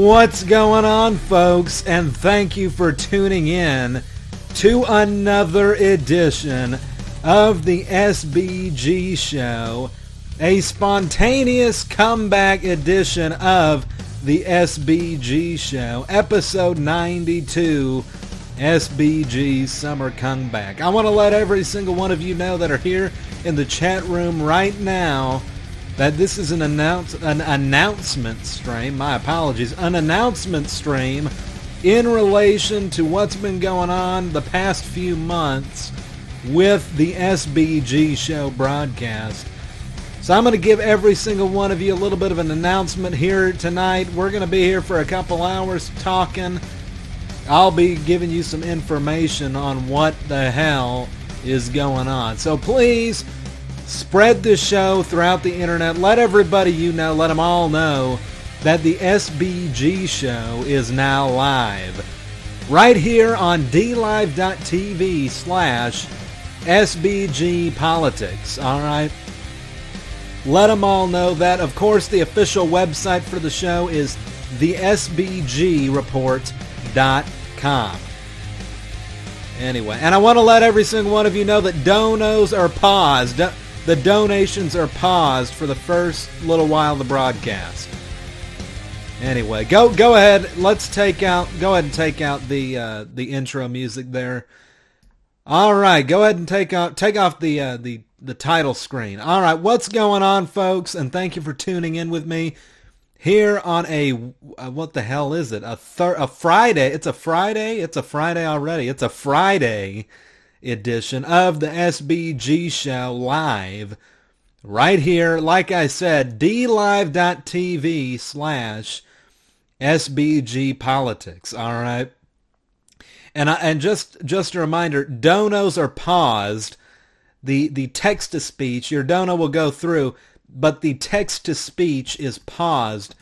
What's going on, folks? And thank you for tuning in to another edition of the SBG Show, a spontaneous comeback edition of the SBG Show, episode 92, SBG Summer Comeback. I want to let every single one of you know that are here in the chat room right now that this is an announce an announcement stream. My apologies, an announcement stream in relation to what's been going on the past few months with the SBG show broadcast. So I'm going to give every single one of you a little bit of an announcement here tonight. We're going to be here for a couple hours talking. I'll be giving you some information on what the hell is going on. So please Spread this show throughout the internet. Let everybody you know, let them all know that the SBG show is now live. Right here on dlive.tv slash SBG Politics. All right. Let them all know that. Of course, the official website for the show is thesbgreport.com. Anyway, and I want to let every single one of you know that donos are paused the donations are paused for the first little while of the broadcast. Anyway, go go ahead. Let's take out. Go ahead and take out the uh, the intro music there. All right, go ahead and take out take off the uh, the the title screen. All right, what's going on, folks? And thank you for tuning in with me here on a uh, what the hell is it? A thir- a Friday. It's a Friday. It's a Friday already. It's a Friday edition of the SBG Show live right here. Like I said, dlive.tv slash SBG Politics. All right. And I, and just just a reminder, donos are paused. The the text to speech, your dono will go through, but the text to speech is paused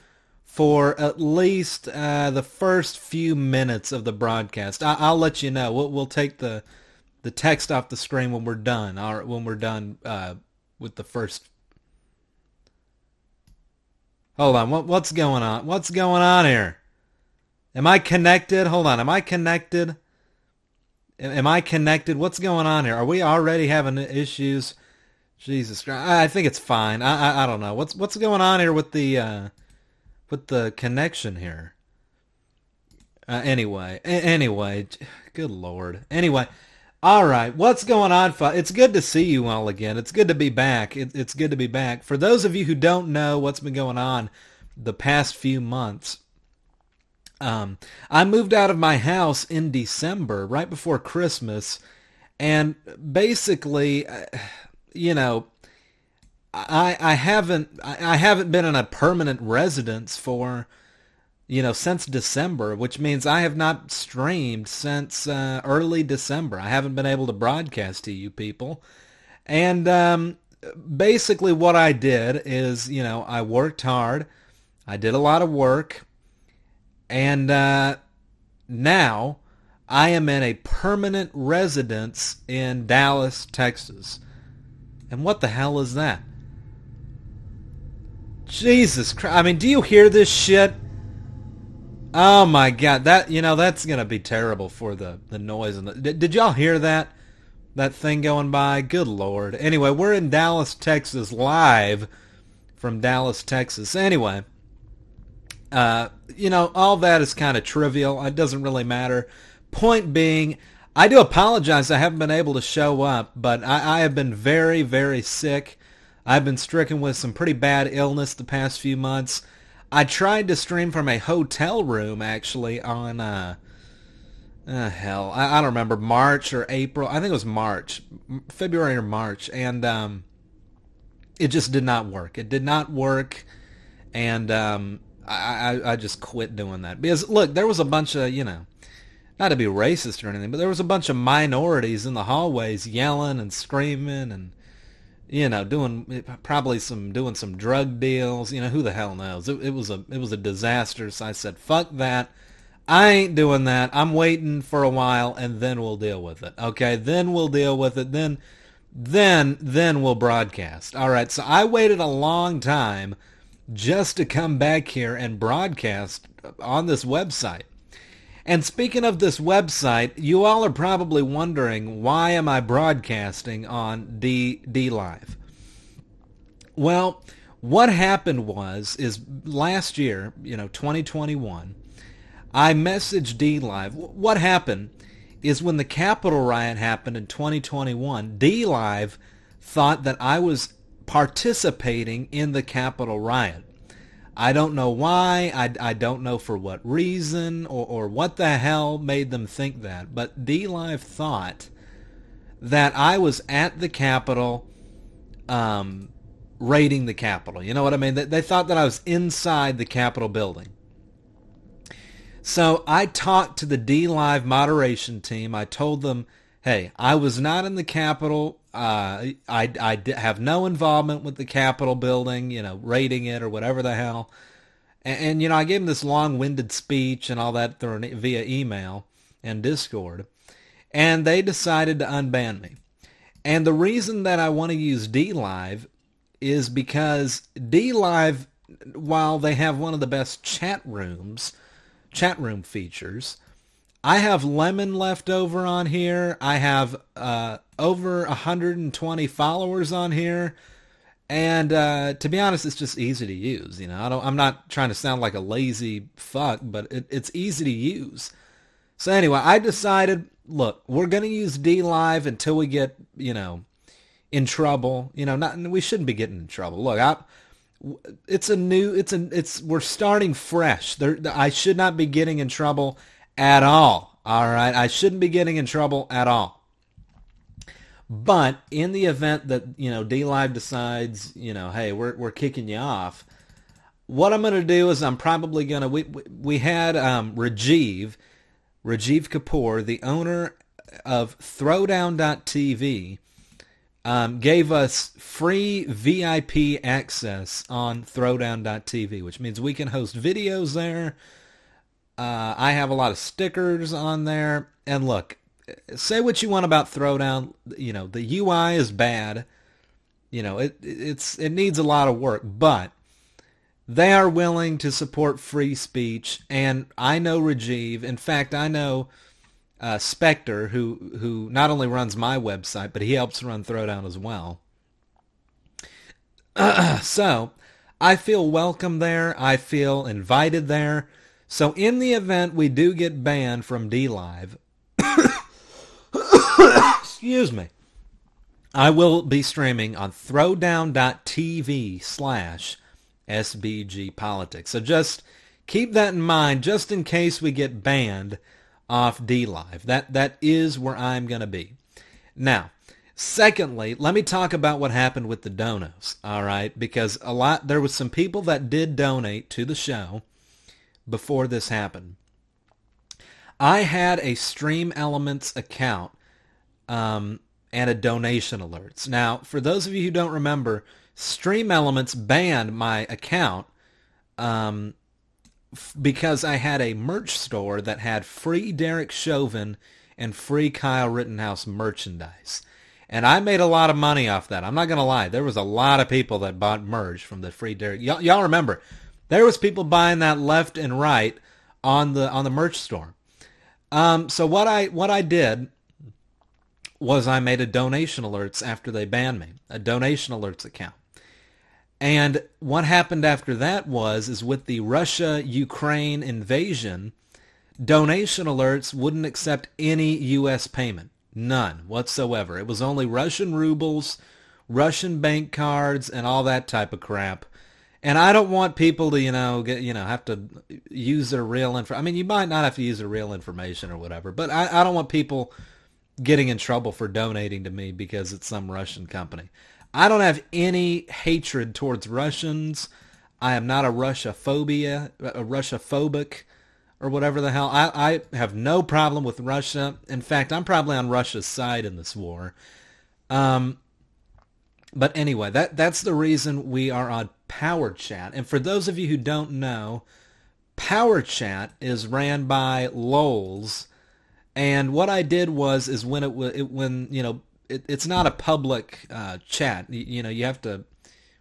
for at least uh, the first few minutes of the broadcast. I, will let you know. We'll, we'll take the the text off the screen when we're done, or when we're done uh, with the first. Hold on, what what's going on? What's going on here? Am I connected? Hold on, am I connected? Am I connected? What's going on here? Are we already having issues? Jesus Christ! I think it's fine. I, I I, don't know what's what's going on here with the uh, with the connection here. Uh, anyway, anyway, good lord. Anyway, all right, what's going on? It's good to see you all again. It's good to be back. it's good to be back. For those of you who don't know what's been going on the past few months, um, I moved out of my house in December, right before Christmas, and basically, uh, you know, I I haven't I haven't been in a permanent residence for you know, since December, which means I have not streamed since uh, early December. I haven't been able to broadcast to you people. And um, basically, what I did is, you know, I worked hard. I did a lot of work. And uh, now I am in a permanent residence in Dallas, Texas. And what the hell is that? Jesus Christ. I mean, do you hear this shit? Oh my god, that you know that's gonna be terrible for the the noise and the. Did, did y'all hear that? That thing going by. Good lord. Anyway, we're in Dallas, Texas, live from Dallas, Texas. Anyway, uh, you know all that is kind of trivial. It doesn't really matter. Point being, I do apologize. I haven't been able to show up, but I, I have been very, very sick. I've been stricken with some pretty bad illness the past few months. I tried to stream from a hotel room actually on uh, uh hell, I, I, don't remember March or April. I think it was March, February or March, and um, it just did not work. It did not work, and um, I, I I just quit doing that because look, there was a bunch of you know. Not to be racist or anything, but there was a bunch of minorities in the hallways yelling and screaming and you know, doing probably some doing some drug deals. You know, who the hell knows? It, it, was a it was a disaster. So I said, "Fuck that." I ain't doing that. I'm waiting for a while, and then we'll deal with it. Okay, then we'll deal with it. Then, then, then we'll broadcast. All right. So I waited a long time just to come back here and broadcast on this website. And speaking of this website, you all are probably wondering why am I broadcasting on D D Live? Well, what happened was is last year, you know, 2021, I messaged D Live. What happened is when the Capitol riot happened in 2021, D Live thought that I was participating in the Capitol riot. I don't know why. I, I don't know for what reason or, or what the hell made them think that. But D Live thought that I was at the Capitol um, raiding the Capitol. You know what I mean? They, they thought that I was inside the Capitol building. So I talked to the D Live moderation team. I told them, hey, I was not in the Capitol. Uh, I, I have no involvement with the Capitol building, you know, raiding it or whatever the hell. And, and you know, I gave him this long-winded speech and all that through via email and Discord. And they decided to unban me. And the reason that I want to use DLive is because DLive, while they have one of the best chat rooms, chat room features, I have Lemon left over on here. I have uh, over 120 followers on here. And uh, to be honest, it's just easy to use. You know, I don't. I'm not trying to sound like a lazy fuck, but it, it's easy to use. So anyway, I decided, look, we're gonna use D Live until we get, you know, in trouble. You know, not we shouldn't be getting in trouble. Look, I, it's a new, it's a, it's we're starting fresh. There, I should not be getting in trouble at all. All right. I shouldn't be getting in trouble at all. But in the event that, you know, D Live decides, you know, hey, we're, we're kicking you off, what I'm going to do is I'm probably going to, we, we had um, Rajiv, Rajiv Kapoor, the owner of Throwdown.tv, um, gave us free VIP access on Throwdown.tv, which means we can host videos there. Uh, I have a lot of stickers on there. And look, say what you want about Throwdown. You know, the UI is bad. You know, it it's it needs a lot of work, but they are willing to support free speech. And I know Rajiv. In fact, I know uh, Spectre, who who not only runs my website, but he helps run Throwdown as well. so I feel welcome there. I feel invited there. So in the event we do get banned from DLive, excuse me, I will be streaming on throwdown.tv slash SBG Politics. So just keep that in mind just in case we get banned off DLive. That that is where I'm going to be. Now, secondly, let me talk about what happened with the donos, all right? Because a lot there was some people that did donate to the show before this happened. I had a Stream Elements account um, and a donation alerts. Now, for those of you who don't remember, Stream Elements banned my account um, f- because I had a merch store that had free Derek Chauvin and free Kyle Rittenhouse merchandise. And I made a lot of money off that. I'm not going to lie. There was a lot of people that bought merch from the free Derek. Y- y'all remember, there was people buying that left and right on the on the merch store. Um, so what I what I did was I made a donation alerts after they banned me, a donation alerts account. And what happened after that was is with the Russia Ukraine invasion, donation alerts wouldn't accept any US payment, none whatsoever. It was only Russian rubles, Russian bank cards and all that type of crap. And I don't want people to, you know, get, you know, have to use their real info. I mean, you might not have to use their real information or whatever, but I, I don't want people getting in trouble for donating to me because it's some Russian company. I don't have any hatred towards Russians. I am not a Russia phobia, a Russia phobic, or whatever the hell. I, I have no problem with Russia. In fact, I'm probably on Russia's side in this war. Um, but anyway, that that's the reason we are on Power Chat. And for those of you who don't know, Power Chat is ran by Lols. And what I did was is when it, it when you know it, it's not a public uh, chat. You, you, know you have to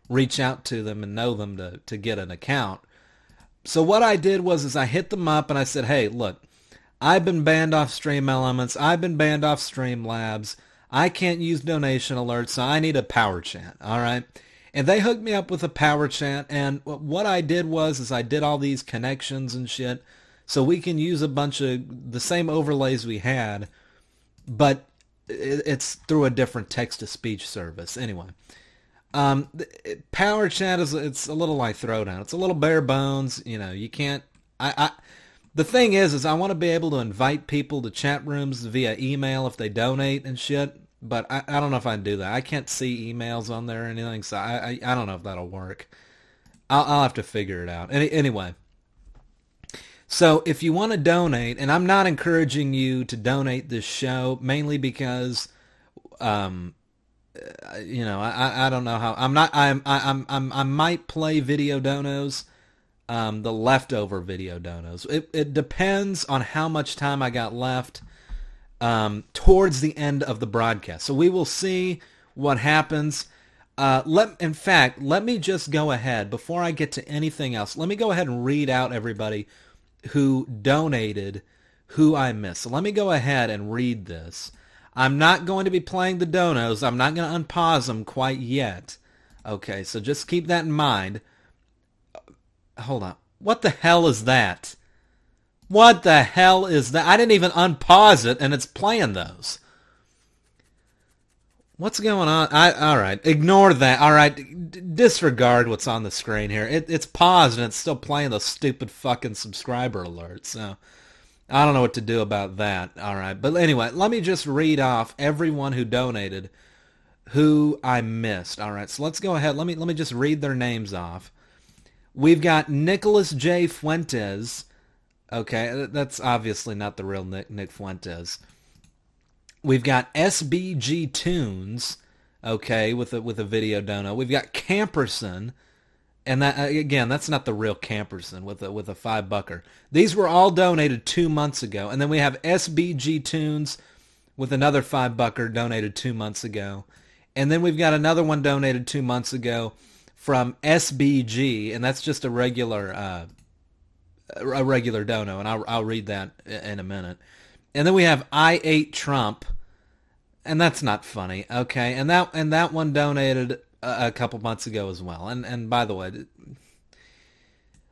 reach out to them and know them to, to get an account. So what I did was is I hit them up and I said, hey, look, I've been banned off Stream Elements. I've been banned off Stream Labs. I can't use donation alerts, so I need a power chat. All right. And they hooked me up with a power chat. And what I did was is I did all these connections and shit so we can use a bunch of the same overlays we had, but it's through a different text to speech service. Anyway, um, Power Chat is it's a little like Throwdown. It's a little bare bones. You know, you can't. I, I the thing is, is I want to be able to invite people to chat rooms via email if they donate and shit. But I, I don't know if I can do that. I can't see emails on there or anything, so I, I, I don't know if that'll work. I'll, I'll have to figure it out. Any, anyway, so if you want to donate, and I'm not encouraging you to donate this show mainly because um, uh, you know, I, I don't know how I'm not I'm I'm I'm I might play video donos, um, the leftover video donos. It it depends on how much time I got left um, towards the end of the broadcast. So we will see what happens. Uh, let in fact, let me just go ahead before I get to anything else. Let me go ahead and read out everybody who donated who I missed. So let me go ahead and read this. I'm not going to be playing the donos. I'm not going to unpause them quite yet. Okay, so just keep that in mind. Hold on. What the hell is that? What the hell is that? I didn't even unpause it and it's playing those. What's going on? I all right. Ignore that. All right. D- disregard what's on the screen here. It, it's paused and it's still playing those stupid fucking subscriber alerts. So I don't know what to do about that. All right. But anyway, let me just read off everyone who donated who I missed. All right. So let's go ahead. Let me let me just read their names off. We've got Nicholas J. Fuentes. Okay, that's obviously not the real Nick, Nick Fuentes. We've got SBG Tunes, okay, with a with a video dono. We've got Camperson and that uh, again, that's not the real Camperson with a with a five bucker. These were all donated two months ago, and then we have SBG Tunes with another five bucker donated two months ago, and then we've got another one donated two months ago from SBG, and that's just a regular uh, a regular dono, and I'll I'll read that in a minute. And then we have I ate Trump, and that's not funny, okay? And that and that one donated a, couple months ago as well. And and by the way,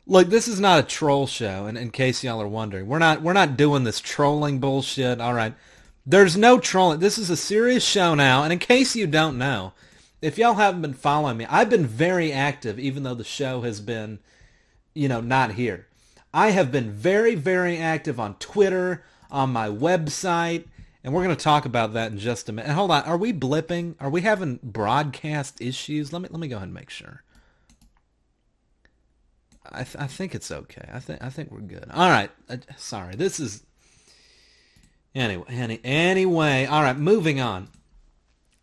look, this is not a troll show. And in case y'all are wondering, we're not we're not doing this trolling bullshit. All right, there's no trolling. This is a serious show now. And in case you don't know, if y'all haven't been following me, I've been very active, even though the show has been, you know, not here. I have been very very active on Twitter, on my website and we're going to talk about that in just a minute. And hold on, are we blipping? Are we having broadcast issues? Let me let me go ahead and make sure. I th- I think it's okay. I think I think we're good. All right. Uh, sorry. This is anyway. Any, anyway. All right. Moving on.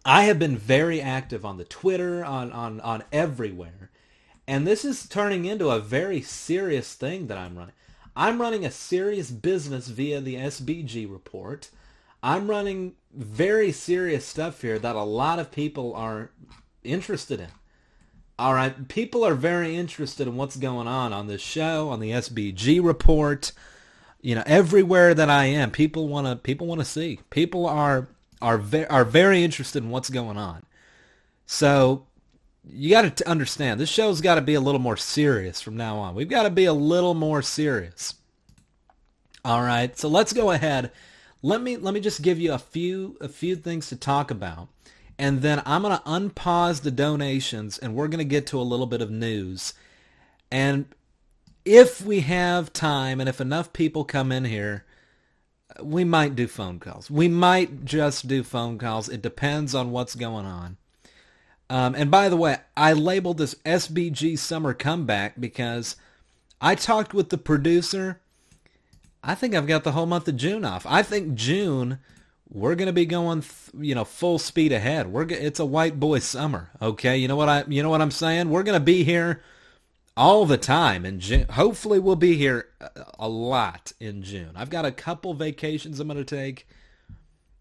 I have been very active on the Twitter, on on on everywhere, and this is turning into a very serious thing that I'm running. I'm running a serious business via the SBG report. I'm running very serious stuff here that a lot of people are interested in. All right, people are very interested in what's going on on this show, on the SBG report. You know, everywhere that I am, people want to people want to see. People are are ve- are very interested in what's going on. So, you got to understand this show's got to be a little more serious from now on. We've got to be a little more serious. All right, so let's go ahead let me let me just give you a few a few things to talk about and then I'm to unpause the donations and we're to get to a little bit of news. And if we have time and if enough people come in here, we might do phone calls. We might just do phone calls. It depends on what's going on. Um, and by the way, I labeled this SBG Summer Comeback because I talked with the producer I think I've got the whole month of June off. I think June we're going to be going you know full speed ahead. We're it's a white boy summer, okay? You know what I you know what I'm saying? We're going to be here all the time in June. Hopefully we'll be here a lot in June. I've got a couple vacations I'm going to take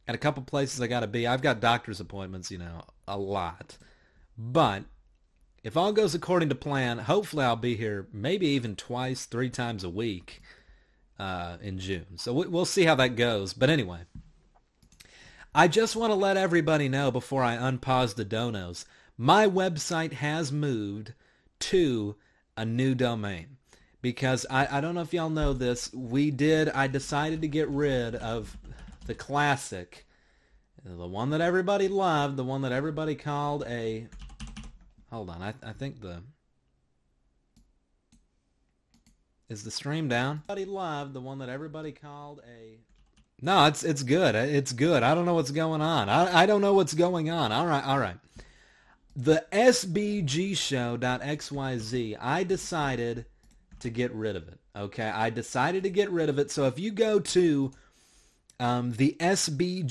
and a couple places I got to be. I've got doctor's appointments, you know, a lot. But if all goes according to plan, hopefully I'll be here maybe even twice, three times a week uh, in June. So we'll see how that goes. But anyway, I just want to let everybody know before I unpause the donos, my website has moved to a new domain because I, I don't know if y'all know this. We did, I decided to get rid of the classic, the one that everybody loved, the one that everybody called a Hold on, I, I think the... Is the stream down? Everybody loved the one that everybody called a... No, it's it's good. It's good. I don't know what's going on. I, I don't know what's going on. All right, all right. The sbgshow.xyz, I decided to get rid of it. Okay, I decided to get rid of it. So if you go to um, the sbgshow.xyz,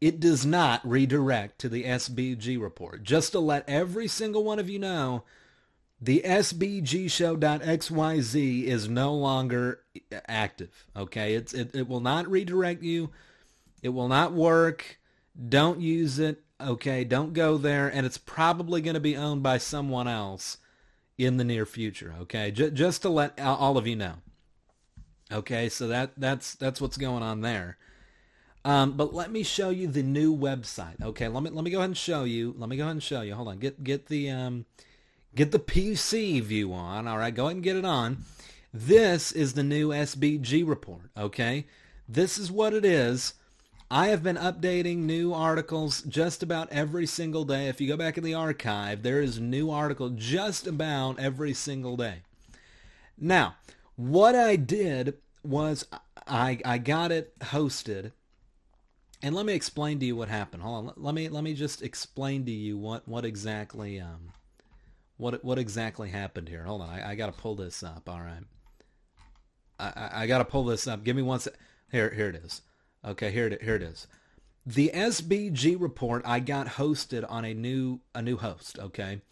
it does not redirect to the SBG report. Just to let every single one of you know, the sbgshow.xyz is no longer active. Okay, it's it, it will not redirect you. It will not work. Don't use it. Okay, don't go there, and it's probably going to be owned by someone else in the near future. Okay, J- just to let all of you know. Okay, so that that's that's what's going on there. Um, but let me show you the new website. Okay, let me let me go ahead and show you. Let me go ahead and show you. Hold on. Get get the um, get the PC view on. All right, go ahead and get it on. This is the new SBG report. Okay, this is what it is. I have been updating new articles just about every single day. If you go back in the archive, there is a new article just about every single day. Now, what I did was I I got it hosted and let me explain to you what happened. Hold on. Let me let me just explain to you what what exactly um what what exactly happened here. Hold on. I, I got to pull this up. All right. I I, I got to pull this up. Give me one sec. Here here it is. Okay, here it here it is. The SBG report I got hosted on a new a new host, okay?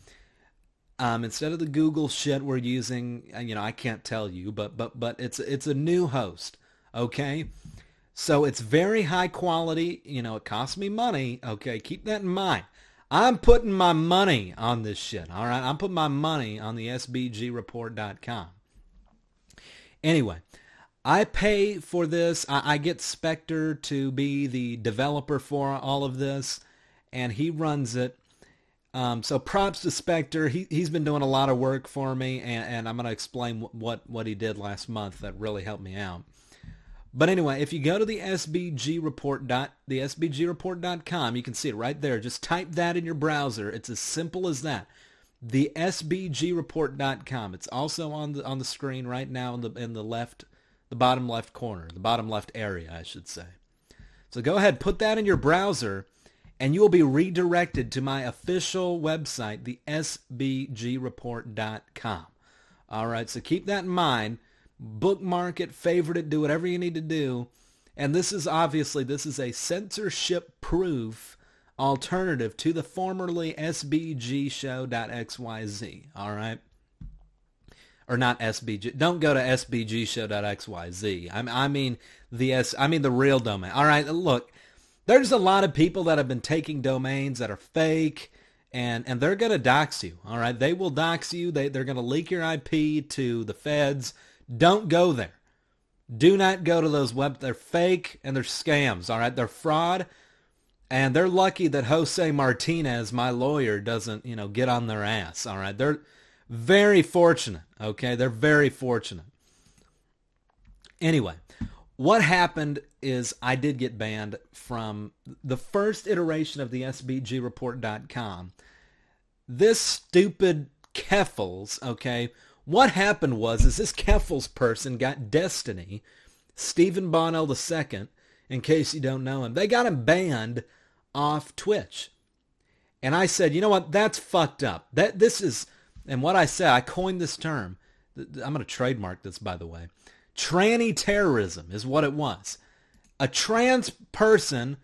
Um, instead of the Google shit we're using, uh, you know, I can't tell you, but but but it's it's a new host, okay? So it's very high quality. You know, it costs me money. Okay, keep that in mind. I'm putting my money on this shit. All right, I'm putting my money on the SBGReport.com. Anyway, I pay for this. I, I get Spectre to be the developer for all of this, and he runs it. Um, so props to Spectre. He, he's been doing a lot of work for me, and, and I'm going to explain what, what he did last month that really helped me out. But anyway, if you go to the SBG report dot the SBGreport.com, you can see it right there. Just type that in your browser. It's as simple as that. The SBGreport.com. It's also on the on the screen right now in the in the left the bottom left corner, the bottom left area, I should say. So go ahead, put that in your browser, and you will be redirected to my official website, the SBGreport.com. All right, so keep that in mind bookmark it, favorite it, do whatever you need to do. And this is obviously this is a censorship proof alternative to the formerly SBG show.xyz. All right. Or not SBG. Don't go to SBG show.xyz. I, I mean the S. I mean the real domain. All right. Look, there's a lot of people that have been taking domains that are fake, and and they're gonna dox you. All right. They will dox you. They they're gonna leak your IP to the feds don't go there. Do not go to those web. They're fake and they're scams. All right, they're fraud, and they're lucky that Jose Martinez, my lawyer, doesn't you know get on their ass. All right, they're very fortunate. Okay, they're very fortunate. Anyway, what happened is I did get banned from the first iteration of the SBGReport.com. This stupid Keffals, okay, what happened was is this Keffals person got Destiny, Stephen Bonnell II, in case you don't know him. They got him banned off Twitch. And I said, you know what? That's fucked up. That this is, and what I said, I coined this term. I'm going to trademark this, by the way. Tranny terrorism is what it was. A trans person,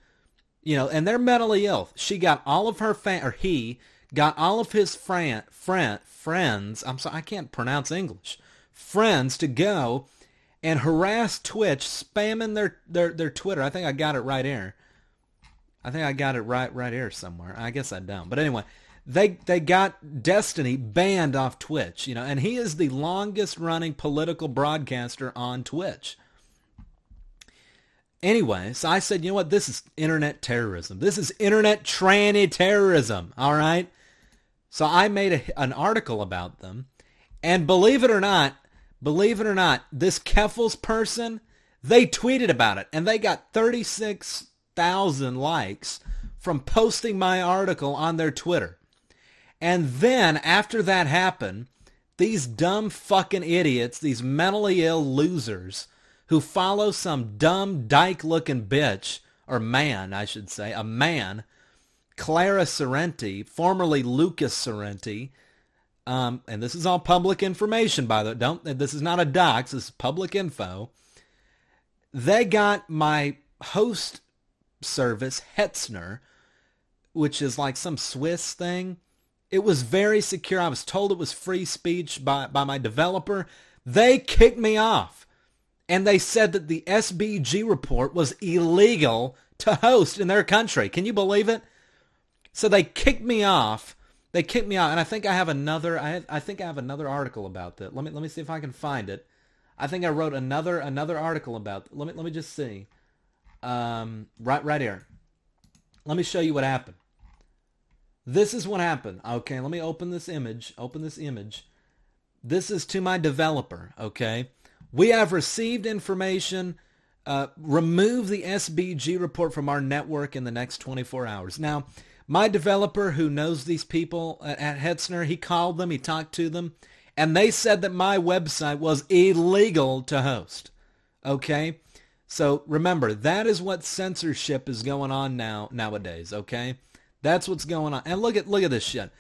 you know, and they're mentally ill. She got all of her fan, or he got all of his friend, friend, friends, I'm sorry, I can't pronounce English, friends to go and harass Twitch, spamming their, their, their Twitter. I think I got it right here. I think I got it right right here somewhere. I guess I don't. But anyway, they they got Destiny banned off Twitch, you know, and he is the longest running political broadcaster on Twitch. Anyway, so I said, you know what? This is internet terrorism. This is internet tranny terrorism. All right. So I made a, an article about them, and believe it or not, believe it or not, this Keffals person, they tweeted about it, and they got thirty six thousand likes from posting my article on their Twitter. And then after that happened, these dumb fucking idiots, these mentally ill losers who follow some dumb dyke looking bitch, or man, I should say, a man, Clara Sorrenti, formerly Lucas Sorrenti, um, and this is all public information by the way. Don't this is not a dox, this is public info. They got my host service, Hetzner, which is like some Swiss thing it was very secure. I was told it was free speech by, by my developer. They kicked me off. And they said that the SBG report was illegal to host in their country. Can you believe it? So they kicked me off. They kicked me out, and I think I have another. I I think I have another article about that. Let me let me see if I can find it. I think I wrote another another article about. Let me let me just see. Um, right right here. Let me show you what happened. This is what happened. Okay, let me open this image. Open this image. This is to my developer. Okay. We have received information. Uh, remove the SBG report from our network in the next 24 hours. Now, my developer who knows these people at Hetzner, he called them, he talked to them, and they said that my website was illegal to host. Okay? So remember, that is what censorship is going on now nowadays, okay? That's what's going on. And look at look at this shit.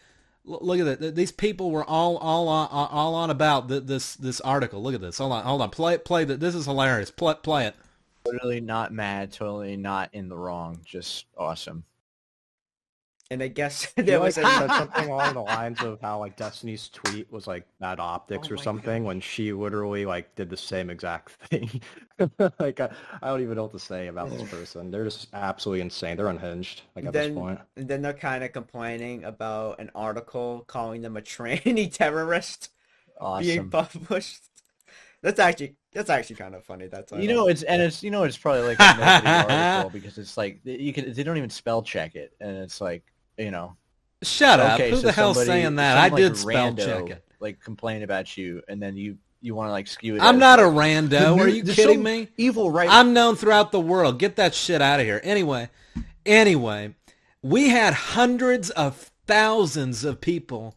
Look at that. These people were all all on, all on about this this article. Look at this. Hold on, hold on. Play it play that. This is hilarious. Play play it. Totally not mad. Totally not in the wrong. Just awesome. And I guess there was like said something along the lines of how like Destiny's tweet was like bad optics oh or something God. when she literally like did the same exact thing. like I, I, don't even know what to say about this person. They're just absolutely insane. They're unhinged. Like at then, this point. And then they're kind of complaining about an article calling them a tranny terrorist awesome. being published. That's actually that's actually kind of funny. That's you know it's and it's you know it's probably like a article because it's like you can they don't even spell check it and it's like you know. Shut up. Who so the hell's saying that? I did spell check it. Like complain about you, and then you you want to like skew it. I'm not a rando. Are you kidding me? Evil, right? I'm known throughout the world. Get that shit out of here. Anyway, anyway, we had hundreds of thousands of people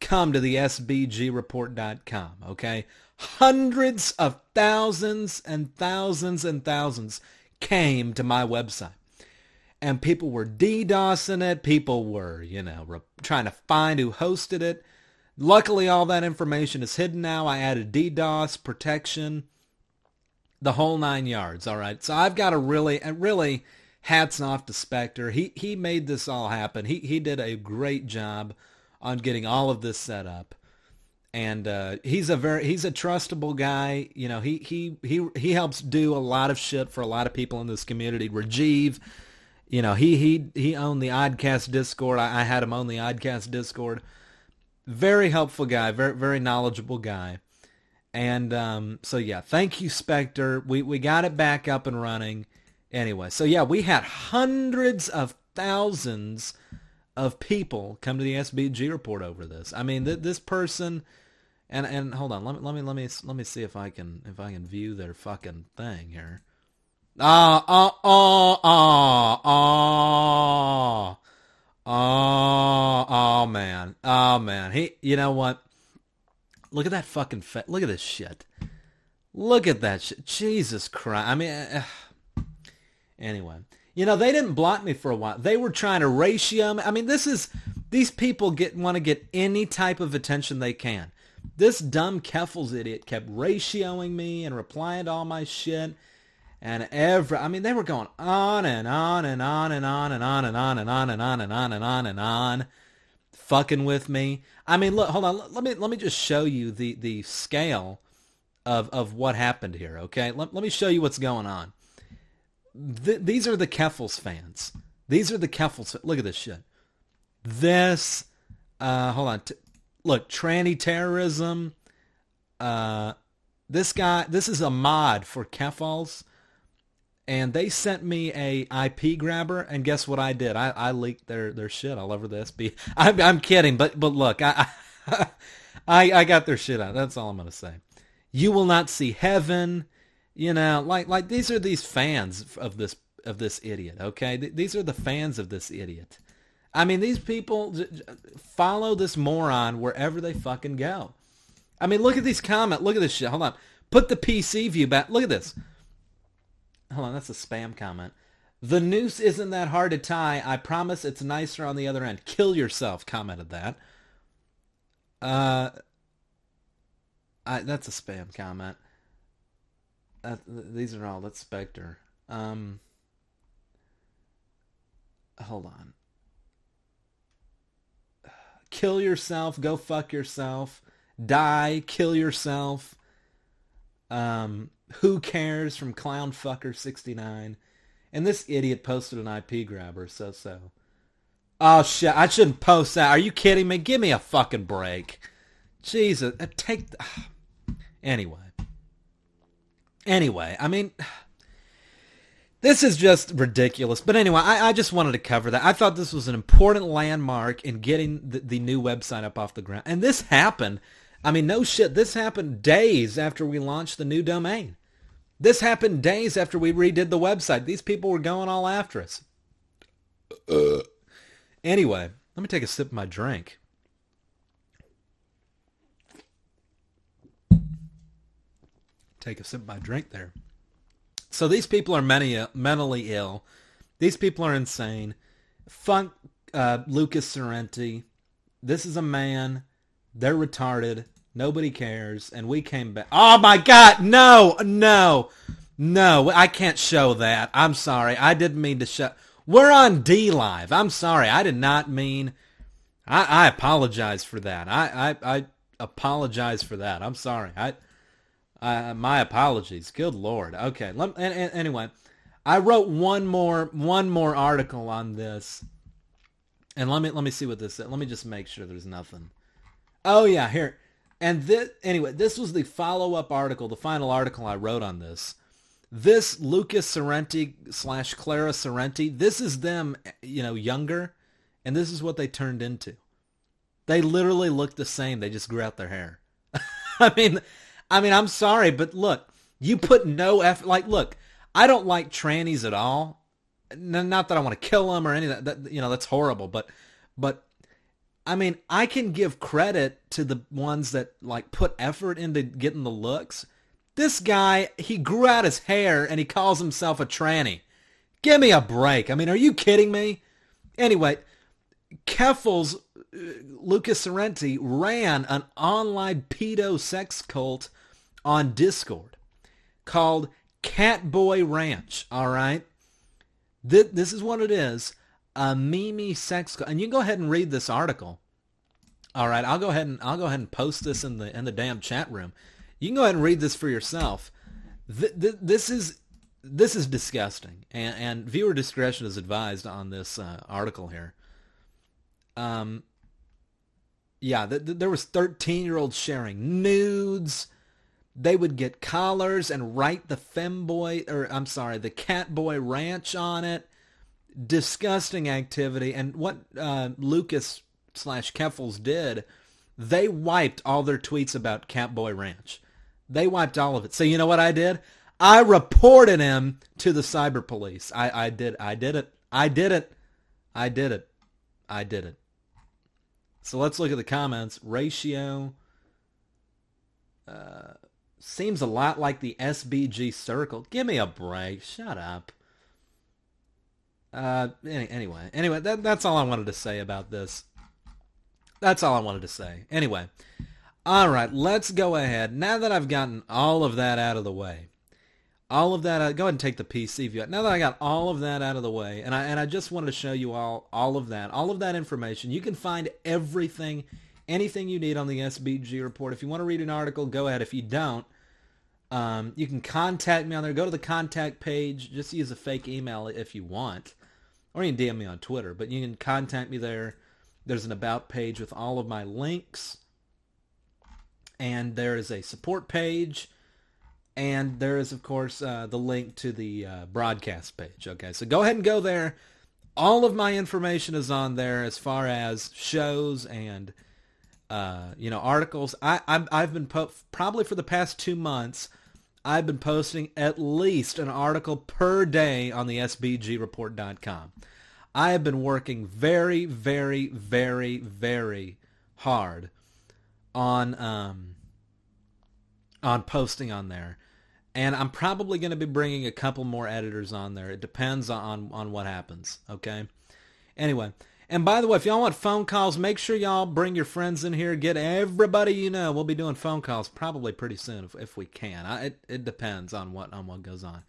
come to the sbgreport.com. Okay, hundreds of thousands and thousands and thousands came to my website and people were DDoSing it. People were, you know, re- trying to find who hosted it. Luckily, all that information is hidden now. I added DDoS protection, the whole nine yards. All right, so I've got a really, really hats off to Spectre. He he made this all happen. He he did a great job on getting all of this set up. And uh, he's a very he's a trustable guy. You know, he he he he helps do a lot of shit for a lot of people in this community. Rajiv, you know, he he he owned the Oddcast Discord. I, I had him on the Oddcast Discord. Very helpful guy, very very knowledgeable guy. And um, so yeah, thank you, Spectre. We we got it back up and running. Anyway, so yeah, we had hundreds of thousands of people come to the SBG report over this. I mean, th- this person, and and hold on, let me let me let me let me see if I can if I can view their fucking thing here. Ah, ah, ah, ah, ah. Oh, oh man. Oh man. He you know what? Look at that fucking fa- look at this shit. Look at that shit. Jesus Christ. I mean uh, anyway. You know, they didn't block me for a while. They were trying to ratio me. I mean, this is these people get want to get any type of attention they can. This dumb Keffals idiot kept ratioing me and replying to all my shit and every I mean they were going on and on and on and on and on and on and on and on and on and on and on fucking with me. I mean look hold on let me let me just show you the the scale of of what happened here, okay? Let, let me show you what's going on. Th- these are the Keffals fans. These are the Keffals. Look at this shit. This, uh, hold on. Look, tranny terrorism. Uh, this guy, this is a mod for Keffals. And they sent me a IP grabber, and guess what I did? I, I leaked their, their shit all over the SB. I'm, I'm kidding, but but look, I, I I got their shit out. That's all I'm gonna say. You will not see heaven. You know, like like these are these fans of this of this idiot. Okay, these are the fans of this idiot. I mean, these people follow this moron wherever they fucking go. I mean, look at these comments. Look at this shit. Hold on. Put the PC view back. Look at this. Hold on, that's a spam comment. The noose isn't that hard to tie. I promise it's nicer on the other end. Kill yourself, commented that. Uh, I, that's a spam comment. These are all, that's Spectre. Um, hold on. Kill yourself, go fuck yourself, die, kill yourself. Um, who cares from Clownfucker69. And this idiot posted an IP grabber, so so. Oh shit, I shouldn't post that. Are you kidding me? Give me a fucking break. Jesus, uh, take. Anyway. Anyway, I mean, this is just ridiculous. But anyway, I, I, just wanted to cover that. I thought this was an important landmark in getting the, the new website up off the ground. And this happened. I mean, no shit. This happened days after we launched the new domain. This happened days after we redid the website. These people were going all after us. Uh. Anyway, let me take a sip of my drink. Take a sip of my drink there. So these people are many, mentally ill. These people are insane. Funk uh, Lucas Sorrenti. This is a man. They're retarded. Nobody cares. And we came back. Oh my God. No, no, no. I can't show that. I'm sorry. I didn't mean to show. We're on D Live. I'm sorry. I did not mean. I, I apologize for that. I, I, I apologize for that. I'm sorry. I, I my apologies. Good Lord. Okay. Let, and, and, anyway, I wrote one more one more article on this, and let me let me see what this. Let me just make sure there's nothing. Oh yeah, here. And this, anyway, this was the follow-up article, the final article I wrote on this. This Lucas Sorrenti slash Clara Sorrenti, this is them, you know, younger, and this is what they turned into. They literally look the same. They just grew out their hair. I mean, I mean, I'm sorry, but look, you put no effort. Like, look, I don't like trannies at all. Not that I want to kill them or any of that. that you know, that's horrible. But, but I mean, I can give credit to the ones that like put effort into getting the looks. This guy, he grew out his hair and he calls himself a tranny. Give me a break. I mean, are you kidding me? Anyway, Keffals, uh, Lucas Sorrenti ran an online pedo sex cult on Discord called Catboy Ranch. All right, this, this is what it is a Mimi sex and you go ahead and read this article. All right, I'll go ahead and I'll go ahead and post this in the in the damn chat room. You can go ahead and read this for yourself. Th- th- this is this is disgusting, and, and viewer discretion is advised on this uh, article here. Um, yeah, th- there was thirteen year olds sharing nudes. They would get collars and write the femboy, or I'm sorry, the catboy ranch on it disgusting activity. And what uh, Lucas slash Keffals did, they wiped all their tweets about Catboy Ranch. They wiped all of it. So you know what I did? I reported him to the cyber police. I, I did. I did it. I did it. I did it. I did it. So let's look at the comments. Ratio uh, seems a lot like the SBG circle. Give me a break. Shut up. Uh, any, anyway, anyway, that, that's all I wanted to say about this. That's all I wanted to say. Anyway, all right, let's go ahead. Now that I've gotten all of that out of the way, all of that, uh, go ahead and take the PC view. Now that I got all of that out of the way, and I and I just wanted to show you all all of that, all of that information. You can find everything, anything you need on the SBG report. If you want to read an article, go ahead. If you don't, um, you can contact me on there. Go to the contact page. Just use a fake email if you want. Or you can DM me on Twitter, but you can contact me there. There's an about page with all of my links. And there is a support page. And there is, of course, uh, the link to the uh, broadcast page. Okay, so go ahead and go there. All of my information is on there as far as shows and, uh, you know, articles. I, i have been po- probably for the past two months, I've been posting at least an article per day on the SBGReport.com. I have been working very, very, very, very hard on um, on posting on there, and I'm probably going to be bringing a couple more editors on there. It depends on on what happens. Okay. Anyway, and by the way, if y'all want phone calls, make sure y'all bring your friends in here. Get everybody you know. We'll be doing phone calls probably pretty soon if, if we can. I, it, it depends on what on what goes on.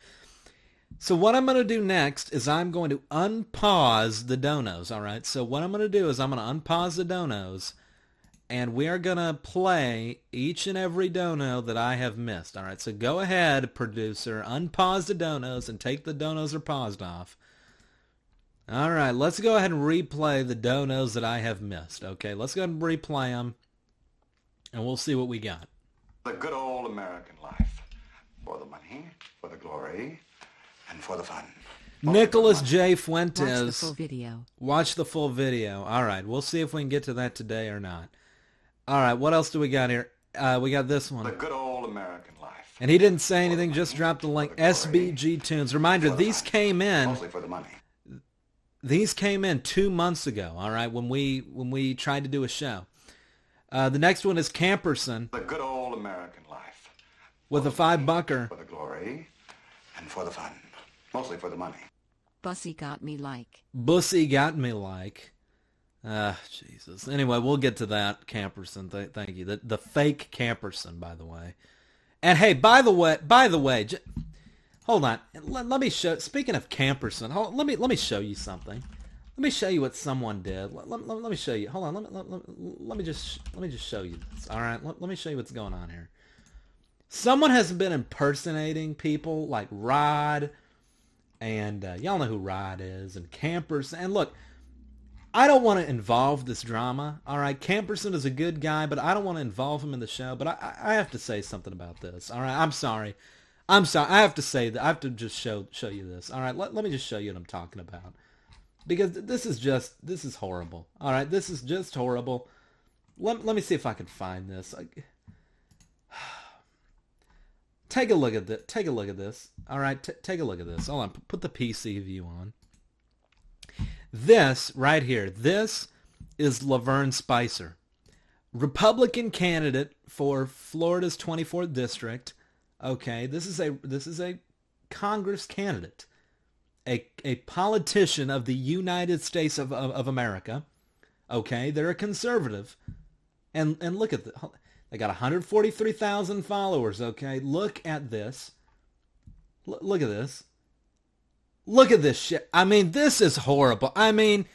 So what I'm going to do next is I'm going to unpause the donos, all right? So what I'm going to do is I'm going to unpause the donos and we are going to play each and every dono that I have missed, all right? So go ahead, producer, unpause the donos and take the donos are paused off. All right, let's go ahead and replay the donos that I have missed, okay? Let's go ahead and replay them and we'll see what we got. The good old American life. For the money, for the glory, and for the fun. Nicholas J. Fuentes. Watch the full video. Watch the full video. All right, we'll see if we can get to that today or not. All right, what else do we got here? Uh, we got this one. The good old American life. And he didn't say anything, just dropped the link. SBG Tunes. Reminder, these came in. Mostly for the money. These came in two months ago. All right, when we when we tried to do a show. Uh, the next one is Camperson. The good old American life. With a five bucker. For the glory and for the fun. Mostly for the money. Bussy got me like. Bussy got me like. Ah, Jesus. Anyway, we'll get to that, Camperson. Th- thank you. The the fake Camperson, by the way. And hey, by the way, by the way, j- hold on. Let, let, me show. Speaking of Camperson, hold, let me let me show you something. Let me show you what someone did. Let, let, let me show you. Hold on. Let me let, let, me just let me just show you this. All right. Let, let me show you what's going on here. Someone has been impersonating people like Rod and uh, y'all know who Rod is, and Camperson. And look, I don't want to involve this drama. All right, Camperson is a good guy, but I don't want to involve him in the show. But I, I have to say something about this. All right, I'm sorry. I'm sorry. I have to say that. I have to just show show you this. All right, let, let me just show you what I'm talking about. Because this is just this is horrible. All right, this is just horrible. Let, let me see if I can find this. Take a look at this. Take a look at this. All right, T- take a look at this. Hold on. Put the PC view on. This right here. This is Lavern Spicer, Republican candidate for Florida's 24th district. Okay, this is a this is a Congress candidate, a a politician of the United States of of, of America. Okay, they're a conservative, and and look at the they got 143,000 followers, okay? Look at this. L- look at this. Look at this shit. I mean, this is horrible. I mean,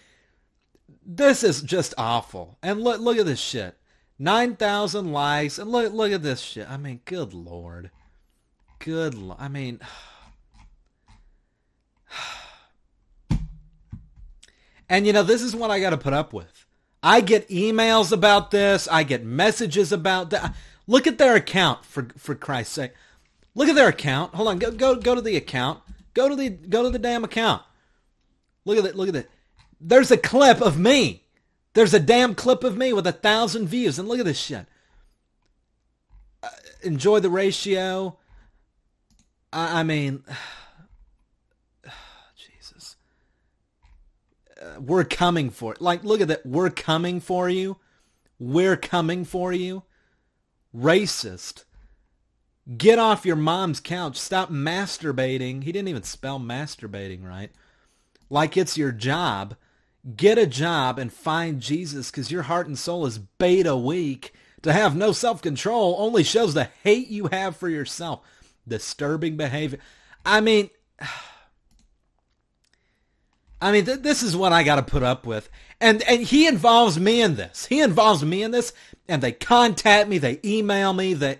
this is just awful. And look look at this shit. 9,000 likes. And look look at this shit. I mean, good lord. Good lo- I mean, And you know, this is what I got to put up with. I get emails about this. I get messages about that. Look at their account for for Christ's sake. Look at their account. Hold on. Go go go to the account. Go to the go to the damn account. Look at it. Look at it. There's a clip of me. There's a damn clip of me with a thousand views. And look at this shit. Uh, enjoy the ratio. I, I mean. uh, we're coming for it. Like, look at that. We're coming for you. We're coming for you. Racist. Get off your mom's couch. Stop masturbating. He didn't even spell masturbating right. Like it's your job. Get a job and find Jesus because your heart and soul is beta weak. To have no self-control only shows the hate you have for yourself. Disturbing behavior. I mean... I mean, th- this is what I got to put up with. And and he involves me in this. He involves me in this, and they contact me, they email me, they.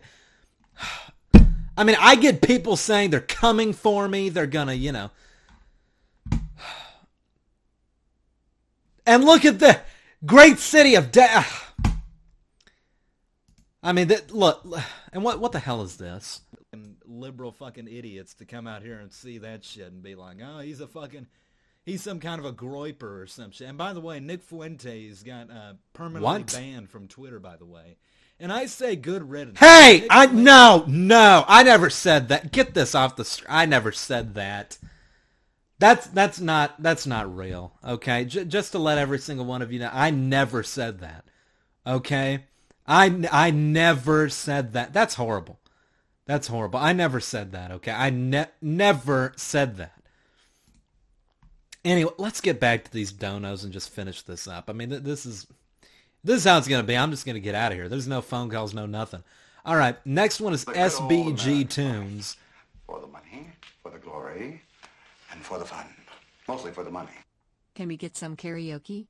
I mean, I get people saying they're coming for me. They're gonna, you know. And look at the great city of Da- I mean, that, look, and what what the hell is this? Liberal fucking idiots to come out here and see that shit and be like, oh, he's a fucking, he's some kind of a groyper or some shit. And by the way, Nick Fuentes got uh, permanently What? banned from Twitter. By the way, and I say good riddance. Hey, Nick I no, no, I never said that. Get this off the. I never said that. That's that's not that's not real. Okay, J- just to let every single one of you know, I never said that. Okay, I I never said that. That's horrible. That's horrible. I never said that. Okay, I ne- never said that. Anyway, let's get back to these donos and just finish this up. I mean, th- this is this is how it's gonna be. I'm just gonna get out of here. There's no phone calls, no nothing. All right, next one is The good old SBG Tunes. For the money, for the glory, and for the fun. Mostly for the money. Can we get some karaoke?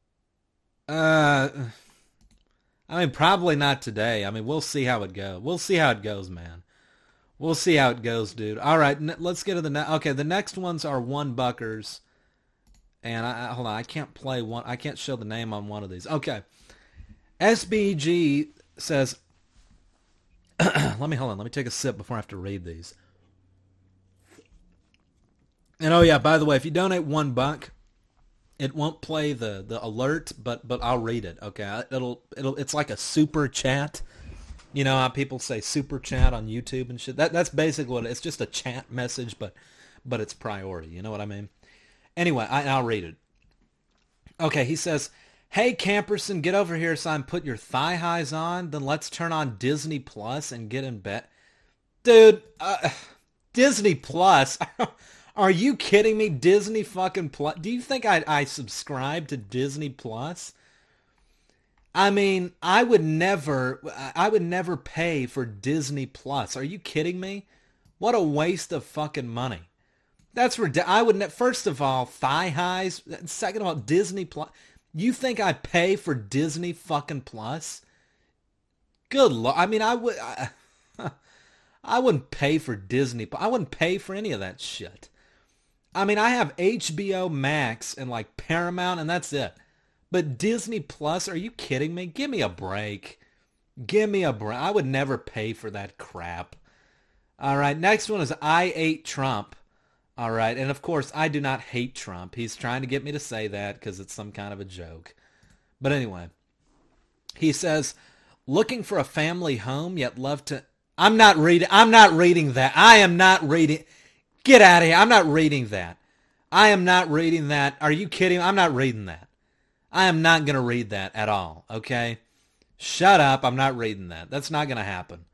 Uh, I mean, probably not today. I mean, we'll see how it goes. We'll see how it goes, man. We'll see how it goes, dude. All right, n- let's get to the next. okay. The next ones are one buckers, and I, I hold on. I can't play one. I can't show the name on one of these. Okay, SBG says. let me hold on. Let me take a sip before I have to read these. And oh yeah, by the way, if you donate one buck, it won't play the the alert, but but I'll read it. Okay, it'll it'll it's like a super chat. You know how people say super chat on YouTube and shit. That that's basically what it, it's just a chat message, but but it's priority. You know what I mean? Anyway, I, I'll read it. Okay, he says, "Hey Camperson, get over here, son. Put your thigh highs on. Then let's turn on Disney Plus and get in bed." Dude, uh, Disney Plus. Are you kidding me? Disney fucking Plus. Do you think I I subscribe to Disney Plus? I mean, I would never I would never pay for Disney Plus. Are you kidding me? What a waste of fucking money. That's rid- I would ne- first of all thigh highs. Second of all, Disney Plus. You think I pay for Disney fucking Plus? Good lord. I mean, I would. I, I wouldn't pay for Disney. I wouldn't pay for any of that shit. I mean, I have HBO Max and like Paramount, and that's it. But Disney Plus, are you kidding me? Give me a break. Give me a break. I would never pay for that crap. All right, next one is I ate Trump. All right, and of course, I do not hate Trump. He's trying to get me to say that because it's some kind of a joke. But anyway, he says, looking for a family home, yet love to. I'm not reading. I'm not reading that. I am not reading. Get out of here. I'm not reading that. I am not reading that. Are you kidding? I'm not reading that. I am not going to read that at all. Okay? Shut up. I'm not reading that. That's not going to happen.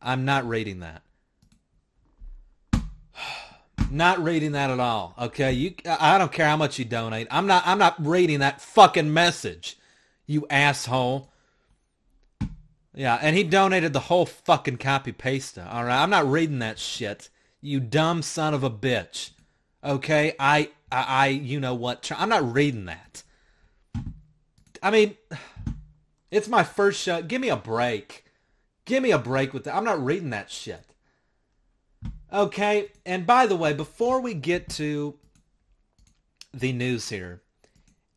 I'm not reading that. Not reading that at all. Okay? You I don't care how much you donate. I'm not I'm not reading that fucking message. You asshole. Yeah, and he donated the whole fucking copy paste. All right, I'm not reading that shit. You dumb son of a bitch. Okay, I, I, I you know what? I'm not reading that. I mean, it's my first show. Give me a break. Give me a break with that. I'm not reading that shit. Okay, and by the way, before we get to the news here,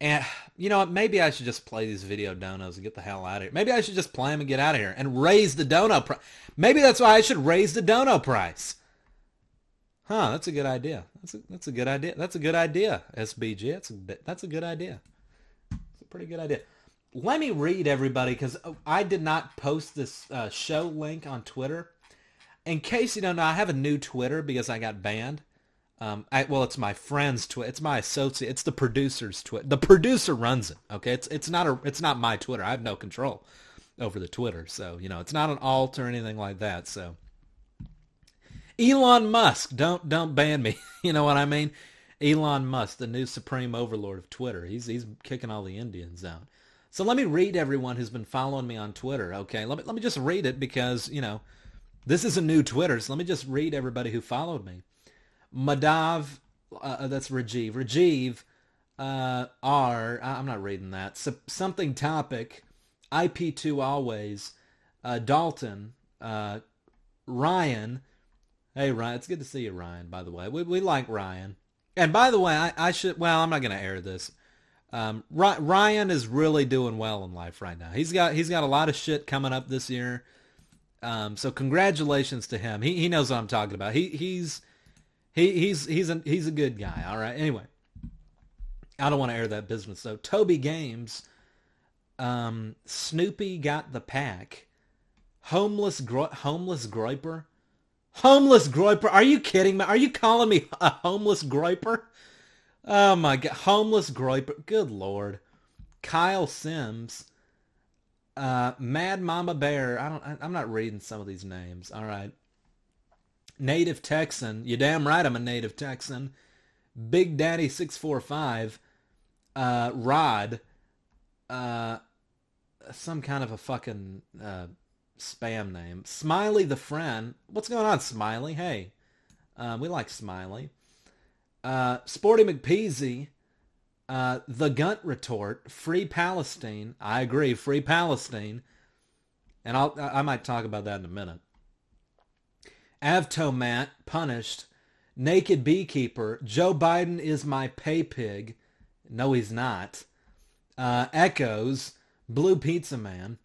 and you know? Maybe I should just play these video donos and get the hell out of here. Maybe I should just play them and get out of here and raise the dono price. Maybe that's why I should raise the dono price. Huh? That's a good idea. That's a that's a good idea. That's a good idea. SBG. That's a that's a good idea. Pretty good idea. Let me read everybody because I did not post this uh, show link on Twitter. In case you don't know, I have a new Twitter because I got banned. Um, I, well, it's my friend's Twitter. It's my associate. It's the producer's Twitter. The producer runs it. Okay, it's it's not a it's not my Twitter. I have no control over the Twitter. So you know, it's not an alt or anything like that. So Elon Musk, don't don't ban me. you know what I mean? Elon Musk, the new supreme overlord of Twitter. He's he's kicking all the Indians out. So let me read everyone who's been following me on Twitter. Okay, let me let me just read it because you know this is a new Twitter. So let me just read everybody who followed me. Madav, uh, that's Rajiv. Rajiv, uh, R, I'm not reading that. So, something topic, IP2 always, uh, Dalton, uh, Ryan. Hey, Ryan, it's good to see you, Ryan, by the way. We, we like Ryan. And by the way, I, I should, well, I'm not going to air this. Um, Ryan is really doing well in life right now. He's got he's got a lot of shit coming up this year. Um, so congratulations to him. He he knows what I'm talking about. He he's he he's he's a he's a good guy. All right. Anyway, I don't want to air that business though. Toby Games, um, Snoopy got the pack. Homeless gro- homeless groyper, homeless groyper. Are you kidding me? Are you calling me a homeless groyper? Oh my god, homeless groyper. Good lord. Kyle Sims. Uh, Mad Mama Bear. I don't. I, I'm not reading some of these names. All right. Native Texan. You damn right. I'm a native Texan. Big Daddy six four five. Uh, Rod. Uh, some kind of a fucking uh, spam name. Smiley the friend. What's going on, Smiley? Hey, uh, we like Smiley. Uh, Sporty McPeasy, uh, the Gunt retort, free Palestine. I agree, free Palestine. And I'll, I might talk about that in a minute. Avtomat, punished. Naked beekeeper. Joe Biden is my pay pig. No, he's not. Uh, Echoes, Blue Pizza Man.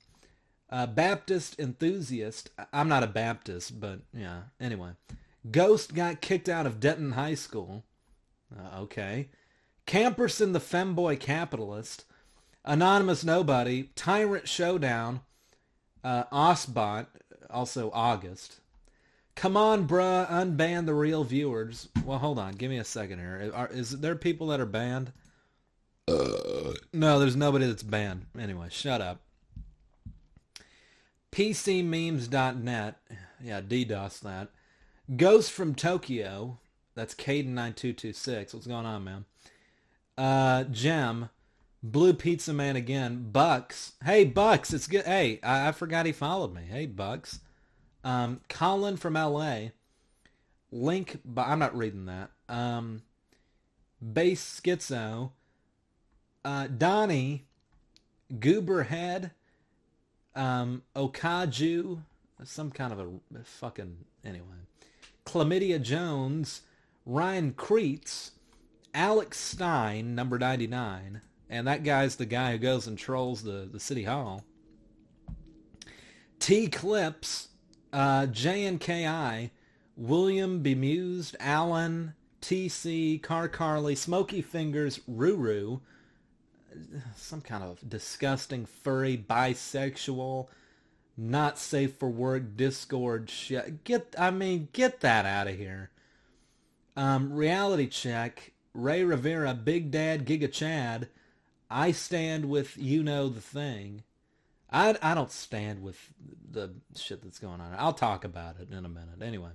Uh, Baptist enthusiast. I'm not a Baptist, but yeah. Anyway, Ghost got kicked out of Denton High School. Uh, okay. Camperson the femboy capitalist. Anonymous Nobody. Tyrant Showdown. Uh, Osbot. Also August. Come on, bruh. Unban the real viewers. Well, hold on. Give me a second here. Are, is there people that are banned? Uh. No, there's nobody that's banned. Anyway, shut up. PCmemes.net. Yeah, DDoS that. Ghost from Tokyo. That's Caden9226. What's going on, man? Uh, Gem. Blue Pizza Man again. Bucks. Hey, Bucks. It's good. Hey, I, I forgot he followed me. Hey, Bucks. Um, Colin from LA. Link. But I'm not reading that. Um, Base Schizo. Uh, Donnie. Gooberhead. Um, Okaju. Some kind of a fucking. Anyway. Chlamydia Jones. Ryan Creets, Alex Stein, number 99, and that guy's the guy who goes and trolls the, the city hall. T Clips, uh, JNKI, William Bemused, Alan, TC, Car Carly, Smoky Fingers, Ruru, some kind of disgusting, furry, bisexual, not safe for work, Discord shit. Get, I mean, get that out of here. Um, reality check. Ray Rivera, Big Dad, Giga Chad. I stand with you know the thing. I, I don't stand with the shit that's going on. I'll talk about it in a minute. Anyway.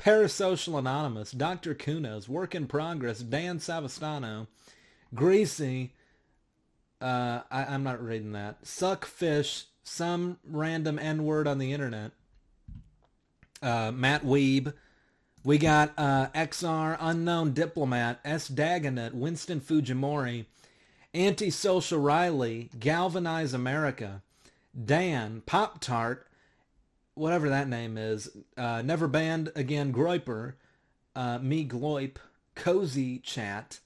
Parasocial Anonymous, Dr. Kunos, Work in Progress, Dan Savastano, Greasy, uh, I, I'm not reading that. Suck Fish, some random N-word on the internet. Uh, Matt Weeb, we got uh, XR, Unknown Diplomat, S. Dagonet, Winston Fujimori, Antisocial Riley, Galvanize America, Dan, Pop Tart, whatever that name is, uh, Never Banned Again Groiper, uh, Me Gloip, Cozy Chat,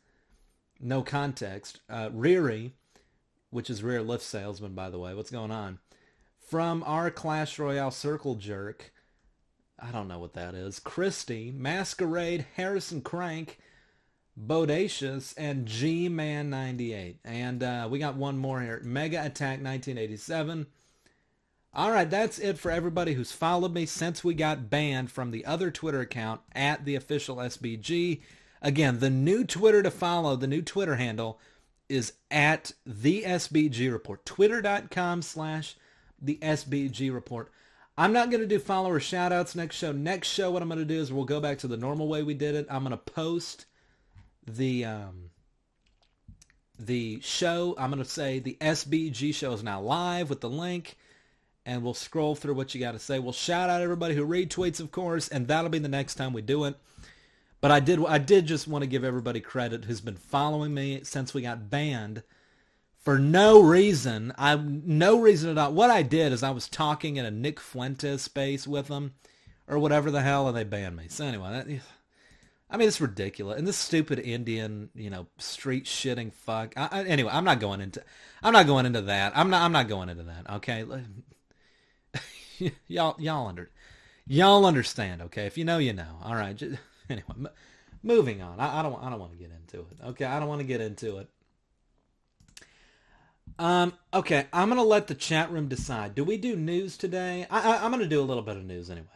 No Context, uh, Riri, which is Rear Lift Salesman, by the way. What's going on? From our Clash Royale Circle Jerk, I don't know what that is. Christie, Masquerade, Harrison Crank, Bodacious, and G-Man 98. And uh, we got one more here. Mega Attack 1987. All right, that's it for everybody who's followed me since we got banned from the other Twitter account at the official SBG. Again, the new Twitter to follow, the new Twitter handle is at the SBG Report. Twitter.com slash the SBG Report. I'm not going to do follower shoutouts next show. Next show, what I'm going to do is we'll go back to the normal way we did it. I'm going to post the um, the show. I'm going to say the SBG show is now live with the link, and we'll scroll through what you got to say. We'll shout out everybody who retweets, of course, and that'll be the next time we do it. But I did I did just want to give everybody credit who's been following me since we got banned for no reason. I no reason at all. What I did is I was talking in a Nick Fuentes space with them, or whatever the hell, and they banned me. So anyway, that, I mean, it's ridiculous. And this stupid Indian, you know, street shitting fuck. I, I, anyway, I'm not going into, I'm not going into that. I'm not, I'm not going into that. Okay, y'all, y'all under, y'all understand. Okay, if you know, you know. All right. Just, anyway, m- moving on. I, I don't, I don't want to get into it. Okay, I don't want to get into it. Um. Okay, I'm gonna let the chat room decide. Do we do news today? I, I, I'm gonna do a little bit of news anyway.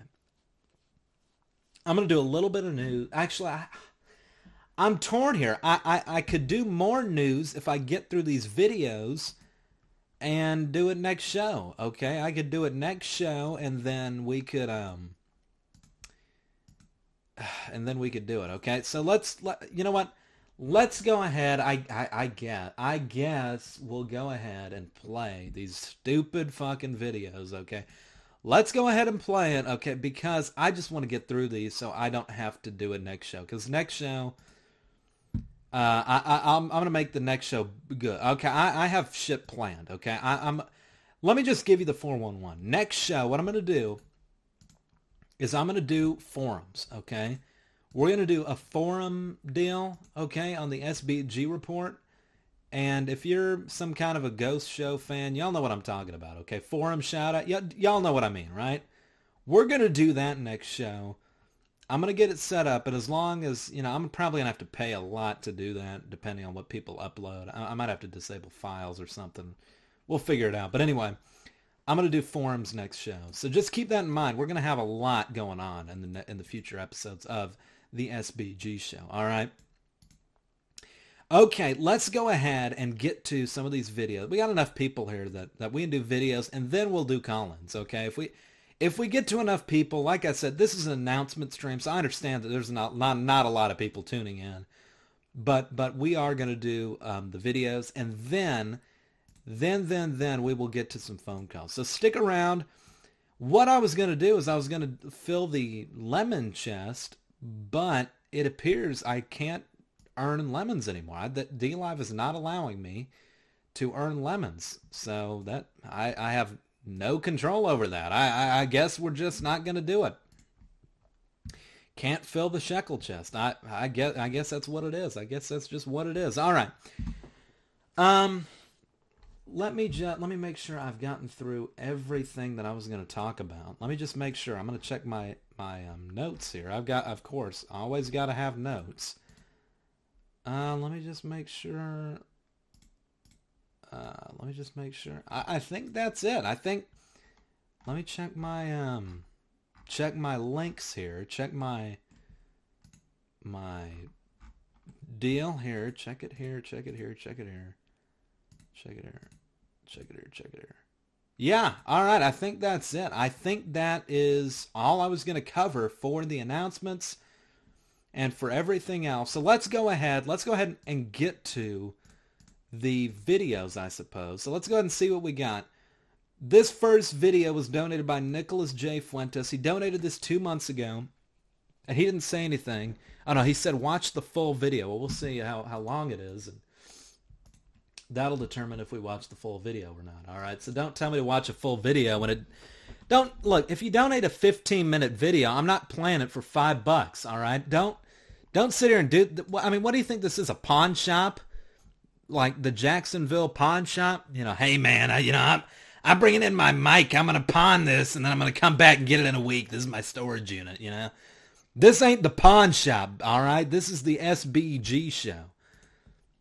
I'm gonna do a little bit of news. Actually, I, I'm torn here. I, I I could do more news if I get through these videos and do it next show. Okay, I could do it next show, and then we could um, and then we could do it. Okay, so let's let you know what. Let's go ahead. I, I I guess I guess we'll go ahead and play these stupid fucking videos. Okay, let's go ahead and play it. Okay, because I just want to get through these so I don't have to do it next show. Because next show. Uh, I, I, I'm, I'm gonna make the next show good. Okay, I, I have shit planned. Okay, I, I'm. Let me just give you the 411. Next show, what I'm gonna do is I'm gonna do forums. Okay, we're gonna do a forum deal. Okay, on the SBG report. And if you're some kind of a ghost show fan, y'all know what I'm talking about. Okay, forum shout out. Y- y'all know what I mean, right? We're gonna do that next show. I'm gonna get it set up, but as long as you know, I'm probably gonna have to pay a lot to do that, depending on what people upload. I, I might have to disable files or something. We'll figure it out. But anyway, I'm gonna do forums next show, so just keep that in mind. We're gonna have a lot going on in the in the future episodes of the SBG show. All right. Okay, let's go ahead and get to some of these videos. We got enough people here that, that we can do videos and then we'll do call-ins, okay? If we if we get to enough people, like I said, this is an announcement stream, so I understand that there's not not, not a lot of people tuning in. But but we are going to do um, the videos and then then then then we will get to some phone calls. So stick around. What I was going to do is I was going to fill the lemon chest, but it appears I can't earn lemons anymore. That DLive is not allowing me to earn lemons. So that I, I have no control over that. I, I, I guess we're just not going to do it. Can't fill the shekel chest. I, I guess I guess that's what it is. I guess that's just what it is. All right. Um, let me just let me make sure I've gotten through everything that I was going to talk about. Let me just make sure. I'm going to check my my um, notes here. I've got, of course, always got to have notes. Uh, let me just make sure. Uh, let me just make sure. I, I think that's it. I think. Let me check my um, check my links here. Check my my deal here. Check it here. Check it here. Check it here. Check it here. Check it here. Check it here. Yeah. All right. I think that's it. I think that is all I was going to cover for the announcements and for everything else. So let's go ahead. Let's go ahead and get to the videos, I suppose. So let's go ahead and see what we got. This first video was donated by Nicholas J. Fuentes. He donated this two months ago, and he didn't say anything. Oh no, he said watch the full video. Well, we'll see how, how long it is, and that'll determine if we watch the full video or not. All right, so don't tell me to watch a full video when it. Don't look if you donate a 15 minute video. I'm not playing it for five bucks. All right, don't don't sit here and do. I mean, what do you think this is? A pawn shop? Like the Jacksonville pawn shop? You know, hey man, I, you know, I'm I'm bringing in my mic. I'm gonna pawn this, and then I'm gonna come back and get it in a week. This is my storage unit. You know, this ain't the pawn shop. All right, this is the SBG show.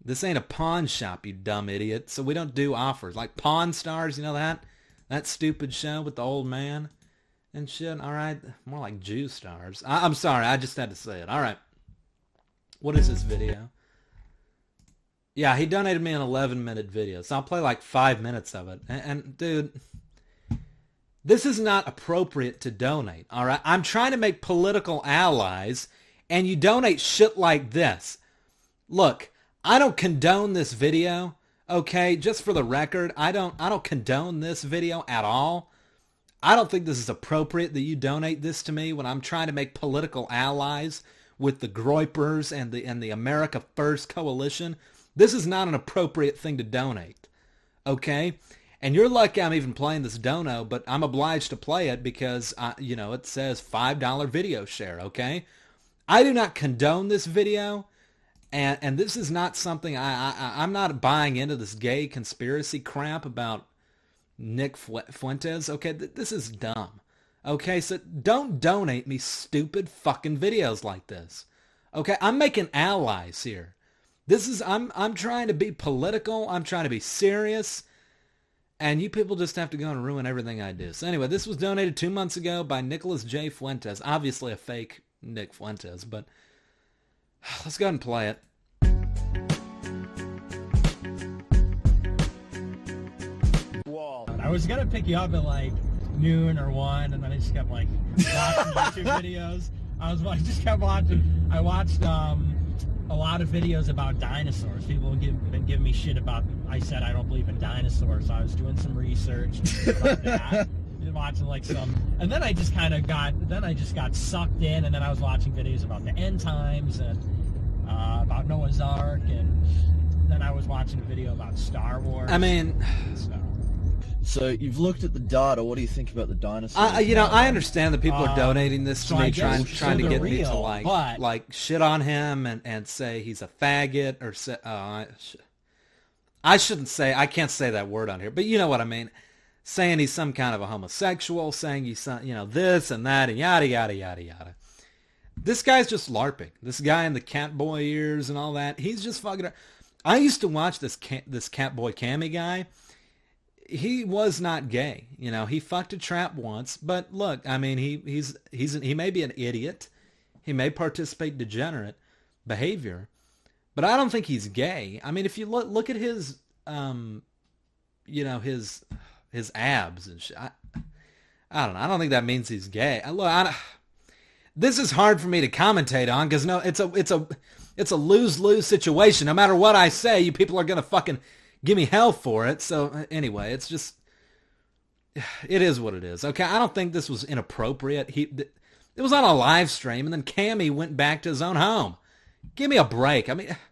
This ain't a pawn shop, you dumb idiot. So we don't do offers like Pawn Stars. You know that that stupid show with the old man and shit. All right, more like Jew Stars. I, I'm sorry, I just had to say it. All right. What is this video? Yeah, he donated me an 11 minute video, so I'll play like five minutes of it. And, and, dude, this is not appropriate to donate. All right, I'm trying to make political allies, and you donate shit like this. Look, I don't condone this video. Okay, just for the record, I don't I don't condone this video at all. I don't think this is appropriate that you donate this to me when I'm trying to make political allies with the Groypers and the and the America First coalition. This is not an appropriate thing to donate. Okay? And you're lucky I'm even playing this dono, but I'm obliged to play it because I, you know, it says $5 video share, okay? I do not condone this video, and and this is not something I, I I'm not buying into this gay conspiracy crap about Nick Fuentes. Okay, this is dumb. Okay, so don't donate me stupid fucking videos like this. Okay, I'm making allies here. This is I'm I'm trying to be political. I'm trying to be serious. And you people just have to go and ruin everything I do. So anyway, this was donated two months ago by Nicholas J. Fuentes. Obviously a fake Nick Fuentes, but let's go ahead and play it. Wall. I was gonna pick you up at like noon or one, and then I just kept like watching YouTube videos. I was I just kept watching. I watched um, a lot of videos about dinosaurs. People have give, been giving me shit about. I said I don't believe in dinosaurs. So I was doing some research about that. watching like some, and then I just kind of got. Then I just got sucked in, and then I was watching videos about the end times and uh, about Noah's Ark, and then I was watching a video about Star Wars. I mean. So. So you've looked at the data. What do you think about the dinosaurs? Uh, you know, I understand that people are donating this to so me, trying trying to get real, me to like but... like shit on him and, and say he's a faggot or say. Oh, I, I shouldn't say. I can't say that word on here, but you know what I mean. Saying he's some kind of a homosexual, saying he's some, you know this and that and yada yada yada yada. This guy's just larping. This guy in the cat boy ears and all that. He's just fucking. I used to watch this cat, this cat boy Cammy guy he was not gay. You know, he fucked a trap once, but look, I mean, he he's he's he may be an idiot. He may participate degenerate behavior, but I don't think he's gay. I mean, if you look look at his um you know, his his abs and shit. I, I don't know. I don't think that means he's gay. I, look, I, this is hard for me to commentate on because no, it's a it's a it's a lose lose situation. No matter what I say, you people are gonna fucking give me hell for it. So uh, anyway, it's just it is what it is. Okay, I don't think this was inappropriate. He it was on a live stream, and then Cammy went back to his own home. Give me a break. I mean.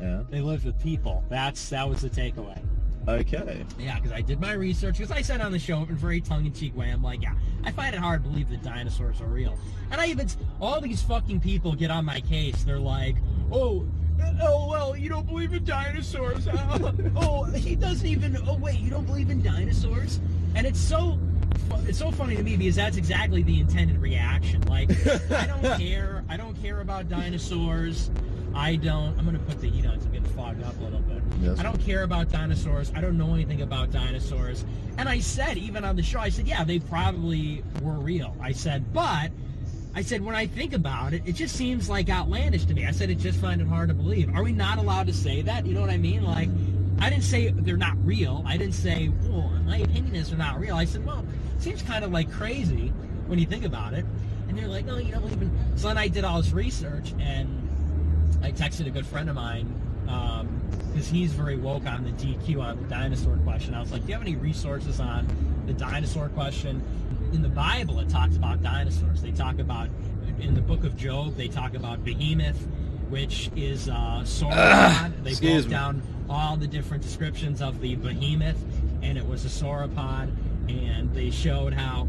Yeah. They live with people. That's that was the takeaway. Okay. Yeah, because I did my research. Because I said on the show in a very tongue-in-cheek way, I'm like, yeah, I find it hard to believe that dinosaurs are real. And I even all these fucking people get on my case. They're like, oh, Oh well, you don't believe in dinosaurs. oh, he doesn't even. Oh wait, you don't believe in dinosaurs? And it's so, it's so funny to me because that's exactly the intended reaction. Like, I don't care. I don't care about dinosaurs. I don't. I'm gonna put the heat on. So I'm getting fogged up a little bit. Yes. I don't care about dinosaurs. I don't know anything about dinosaurs. And I said, even on the show, I said, yeah, they probably were real. I said, but I said, when I think about it, it just seems like outlandish to me. I said, I just find it hard to believe. Are we not allowed to say that? You know what I mean? Like, I didn't say they're not real. I didn't say, well, my opinion is they're not real. I said, well, it seems kind of like crazy when you think about it. And they're like, no, you don't believe in. So then I did all this research and I texted a good friend of mine because um, he's very woke on the DQ on the dinosaur question. I was like, do you have any resources on the dinosaur question? in the Bible, it talks about dinosaurs. They talk about, in the book of Job, they talk about Behemoth, which is uh, sauropod. they broke down all the different descriptions of the Behemoth, and it was a sauropod. And they showed how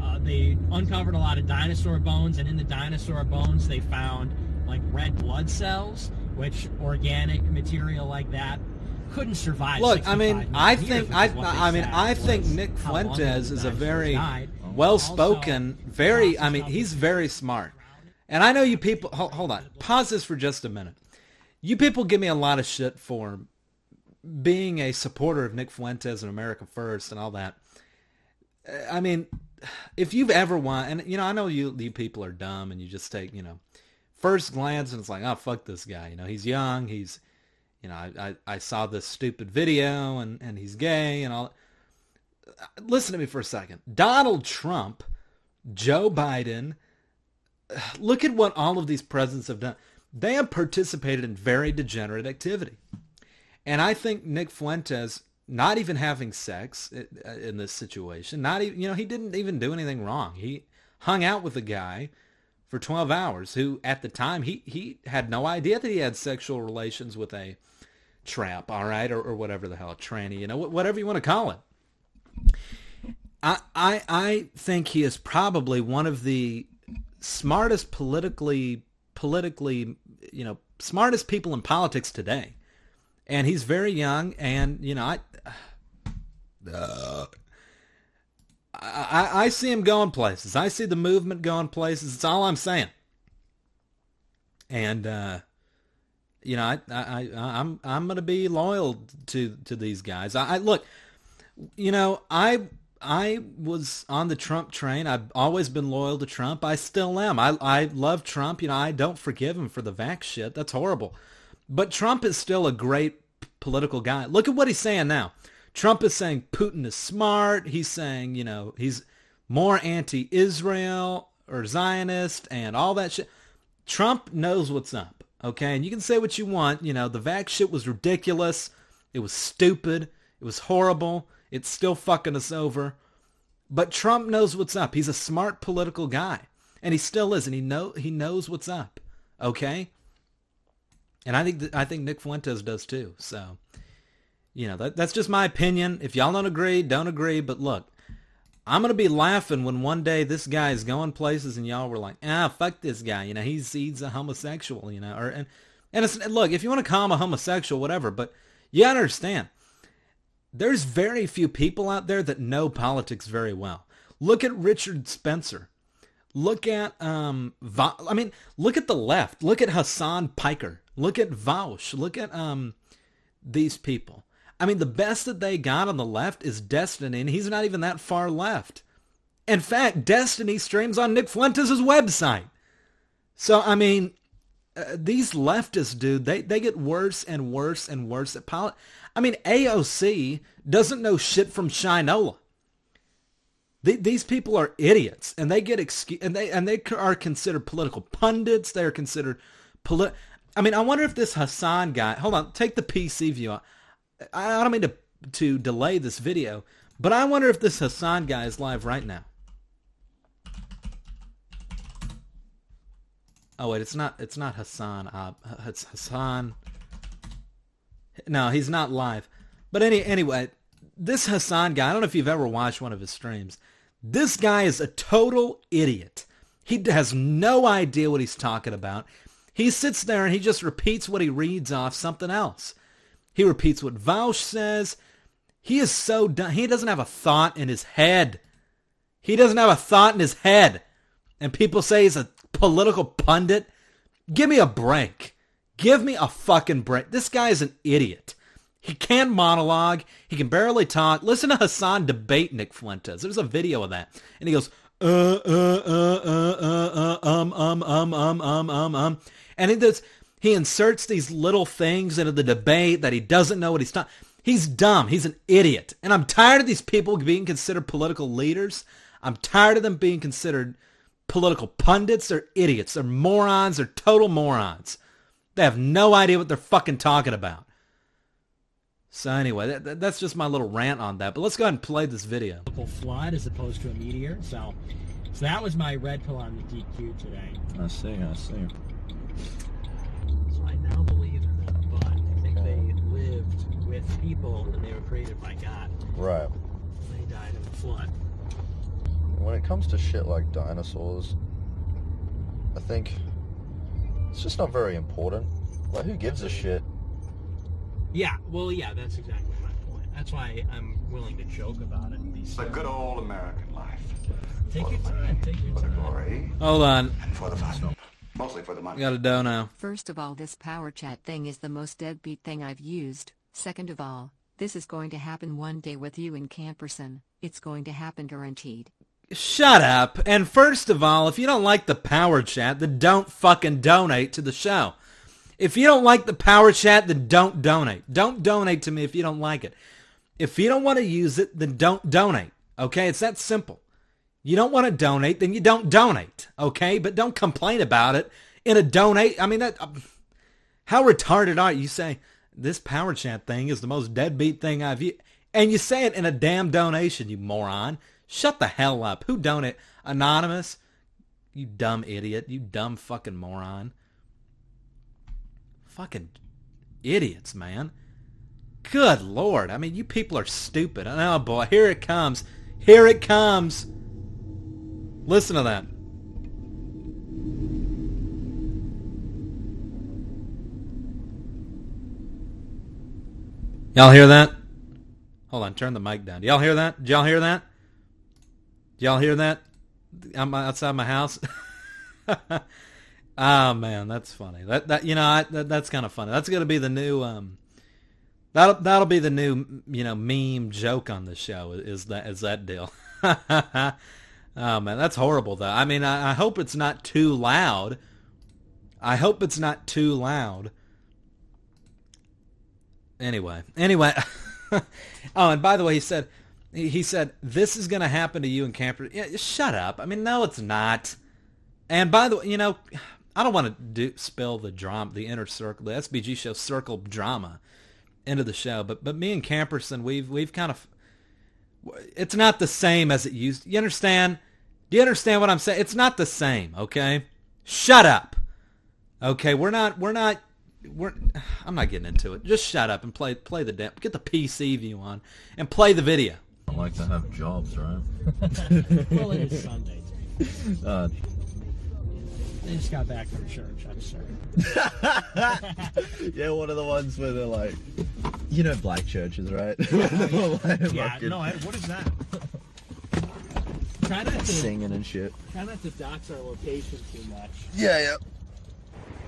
uh, they uncovered a lot of dinosaur bones, and in the dinosaur bones, they found like red blood cells, which organic material like that couldn't survive. Look, I mean, I think I, I mean, I think Nick Fuentes is a very well-spoken, very. I mean, he's very smart. And I know you people. Hold, hold on, pause this for just a minute. You people give me a lot of shit for being a supporter of Nick Fuentes and America First and all that. I mean, if you've ever won, and you know, I know you you people are dumb and you just take you know, first glance and it's like, oh fuck this guy. You know, he's young. He's you know, I, I, I saw this stupid video and, and he's gay and all. Listen to me for a second. Donald Trump, Joe Biden, look at what all of these presidents have done. They have participated in very degenerate activity. And I think Nick Fuentes, not even having sex in this situation, not even, you know, he didn't even do anything wrong. He hung out with a guy for 12 hours who at the time he, he had no idea that he had sexual relations with a trap, all right, or, or whatever the hell, tranny, you know, whatever you want to call it. I, I I think he is probably one of the smartest politically politically you know smartest people in politics today, and he's very young. And you know I. Uh, I, I see him going places. I see the movement going places. It's all I'm saying. And uh, you know, I, I, I I'm I'm gonna be loyal to to these guys. I, I look, you know, I I was on the Trump train. I've always been loyal to Trump. I still am. I I love Trump. You know, I don't forgive him for the vax shit. That's horrible. But Trump is still a great political guy. Look at what he's saying now. Trump is saying Putin is smart. He's saying, you know, he's more anti-Israel or Zionist and all that shit. Trump knows what's up, okay? And you can say what you want. You know, the vax shit was ridiculous. It was stupid. It was horrible. It's still fucking us over. But Trump knows what's up. He's a smart political guy. And he still is, and he know he knows what's up. Okay? And I think th- I think Nick Fuentes does too. So you know, that, that's just my opinion. If y'all don't agree, don't agree. But look, I'm gonna be laughing when one day this guy is going places and y'all were like, ah, fuck this guy. You know, he's he's a homosexual. You know, or and and it's look, if you want to call him a homosexual, whatever. But you gotta understand, there's very few people out there that know politics very well. Look at Richard Spencer. Look at um, Va- I mean, look at the left. Look at Hassan Piker. Look at Vaush. Look at um, these people. I mean, the best that they got on the left is Destiny, and he's not even that far left. In fact, Destiny streams on Nick Fuentes' website. So, I mean, uh, these leftists, dude, they, they get worse and worse and worse at politics. I mean, AOC doesn't know shit from Shinola. these people are idiots, and they get excuse, and they and they are considered political pundits. They are considered polit. I mean, I wonder if this Hassan guy. Hold on, take the PC view. I don't mean to to delay this video, but I wonder if this Hassan guy is live right now. Oh wait, it's not. It's not Hassan. Uh, it's Hassan. No, he's not live. But any anyway, this Hassan guy. I don't know if you've ever watched one of his streams. This guy is a total idiot. He has no idea what he's talking about. He sits there and he just repeats what he reads off something else. He repeats what Vaush says. He is so done. He doesn't have a thought in his head. He doesn't have a thought in his head. And people say he's a political pundit. Give me a break. Give me a fucking break. This guy is an idiot. He can't monologue. He can barely talk. Listen to Hassan debate Nick Fuentes. There's a video of that. And he goes, uh, uh, uh, uh, uh, uh, um, um, um, um, um, um, um. And he does, he inserts these little things into the debate that he doesn't know what he's talking. He's dumb. He's an idiot. And I'm tired of these people being considered political leaders. I'm tired of them being considered political pundits. They're idiots. They're morons. They're total morons. They have no idea what they're fucking talking about. So anyway, that, that's just my little rant on that. But let's go ahead and play this video. Flood as opposed to a meteor. So, so that was my red pill on the DQ today. I see. I see. Now believe in them, but I think they lived with people and they were created by God. Right. And they died in the flood. When it comes to shit like dinosaurs, I think it's just not very important. Like, who gives a shit? Yeah, well, yeah, that's exactly my point. That's why I'm willing to joke about it. It's a good old American life. Take your time. Take your For the time. glory Hold on. and for the fun. Mostly for the money. You Got a dough now. First of all, this power chat thing is the most deadbeat thing I've used. Second of all, this is going to happen one day with you in Camperson. It's going to happen guaranteed. Shut up. And first of all, if you don't like the power chat, then don't fucking donate to the show. If you don't like the power chat, then don't donate. Don't donate to me if you don't like it. If you don't want to use it, then don't donate. Okay? It's that simple. You don't want to donate, then you don't donate. Okay? But don't complain about it in a donate. I mean, that, um, how retarded are you? You say, this power chat thing is the most deadbeat thing I've. And you say it in a damn donation, you moron. Shut the hell up. Who donate? Anonymous? You dumb idiot. You dumb fucking moron. Fucking idiots, man. Good lord. I mean, you people are stupid. Oh boy, here it comes. Here it comes. Listen to that. Y'all hear that? Hold on, turn the mic down. Do Y'all hear that? Did y'all hear that? Did y'all hear that? I'm outside my house. oh man, that's funny. That that you know I, that, that's kind of funny. That's gonna be the new um. That'll that'll be the new you know meme joke on the show. Is that is that deal? oh man, that's horrible though. I mean, I, I hope it's not too loud. I hope it's not too loud. Anyway, anyway. oh, and by the way, he said he said this is going to happen to you in camper. Yeah, shut up. I mean, no, it's not. And by the way, you know, I don't want to do, spill the drama, the inner circle, the SBG show circle drama into the show, but but me and Camperson, we've we've kind of, it's not the same as it used. You understand? Do you understand what I'm saying? It's not the same. Okay, shut up. Okay, we're not we're not we're I'm not getting into it. Just shut up and play play the get the PC view on and play the video. I like to have jobs, right? well, it is Sunday. Uh, they just got back from church. I'm sorry. yeah, one of the ones where they're like, you know, black churches, right? yeah, no, I, what is that? Try not to singing and shit. Try not to dox our location too much. Yeah, yeah.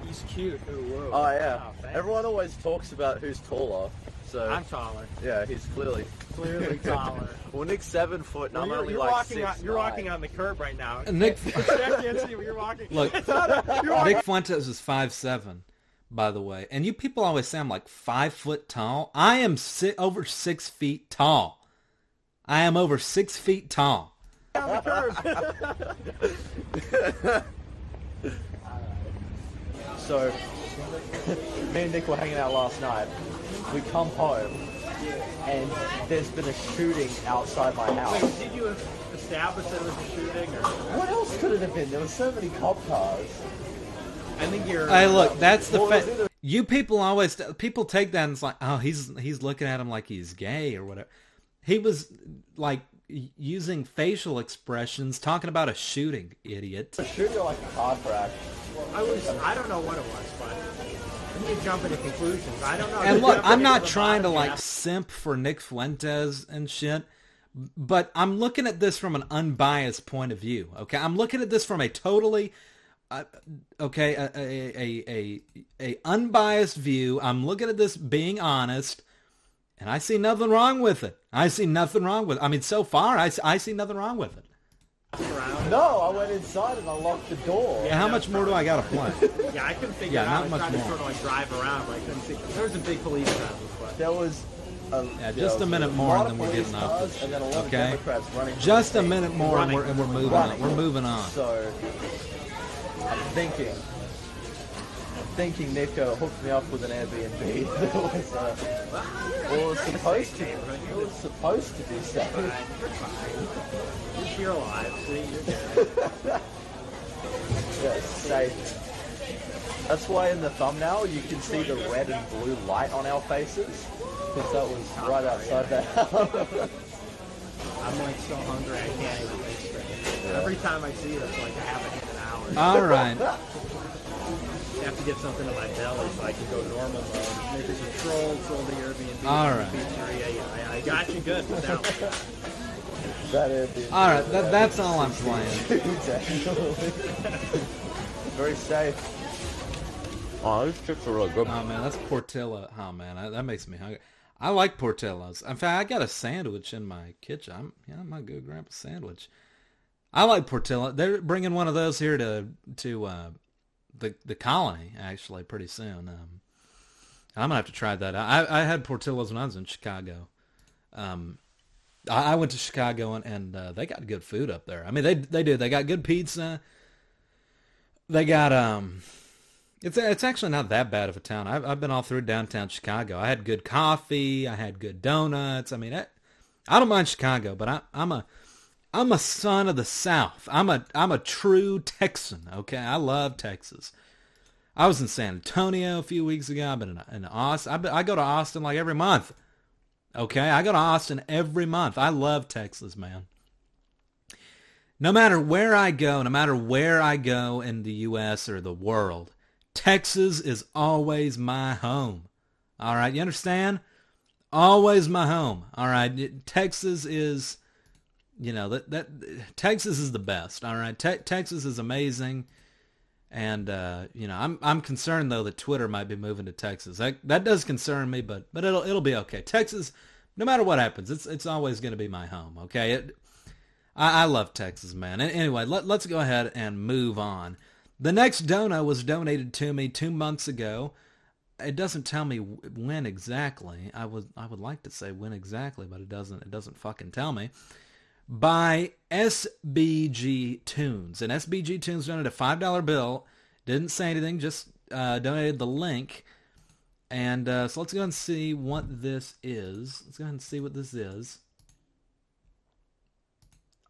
He's cute. Ooh, whoa. Oh yeah. Wow. Everyone always talks about who's taller. So I'm taller. yeah, he's clearly Clearly taller. well, Nick's seven foot, and Well, I'm you're, only you're like walking six. on, you're walking on the curb right now. Nick- Check can't see, but you're walking. Look, a- you're walking- Nick Fuentes is five seven, by the way, and you people always say I'm like five foot tall. I am si- over six feet tall. I am over six feet tall. on the curb. So, me and Nick were hanging out last night. We come home, and there's been a shooting outside my house. Wait, did you establish that it was a shooting? Or? What else could it have been? There were so many cop cars. I think you're. Hey, look, that's the Well, it either- You people always people take that and it's like, oh, he's he's looking at him like he's gay or whatever. He was like using facial expressions, talking about a shooting, idiot. A shooting like a car crash. I was. I don't know what it was, but into conclusions. I don't know. And look, I'm not trying to like simp for Nick Fuentes and shit, but I'm looking at this from an unbiased point of view. Okay, I'm looking at this from a totally, uh, okay, a, a a a a unbiased view. I'm looking at this being honest, and I see nothing wrong with it. I see nothing wrong with. It. I mean, so far, I, I see nothing wrong with it. No, I went inside and I locked the door. Yeah, how much more do I got to play? Yeah, I couldn't figure Yeah, it out. not I much tried to more. sort of like drive around, but I couldn't see. There was a big police presence, but There was. A, Yeah, just a minute more and then we're getting off this And then a lot of okay? Just a minute more, and we're, and we're moving on. We're moving on. So, I'm thinking. I'm thinking Nick uh, hooked me up with an Airbnb. that was, uh, well, it was supposed to. It was supposed to be safe. You're here alive. See, you're good. Yeah, safe. That's why in the thumbnail you can see the red and blue light on our faces. Because that was right outside the house. I'm like so hungry I can't even think straight. Every time I see it, it's like I haven't an hour. All right. I have to get something in my belly so I can go normal mode. Make a control, troll the Airbnb, All the right. pizzeria. Yeah, I, I got you good with that one. that Airbnb. All right, that, that's all I'm playing. Exactly. Very safe. Oh, these chips are really good. Oh man, that's Portillo. Oh man, that, that makes me hungry. I like Portillo's. In fact, I got a sandwich in my kitchen. I'm, yeah, I might go grab a sandwich. I like Portillo. They're bringing one of those here to to uh, the the colony actually pretty soon. Um, I'm gonna have to try that. I, I had Portillo's when I was in Chicago. Um, I, I went to Chicago and, and uh, they got good food up there. I mean, they they do. They got good pizza. They got um, it's it's actually not that bad of a town. I've I've been all through downtown Chicago. I had good coffee. I had good donuts. I mean, I, I don't mind Chicago, but I, I'm a I'm a son of the South. I'm a I'm a true Texan. Okay, I love Texas. I was in San Antonio a few weeks ago. I've been in, in Austin. Been, I go to Austin like every month. Okay, I go to Austin every month. I love Texas, man. no matter where I go, no matter where I go in the U.S. or the world, Texas is always my home. All right, you understand? Always my home. All right, Texas is, you know that that Texas is the best. All right, Te- Texas is amazing, and uh, you know I'm I'm concerned though that Twitter might be moving to Texas. That that does concern me, but but it'll it'll be okay. Texas, no matter what happens, it's it's always going to be my home. Okay, it, I, I love Texas, man. Anyway, let, let's go ahead and move on. The next dono was donated to me two months ago. It doesn't tell me when exactly. I would I would like to say when exactly, but it doesn't. It doesn't fucking tell me. By SBG Tunes, and SBG Tunes donated a five dollar bill. Didn't say anything, just uh, donated the link. And uh, so let's go and see what this is. Let's go and see what this is.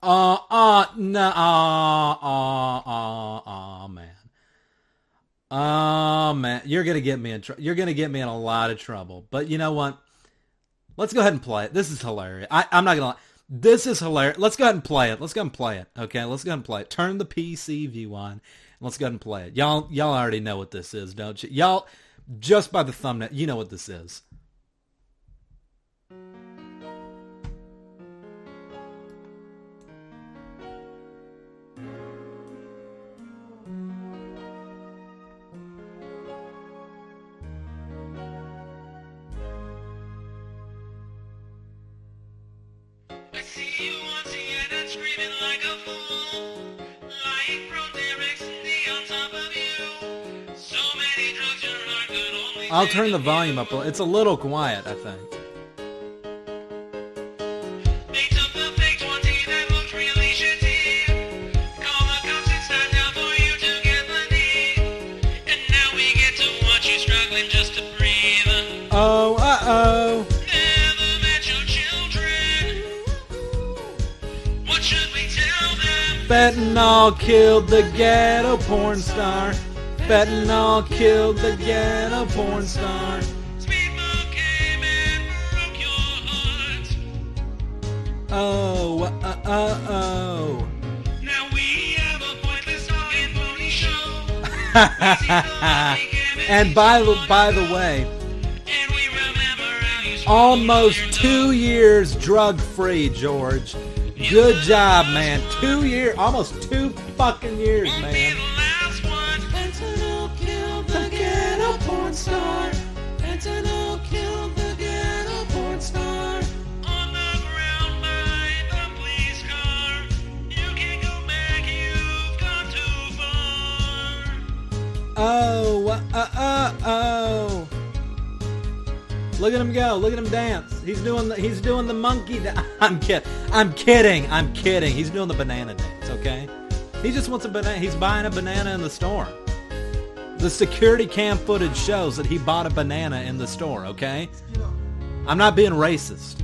Uh, uh, no, uh, uh, uh, uh, man. Oh man, you're gonna get me in trouble. You're gonna get me in a lot of trouble. But you know what? Let's go ahead and play it. This is hilarious. I, I'm not gonna lie. This is hilarious. Let's go ahead and play it. Let's go ahead and play it. Okay, let's go ahead and play it. Turn the PC view on. let's go ahead and play it. Y'all, y'all already know what this is, don't you? Y'all, just by the thumbnail, you know what this is. I'll turn the volume up. It's a little quiet, I think. Fentanyl killed the ghetto porn star. Fentanyl killed the ghetto porn star. Oh, uh, uh, oh. Now we have a pointless pony show. and by the by the way, almost two years drug free, George. Good job, man. Two year, almost two fucking years, man. star. Fentanyl killed the ghetto porn star. On the ground by the police car. You can't go back, you've gone too far. Oh, uh, uh, oh. Look at him go. Look at him dance. He's doing the he's doing the monkey da- I'm kidding. I'm kidding. I'm kidding. He's doing the banana dance, okay? He just wants a banana. He's buying a banana in the store. The security cam footage shows that he bought a banana in the store, okay? I'm not being racist.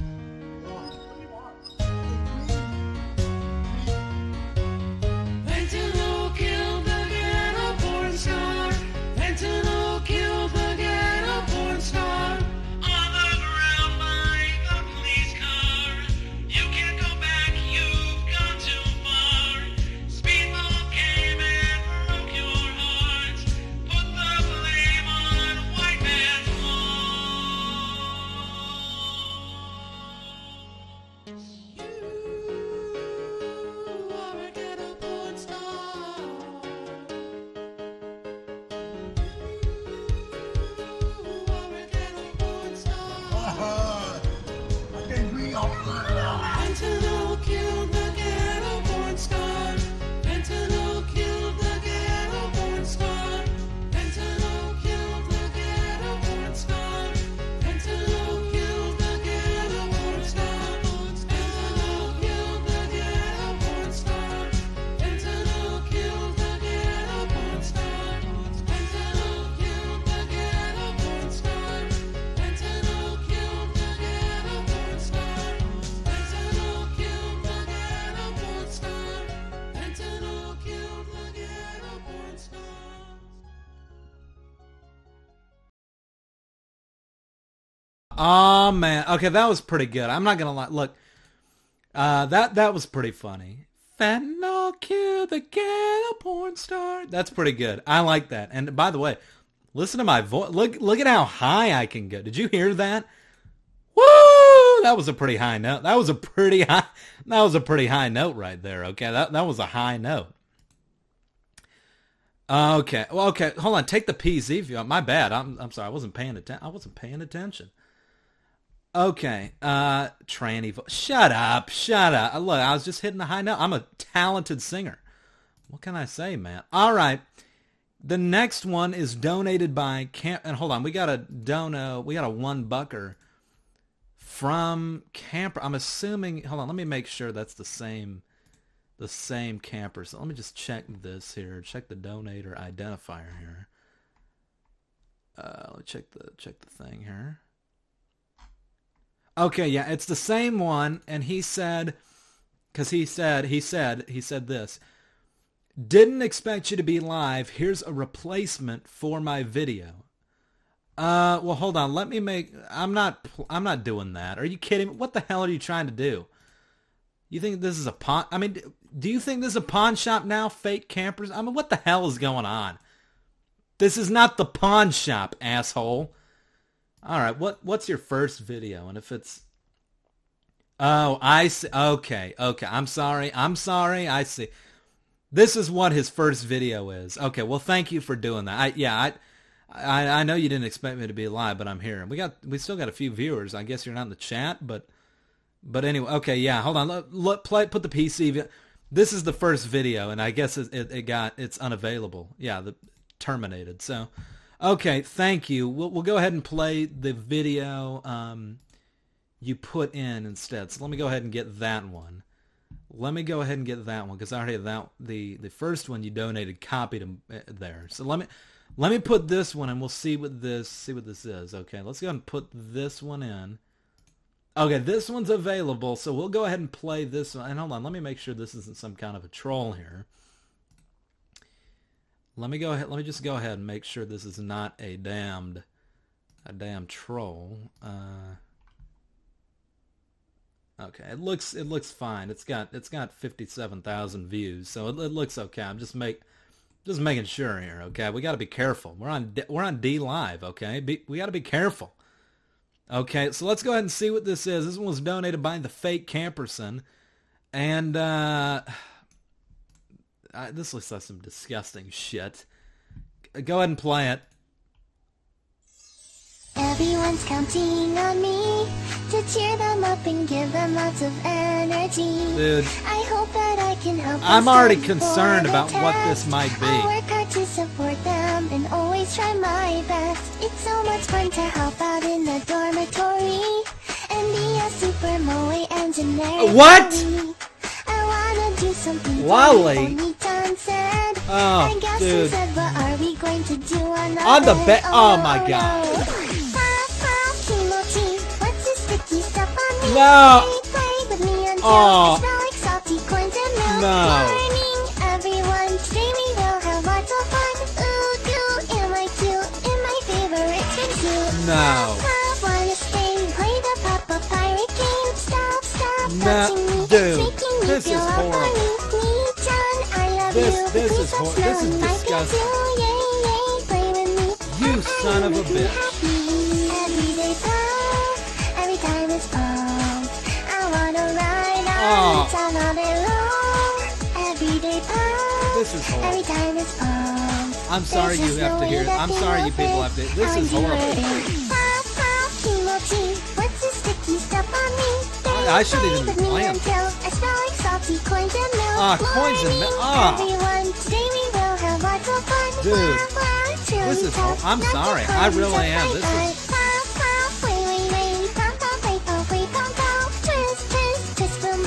Oh man. Okay, that was pretty good. I'm not gonna lie. Look, uh, that that was pretty funny. Fentanyl the ghetto porn star. That's pretty good. I like that. And by the way, listen to my voice. Look, look at how high I can go. Did you hear that? Woo! That was a pretty high note. That was a pretty high. That was a pretty high note right there. Okay, that that was a high note. Okay. Well, okay. Hold on. Take the PC view. My bad. I'm I'm sorry. I wasn't paying attention. I wasn't paying attention. Okay. Uh tranny vo- Shut up. Shut up. Look, I was just hitting the high note. I'm a talented singer. What can I say, man? All right. The next one is donated by Camp and hold on, we got a dono, we got a one bucker from Camper. I'm assuming hold on, let me make sure that's the same the same camper. So let me just check this here. Check the donator identifier here. Uh, let me check the check the thing here. Okay, yeah, it's the same one, and he said, because he said he said he said this. Didn't expect you to be live. Here's a replacement for my video. Uh, well, hold on. Let me make. I'm not. I'm not doing that. Are you kidding? Me? What the hell are you trying to do? You think this is a pawn? I mean, do you think this is a pawn shop now? Fake campers? I mean, what the hell is going on? This is not the pawn shop, asshole. All right, what what's your first video? And if it's Oh, I see. Okay, okay. I'm sorry. I'm sorry. I see. This is what his first video is. Okay, well, thank you for doing that. I yeah, I I, I know you didn't expect me to be live, but I'm here. We got we still got a few viewers. I guess you're not in the chat, but but anyway, okay, yeah. Hold on. Let, let play put the PC. This is the first video, and I guess it, it, it got it's unavailable. Yeah, the terminated. So, okay, thank you. We'll we'll go ahead and play the video um, you put in instead. So let me go ahead and get that one. Let me go ahead and get that one because I already have that the the first one you donated copied them uh, there. So let me let me put this one and we'll see what this see what this is. Okay, let's go and put this one in. Okay, this one's available, so we'll go ahead and play this one. And hold on, let me make sure this isn't some kind of a troll here. Let me go ahead. Let me just go ahead and make sure this is not a damned, a damn troll. Uh, okay, it looks it looks fine. It's got it's got fifty seven thousand views, so it, it looks okay. I'm just make just making sure here. Okay, we got to be careful. We're on we're on DLive. Okay, be, we got to be careful. Okay, so let's go ahead and see what this is. This one was donated by the fake Camperson. And uh, I, this looks like some disgusting shit. Go ahead and play it. Everyone's counting on me to cheer them up and give them lots of energy. Dude. I hope that I can help. I'm already concerned about what this might be. I'll work hard to support them and always try my best. It's so much fun to help out in the dormitory and be a super moe engineer. What? Lolly. funny for said. Oh, I guess dude. said, what are we going to do on the bed? oh, oh my. God. Ha, ha, kimochi. What's this sticky stuff on me? No. Play, play with me until Oh. Smell like salty coins and milk. No. Morning, everyone. Today we will have lots of fun. Ooh, goo, am I cute? In my favorite swimsuit. No. Ha, wanna stay, play the Papa Pirate game. Stop, stop No, dude, It's making me this is horrible. funny. Me, John, I love This- you. this is stop hor- this is disgusting. pizza. Yay, yay, play with me. You son of a bitch. Everyday pal, every time it's fall. I wanna ride Aw. on town all day long. Everyday pal, This is horrible. every time it's fall. I'm sorry you have to hear. that I'm sorry you people have to. This is horrible. Hurting. Pop, pop, kimochi. What's this sticky stuff on me? I- shouldn't even Play be with me playing. until I smell like salty coins and milk. Ah, coins and milk. Ah. Everyone, today we will have lots of fun. Dude, Blah, blah, it's really this is I'm sorry. I really am. This is-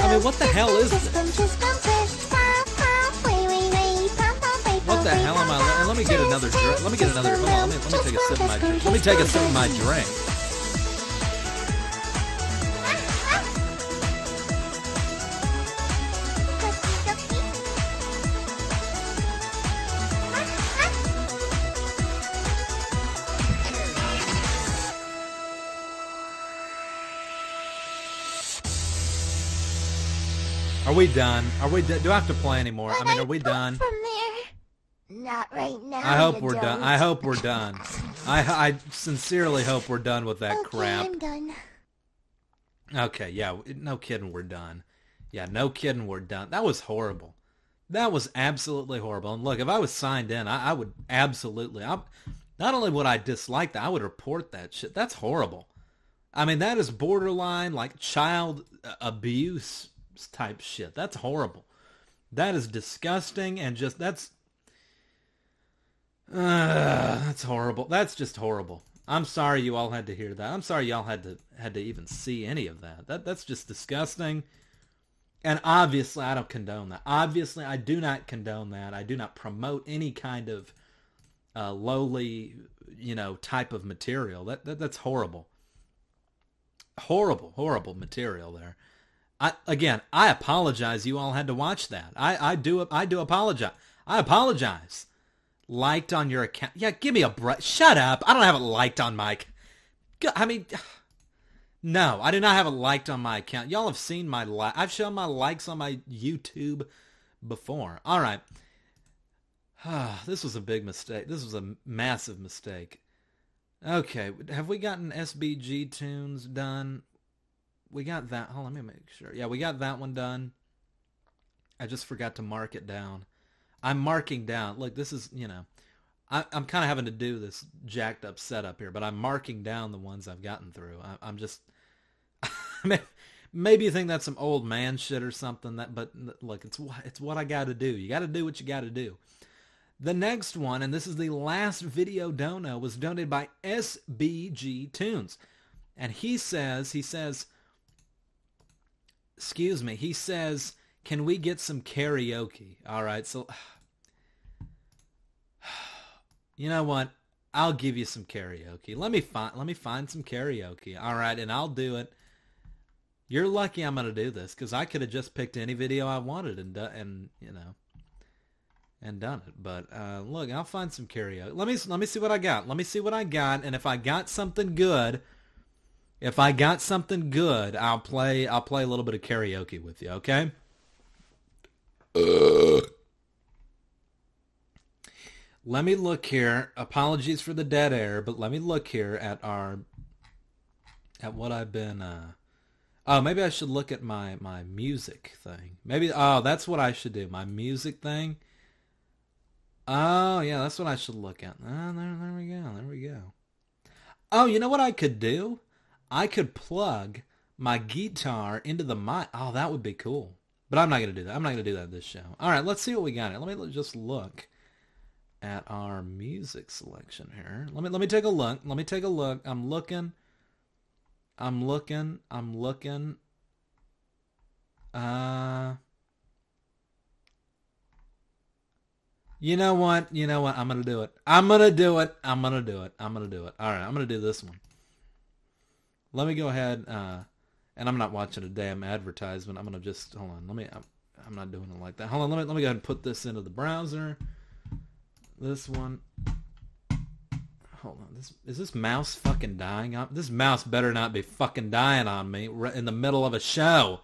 I mean, what the hell is this? What the hell am I? Let, me get another drink. Let me get another. Hold on. Let me, let me take a sip of my drink. Let me take a sip of my drink. We done? Are we? Do I have to play anymore? I mean, are we done? From there. Not right now. I hope we're done. don't. I hope we're done. I I sincerely hope we're done with that okay, crap. I'm done. Okay, yeah, no kidding, we're done. Yeah, no kidding, we're done. That was horrible. That was absolutely horrible. And look, if I was signed in, I, I would absolutely. I, not only would I dislike that, I would report that shit. That's horrible. I mean, that is borderline like child uh, abuse type shit. That's horrible. That is disgusting and just that's uh, that's horrible. That's just horrible. I'm sorry you all had to hear that. I'm sorry y'all had to had to even see any of that. That that's just disgusting. And obviously I don't condone that. Obviously I do not condone that. I do not promote any kind of uh, lowly, you know, type of material. That, that that's horrible. Horrible, horrible material there. I again, I apologize you all had to watch that. I I do I do apologize. I apologize liked on your account. Yeah, give me a break. Shut up. I don't have it liked on my. I mean, no, I do not have it liked on my account. Y'all have seen my like. I've shown my likes on my YouTube before. All right. this was a big mistake. This was a massive mistake. Okay, have we gotten SBG tunes done? We got that. Hold on, let me make sure. Yeah, we got that one done. I just forgot to mark it down. I'm marking down. Look, this is, you know, I, am kind of having to do this jacked up setup here, but I'm marking down the ones I've gotten through. I, am just, maybe you think that's some old man shit or something. That, but look, it's it's what I got to do. You got to do what you got to do. The next one, and this is the last video dono, was donated by SBG Tunes, and he says he says, excuse me, he says. Can we get some karaoke? All right, so you know what? I'll give you some karaoke. Let me find let me find some karaoke. All right, and I'll do it. You're lucky I'm going to do this cuz I could have just picked any video I wanted and and you know and done it. But uh, look, I'll find some karaoke. Let me let me see what I got. Let me see what I got and if I got something good, if I got something good, I'll play I'll play a little bit of karaoke with you, okay? Uh. Let me look here. Apologies for the dead air, but let me look here at our at what I've been uh Oh, maybe I should look at my my music thing. Maybe oh, that's what I should do. My music thing. Oh, yeah, that's what I should look at. Oh, there, there we go. There we go. Oh, you know what I could do? I could plug my guitar into the mic. Oh, that would be cool. But I'm not going to do that. I'm not going to do that this show. All right, let's see what we got. Let me just look at our music selection here. Let me let me take a look. Let me take a look. I'm looking. I'm looking. I'm looking. Uh You know what? You know what? I'm going to do it. I'm going to do it. I'm going to do it. I'm going to do it. All right, I'm going to do this one. Let me go ahead uh and I'm not watching a damn advertisement. I'm to just hold on. Let me I'm, I'm not doing it like that. Hold on. Let me let me go ahead and put this into the browser. This one. Hold on. This is this mouse fucking dying on this mouse better not be fucking dying on me in the middle of a show.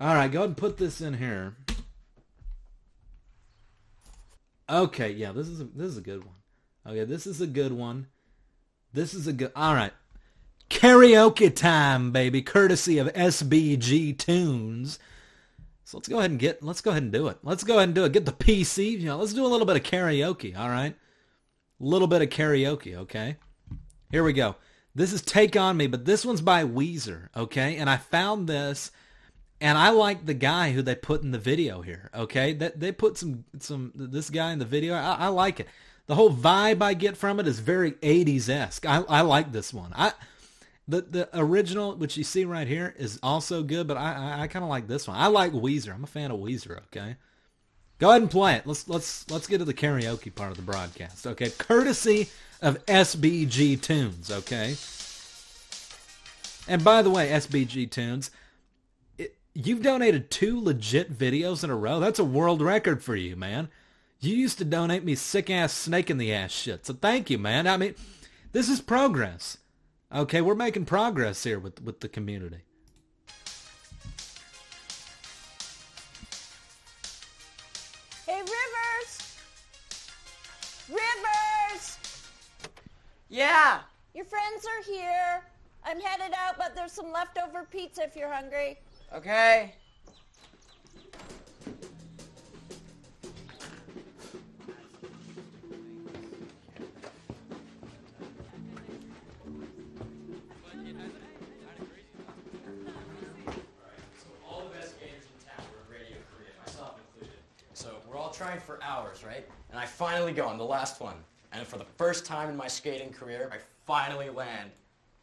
All right, go ahead and put this in here. Okay, yeah, this is a, this is a good one. Okay, this is a good one. This is a good. All right, karaoke time, baby, courtesy of SBG Tunes. So let's go ahead and get, let's go ahead and do it. Let's go ahead and do it. Get the PC, you know, let's do a little bit of karaoke, all right? A little bit of karaoke, okay? Here we go. This is Take On Me, but this one's by Weezer, okay? And I found this, and I like the guy who they put in the video here, okay? That they put some, some, this guy in the video. I, I like it. The whole vibe I get from it is very 80s-esque. I, I like this one. I the the original, which you see right here, is also good, but I I, I kind of like this one. I like Weezer. I'm a fan of Weezer. Okay, go ahead and play it. Let's let's let's get to the karaoke part of the broadcast. Okay, courtesy of SBG Tunes. Okay, and by the way, SBG Tunes, you've donated two legit videos in a row. That's a world record for you, man. You used to donate me sick ass snake in the ass shit. So thank you, man. I mean, this is progress. Okay, we're making progress here with with the community. Hey, Rivers. Rivers. Yeah. Your friends are here. I'm headed out, but there's some leftover pizza if you're hungry. Okay. We're trying for hours, right? And I finally go on the last one. And for the first time in my skating career, I finally land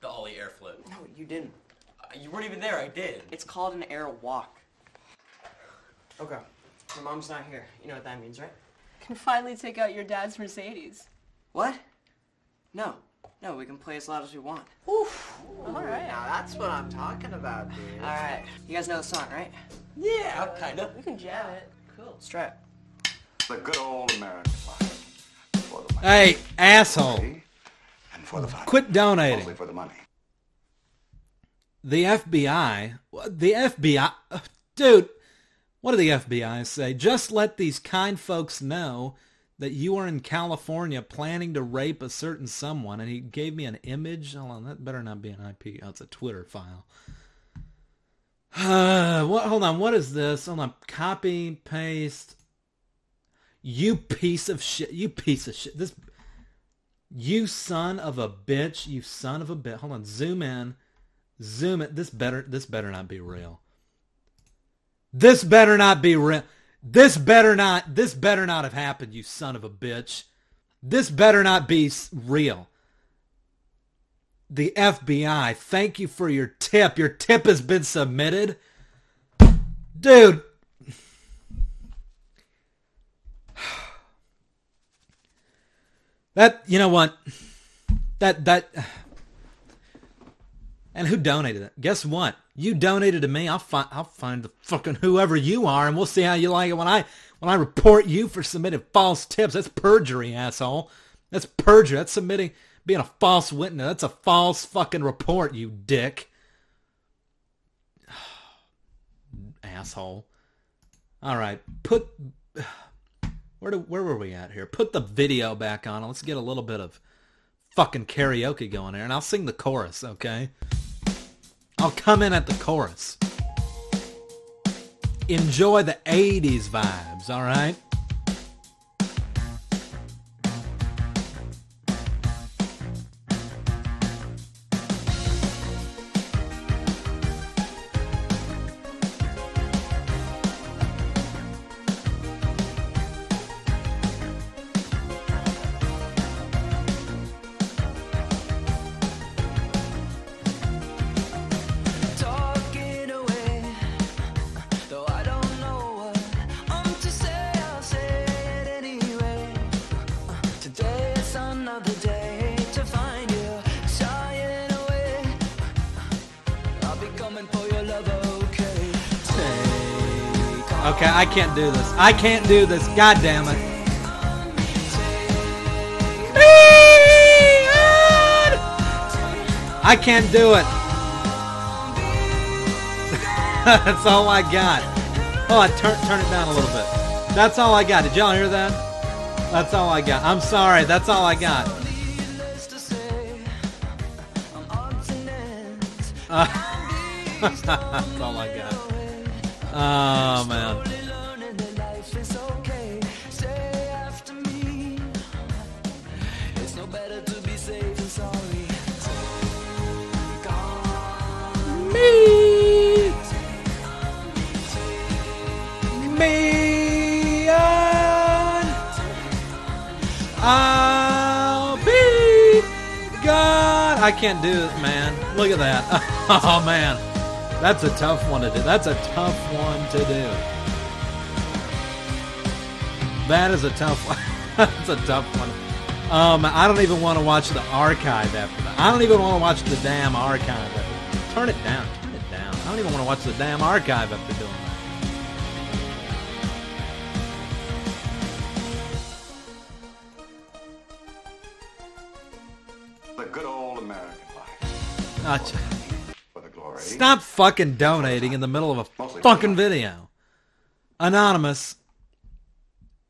the ollie air flip. No, you didn't. Uh, you weren't even there. I did. It's called an air walk. Okay. Your mom's not here. You know what that means, right? Can finally take out your dad's Mercedes. What? No. No, we can play as loud as we want. Oof. All right. Now that's what I'm talking about, dude. All right. You guys know the song, right? Yeah, kind of. We can jam it. Cool. Let's try it. The good old American life. For the money. Hey, asshole. And for the. Quit donating. Mostly for the money. The FBI, the FBI, dude, what do the FBI say? Just let these kind folks know that you are in California planning to rape a certain someone, and he gave me an image. Hold on, that better not be an IP. Oh, it's a Twitter file. Uh, what? Hold on, what is this? Hold on, copy, paste. You piece of shit. You piece of shit. This. You son of a bitch. You son of a bitch. Hold on, zoom in. Zoom it. This better. This better not be real. This better not be real. This better not. This better not have happened. You son of a bitch. This better not be real. The FBI. Thank you for your tip. Your tip has been submitted, dude. That you know what? That that. And who donated it? Guess what? You donated to me. I'll find I'll find the fucking whoever you are, and we'll see how you like it when I when I report you for submitting false tips. That's perjury, asshole. That's perjury. That's submitting being a false witness. That's a false fucking report, you dick. asshole. All right, put where do where were we at here? Put the video back on. Let's get a little bit of fucking karaoke going here, and I'll sing the chorus. Okay. I'll come in at the chorus. Enjoy the 80s vibes, all right? Can't do this. I can't do this. God damn it. I can't do it. That's all I got. Oh, I turn turn it down a little bit. That's all I got. Did y'all hear that? That's all I got. I'm sorry. That's all I got. That's all I got. Oh man. I can't do it, man. Look at that. Oh man, that's a tough one to do. That's a tough one to do. That is a tough one. that's a tough one. Um, I don't even want to watch the archive after that. I don't even want to watch the damn archive. After. Turn it down. Turn it down. I don't even want to watch the damn archive after doing that. Life. For the glory. Stop fucking donating in the middle of a fucking video. Anonymous.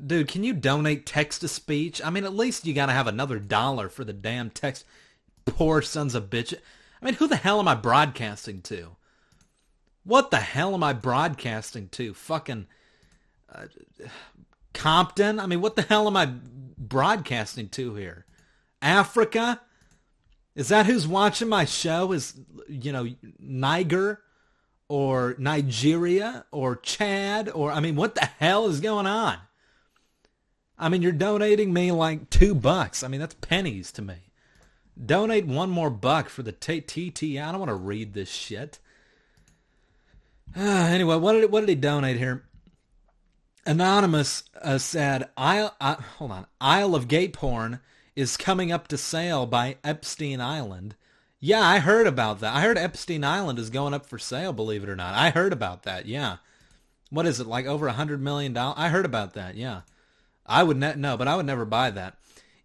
dude, can you donate text to speech? I mean, at least you got to have another dollar for the damn text. Poor sons of bitches. I mean, who the hell am I broadcasting to? What the hell am I broadcasting to? Fucking uh, Compton? I mean, what the hell am I broadcasting to here? Africa? Is that who's watching my show? Is, you know, Niger or Nigeria or Chad or, I mean, what the hell is going on? I mean, you're donating me like two bucks. I mean, that's pennies to me. Donate one more buck for the t- TT. I don't want to read this shit. Uh, anyway, what did what did he donate here? Anonymous uh, said, "Isle, uh, hold on, Isle of Gay Porn is coming up to sale by Epstein Island." Yeah, I heard about that. I heard Epstein Island is going up for sale. Believe it or not, I heard about that. Yeah, what is it like over a hundred million dollars? I heard about that. Yeah, I would ne- no, but I would never buy that.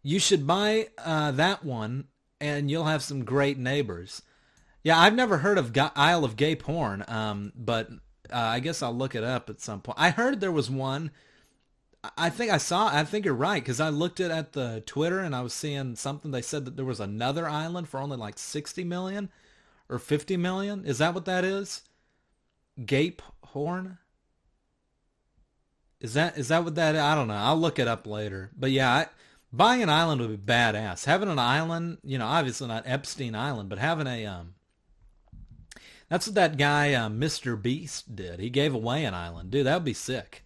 You should buy uh, that one, and you'll have some great neighbors. Yeah, I've never heard of Isle of Gay Porn, um, but uh, I guess I'll look it up at some point. I heard there was one. I- think I saw. I think you're right because I looked it at the Twitter and I was seeing something. They said that there was another island for only like sixty million or fifty million. Is that what that is? Gape Horn. Is that is that what that? I don't know. I'll look it up later. But yeah, I, buying an island would be badass. Having an island, you know, obviously not Epstein Island, but having a um. That's what that guy, uh, Mr. Beast, did. He gave away an island, dude. That would be sick.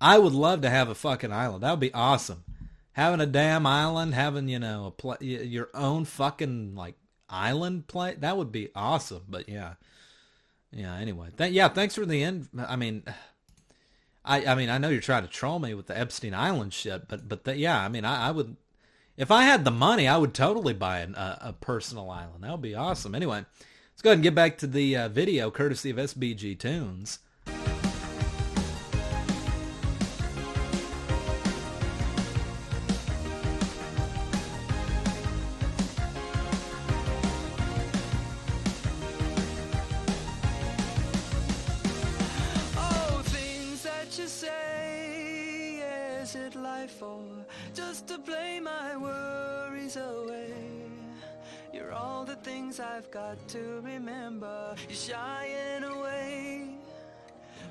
I would love to have a fucking island. That would be awesome. Having a damn island, having you know a pla your own fucking like island play. That would be awesome. But yeah, yeah. Anyway, th- yeah. Thanks for the end. I mean. I, I mean, I know you're trying to troll me with the Epstein Island shit, but but the, yeah, I mean, I, I would, if I had the money, I would totally buy an, a, a personal island. That would be awesome. Anyway, let's go ahead and get back to the uh, video, courtesy of SBG Tunes. All the things I've got to remember. You're shying away.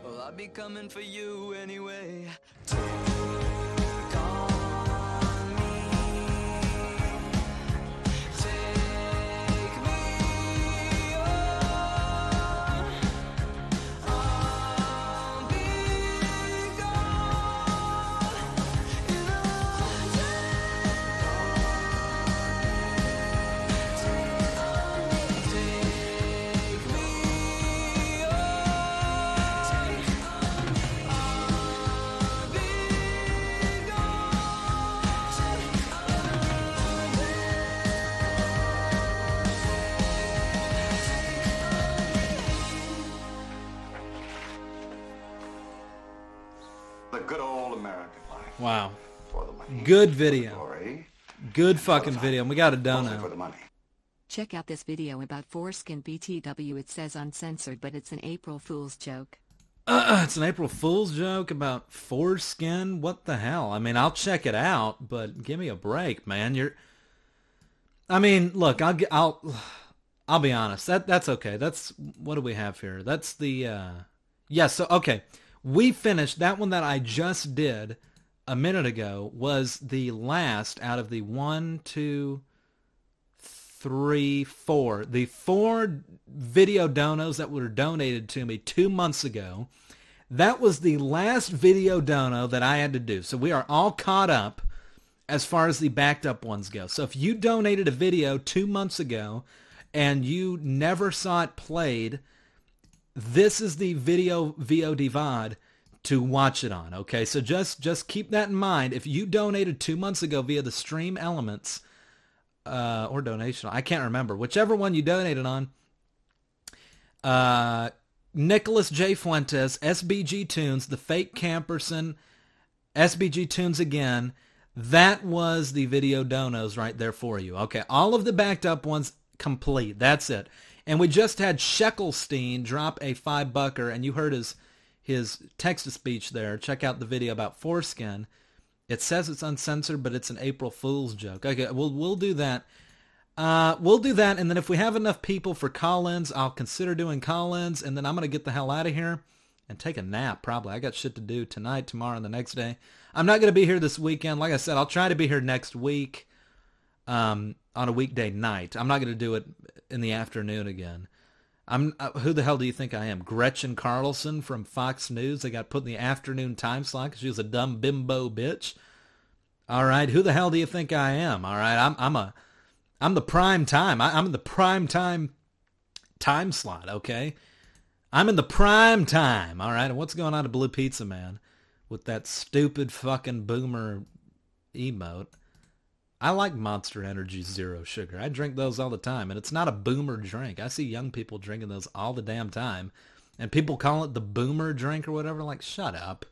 Well, I'll be coming for you anyway. Wow, For the money. good for the video, glory, good fucking video. And we got a mostly donut. for the money. Check out this video about foreskin BTW. It says uncensored, but it's an April Fool's joke. Uh, it's an April Fool's joke about foreskin. What the hell? I mean, I'll check it out, but give me a break, man. You're. I mean, look, I'll get, I'll, I'll be honest. That that's okay. That's what do we have here? That's the. uh Yeah. So okay, we finished that one that I just did a minute ago was the last out of the one, two, three, four. The four video donos that were donated to me two months ago. That was the last video dono that I had to do. So we are all caught up as far as the backed up ones go. So if you donated a video two months ago and you never saw it played, this is the video VOD VOD to watch it on. Okay, so just just keep that in mind. If you donated two months ago via the Stream Elements uh, or donation, I can't remember whichever one you donated on. Uh, Nicholas J. Fuentes, SBG Tunes, the fake Camperson, SBG Tunes again. That was the video donos right there for you. Okay, all of the backed up ones complete. That's it. And we just had Sheckelstein drop a five bucker, and you heard his his text to speech there. Check out the video about foreskin. It says it's uncensored, but it's an April Fool's joke. Okay, we'll we'll do that. Uh, we'll do that, and then if we have enough people for call-ins, I'll consider doing call-ins, and then I'm gonna get the hell out of here and take a nap. Probably, I got shit to do tonight, tomorrow, and the next day. I'm not gonna be here this weekend. Like I said, I'll try to be here next week, um, on a weekday night. I'm not gonna do it in the afternoon again. I'm uh, who the hell do you think I am? Gretchen Carlson from Fox News. They got put in the afternoon time slot because she was a dumb bimbo bitch. All right, who the hell do you think I am? All right, I'm I'm a I'm the prime time. I, I'm in the prime time time slot. Okay, I'm in the prime time. All right, and what's going on to Blue Pizza Man with that stupid fucking boomer emote? I like Monster Energy Zero Sugar. I drink those all the time, and it's not a boomer drink. I see young people drinking those all the damn time, and people call it the boomer drink or whatever. Like, shut up.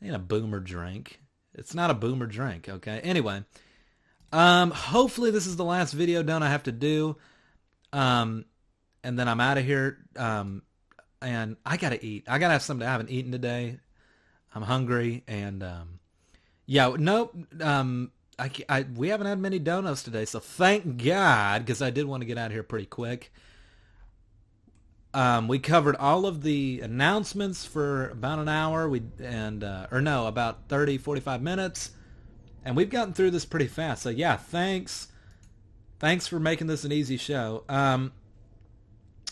It ain't a boomer drink. It's not a boomer drink, okay? Anyway, um, hopefully this is the last video done I have to do, um, and then I'm out of here. Um, and I gotta eat. I gotta have something I haven't eaten today. I'm hungry, and um, yeah, nope. Um, I, I, we haven't had many donuts today, so thank God, because I did want to get out here pretty quick. Um, we covered all of the announcements for about an hour, we and uh, or no, about 30, 45 minutes, and we've gotten through this pretty fast. So yeah, thanks, thanks for making this an easy show. Um,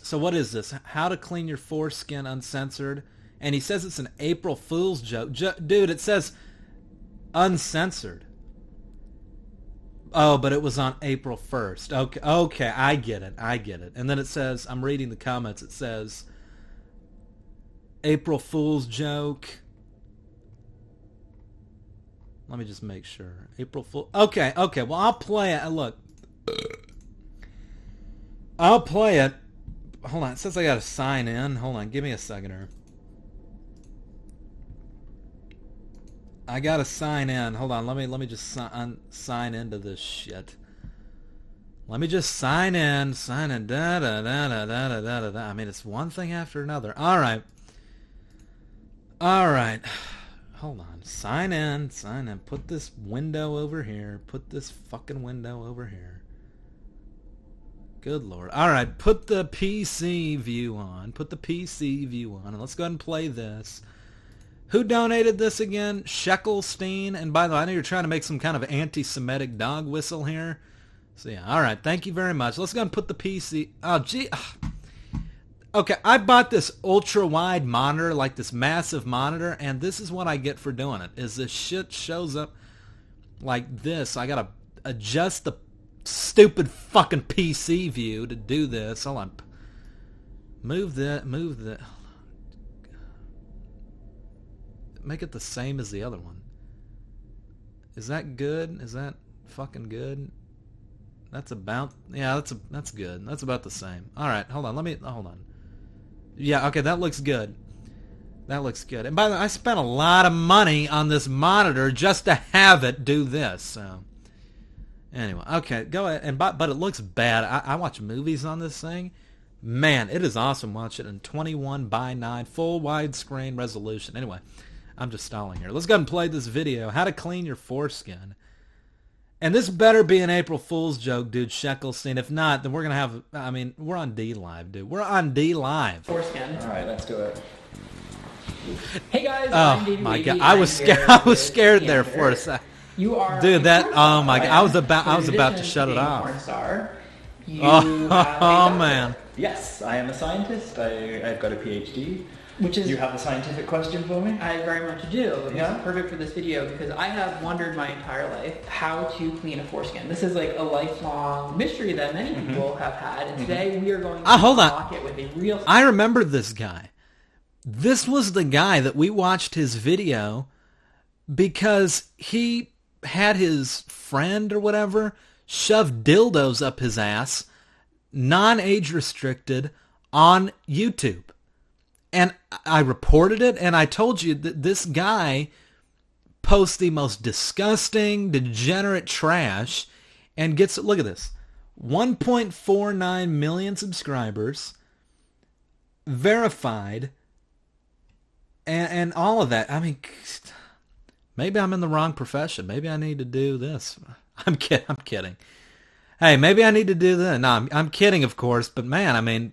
so what is this? How to clean your foreskin uncensored? And he says it's an April Fool's joke, jo- dude. It says uncensored. Oh, but it was on April 1st. Okay, okay, I get it. I get it. And then it says, I'm reading the comments. It says, April Fool's joke. Let me just make sure. April Fool. Okay, okay. Well, I'll play it. Look, I'll play it. Hold on. Says I got to sign in. Hold on. Give me a second here. I gotta sign in. Hold on, let me let me just sign sign into this shit. Let me just sign in, sign in. Da da da da da da da da. I mean, it's one thing after another. All right, all right. Hold on. Sign in, sign in. Put this window over here. Put this fucking window over here. Good lord. All right, put the PC view on. Put the PC view on, and let's go ahead and play this. Who donated this again? Sheckelstein. And by the way, I know you're trying to make some kind of anti-Semitic dog whistle here. So yeah, all right. Thank you very much. Let's go and put the PC. Oh, gee. Ah. Okay, I bought this ultra-wide monitor, like this massive monitor, and this is what I get for doing it. Is this shit shows up like this. I gotta adjust the stupid fucking PC view to do this. Hold on. Move that. Move that make it the same as the other one. Is that good? Is that fucking good? That's about yeah, that's a, that's good. That's about the same. All right, hold on. Let me hold on. Yeah, okay, that looks good. That looks good. And by the way, I spent a lot of money on this monitor just to have it do this. So anyway, okay, go ahead. And but but it looks bad. I, I watch movies on this thing. Man, it is awesome. Watch it in 21 by 9 full widescreen resolution. Anyway, I'm just stalling here. Let's go ahead and play this video. How to clean your foreskin. And this better be an April Fool's joke, dude, Sheckelstein. If not, then we're going to have, I mean, we're on D Live, dude. We're on D Live. Foreskin. All right, let's do it. Hey guys, oh, I'm Oh my god, I was scared. I was scared there for a sec. You are dude. That oh my god, I was about I was about to shut it off. Porn star, you Oh, oh man. Yes, I am a scientist. I, I've got a PhD. Which is You have a scientific question for me? I very much do. It's Yeah? perfect for this video because I have wondered my entire life how to clean a foreskin. This is like a lifelong mystery that many Mhm. people have had, and Mhm. today we are going to Ah, hold on. it with a real. I remember this guy. This was the guy that we watched his video because he had his friend or whatever shove dildos up his ass, non-age restricted, on YouTube. And I reported it and I told you that this guy posts the most disgusting, degenerate trash and gets, look at this, 1.49 million subscribers, verified, and and all of that. I mean, maybe I'm in the wrong profession. Maybe I need to do this. I'm kidding. I'm kidding. Hey, maybe I need to do that. No, I'm, I'm kidding, of course. But man, I mean,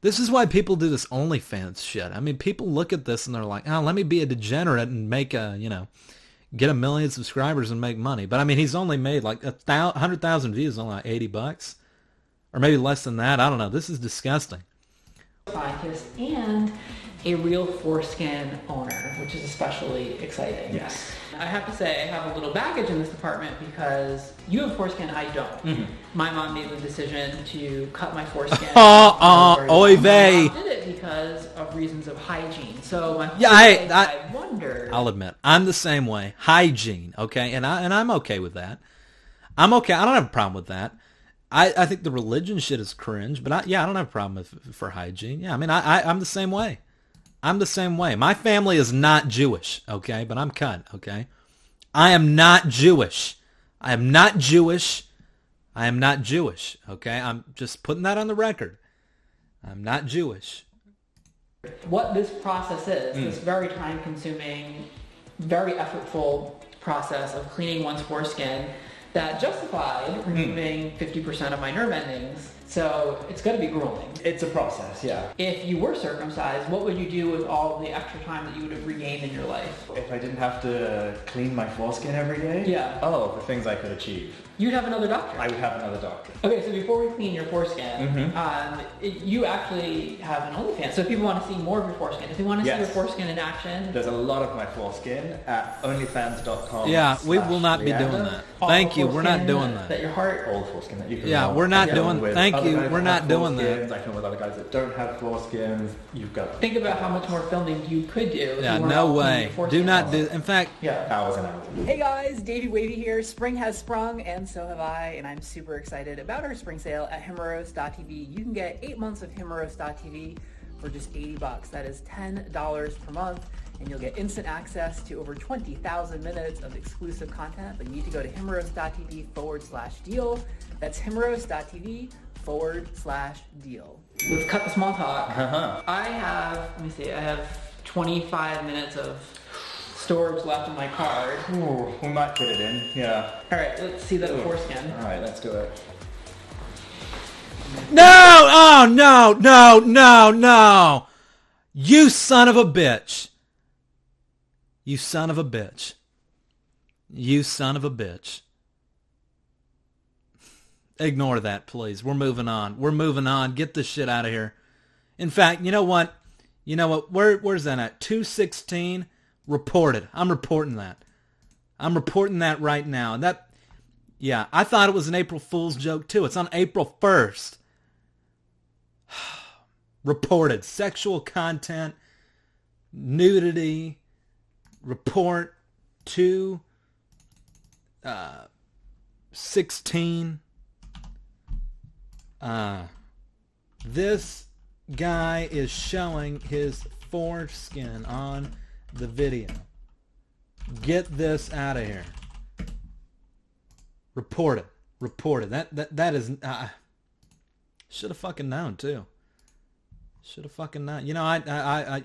this is why people do this OnlyFans shit. I mean, people look at this and they're like, oh, let me be a degenerate and make a, you know, get a million subscribers and make money. But I mean, he's only made like a thou- hundred thousand views, only like eighty bucks, or maybe less than that. I don't know. This is disgusting. and a real foreskin owner, which is especially exciting. Yes. I have to say, I have a little baggage in this department because you have foreskin, I don't. Mhm. My mom made the decision to cut my foreskin. Oh, oh, very oy vey. Did it because of reasons of hygiene. So Yeah, I- I- I wondered. I'll admit, I'm the same way. Hygiene, okay, and I and I'm okay with that. I'm okay. I don't have a problem with that. I, I think the religion shit is cringe, but I, yeah, I don't have a problem with, for hygiene. Yeah, I mean, I, I I'm the same way. I'm the same way. My family is not Jewish, okay, but I'm cut, okay. I am not Jewish. I am not Jewish. I am not Jewish, okay. I'm just putting that on the record. I'm not Jewish. what this process is, Mm. this very time consuming, very effortful process of cleaning one's foreskin that justified removing 50% of my nerve endings. So it's going to be grueling. It's a process, yeah. If you were circumcised, what would you do with all the extra time that you would have regained in your life? If I didn't have to clean my foreskin every day? Yeah. Oh, the things I could achieve. You'd have another doctor. I would have another doctor. Okay, so before we clean your foreskin, Mhm. um, it- you actually have an OnlyFans. So if people want to see more of your foreskin, if they want to see your foreskin in action, There's a lot of my foreskin at onlyfans.com. Yeah, we will not be doing Leander. that. Thank you. We're not doing that. that your heart All the foreskin that you can Yeah, want. we're not I doing- with thank you, we're not have doing that. foreskins. I film with other guys that don't have foreskins. You've got Think about how much more filming you could do. if Yeah, you no way. Do not do. In fact, Yeah. hours and hours. Hey guys, Davey Wavy here. Spring has sprung, and so have I, and I'm super excited about our spring sale at Himeros.tv. You can get eight months of Himeros.tv for just 80 bucks. That is $10 per month, and you'll get instant access to over 20,000 minutes of exclusive content. But you need to go to Himeros.tv forward slash deal. That's Himeros.tv forward slash deal. Let's cut the small talk. Uh-huh. I have, let me see, I have 25 minutes of storage left in my card. Ooh, we might fit it in. Yeah. All right, let's see that Ooh. foreskin. All right, let's do it. No! Oh no! No! No! No! You son of a bitch! You son of a bitch! You son of a bitch! Ignore that, please. We're moving on. We're moving on. Get this shit out of here. In fact, you know what? You know what? Where where's that at? Two sixteen. Reported. I'm reporting that. I'm reporting that right now. That yeah, I thought it was an April Fool's joke too. It's on April 1st. Reported sexual content, nudity, report two, uh, 16. Uh, this guy is showing his foreskin on the video. Get this out of here. Report it. Report it. That that that is. Uh, should have fucking known too. Should have fucking known. You know, I I I. I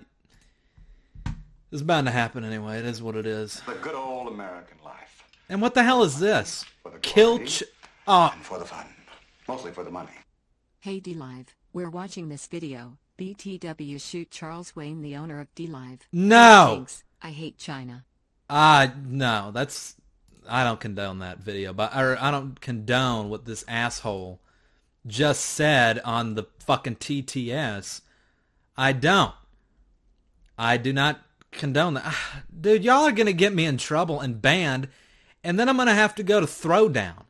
it's bound to happen anyway. It is what it is. The good old American life. And what the hell is this? Kill. Ch- oh, And for the fun. Mostly for the money. Hey D Live. we're watching this video. BTW shoot Charles Wayne, the owner of DLive. No. Thanks. I hate China. Ah, no, that's I don't condone that video, but or I don't condone what this asshole just said on the fucking TTS. I don't. I do not condone that. Ah, Dude, y'all are going to get me in trouble and banned, and then I'm going to have to go to Throwdown.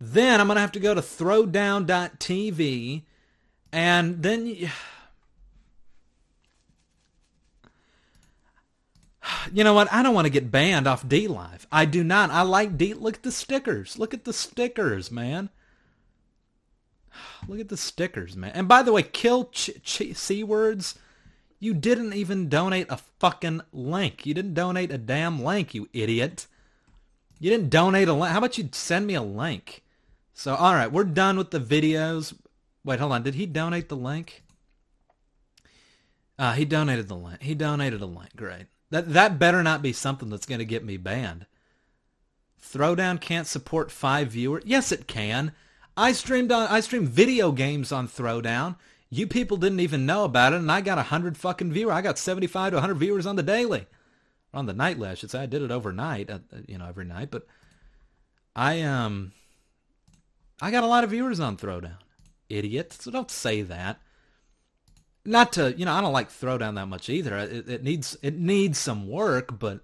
Then I'm going to have to go to throwdown.tv, and then... You know what? I don't want to get banned off D Live. I do not. I like D. Look at the stickers. Look at the stickers, man. Look at the stickers, man. And by the way, kill ch- ch- c words. You didn't even donate a fucking link. You didn't donate a damn link, you idiot. You didn't donate a link. How about you send me a link? So, all right, we're done with the videos. Wait, hold on. Did he donate the link? Uh, he donated the link. He donated a link. Great. That that better not be something that's going to get me banned. Throwdown can't support five viewers. Yes, it can. I streamed on. I streamed video games on Throwdown. You people didn't even know about it, and I got a hundred fucking viewers. I got seventy-five to hundred viewers on the daily, on the nightly. I should say. I did it overnight. Uh, you know, every night. But I um, I got a lot of viewers on Throwdown. Idiot. So don't say that not to you know I don't like Throwdown that much either. It, it, needs it needs some work, but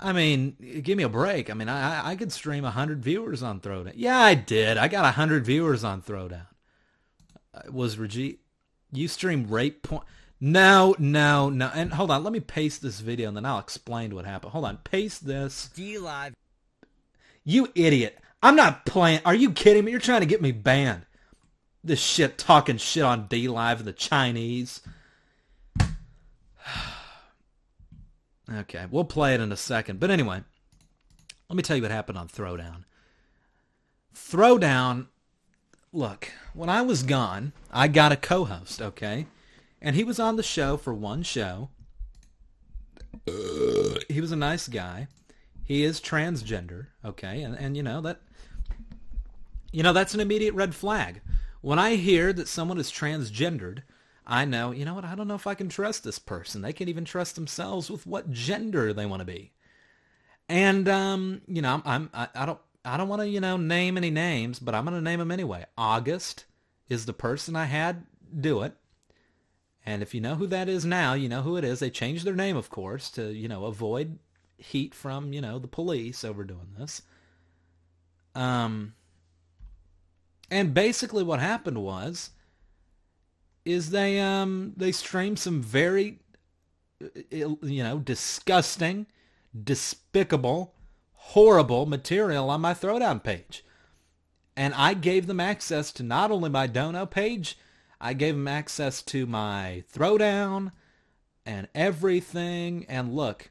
I mean, give me a break. I mean, I I could stream hundred viewers on Throwdown. Yeah, I did. I got hundred viewers on Throwdown. Uh, was Rajiv? You stream rape point? No, no, no. And hold on, let me paste this video and then I'll explain what happened. Hold on, paste this. D live. You idiot! I'm not playing. Are you kidding me? You're trying to get me banned this shit talking shit on D Live and the Chinese. okay, we'll play it in a second. But anyway, let me tell you what happened on Throwdown. Throwdown, look, when I was gone, I got a co-host, okay? And he was on the show for one show. Uh, he was a nice guy. He is transgender, okay? And and you know that you know that's an immediate red flag. When I hear that someone is transgendered, I know, you know what, I don't know if I can trust this person. They can't even trust themselves with what gender they want to be. And um, you know, I'm I, I don't I don't want to, you know, name any names, but I'm going to name them anyway. August is the person I had do it. And if you know who that is now, you know who it is. They changed their name, of course, to, you know, avoid heat from, you know, the police over doing this. Um, and basically what happened was is they um they streamed some very you know disgusting despicable horrible material on my throwdown page. And i gave them access to not only my dono page i gave them access to my throwdown and everything. And look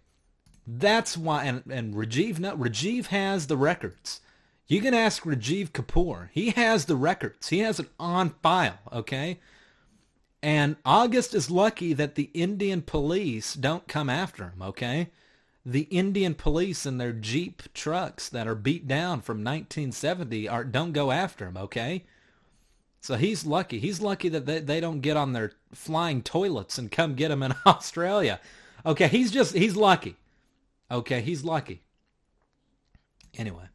that's why and, and rajiv no, rajiv has the records you can ask Rajiv Kapoor. He has the records. He has it on file, okay? And August is lucky that the Indian police don't come after him, okay? The Indian police in their Jeep trucks that are beat down from 1970 are don't go after him, okay? So he's lucky. He's lucky that they, they don't get on their flying toilets and come get him in Australia. Okay, he's just he's lucky. Okay, he's lucky. Anyway,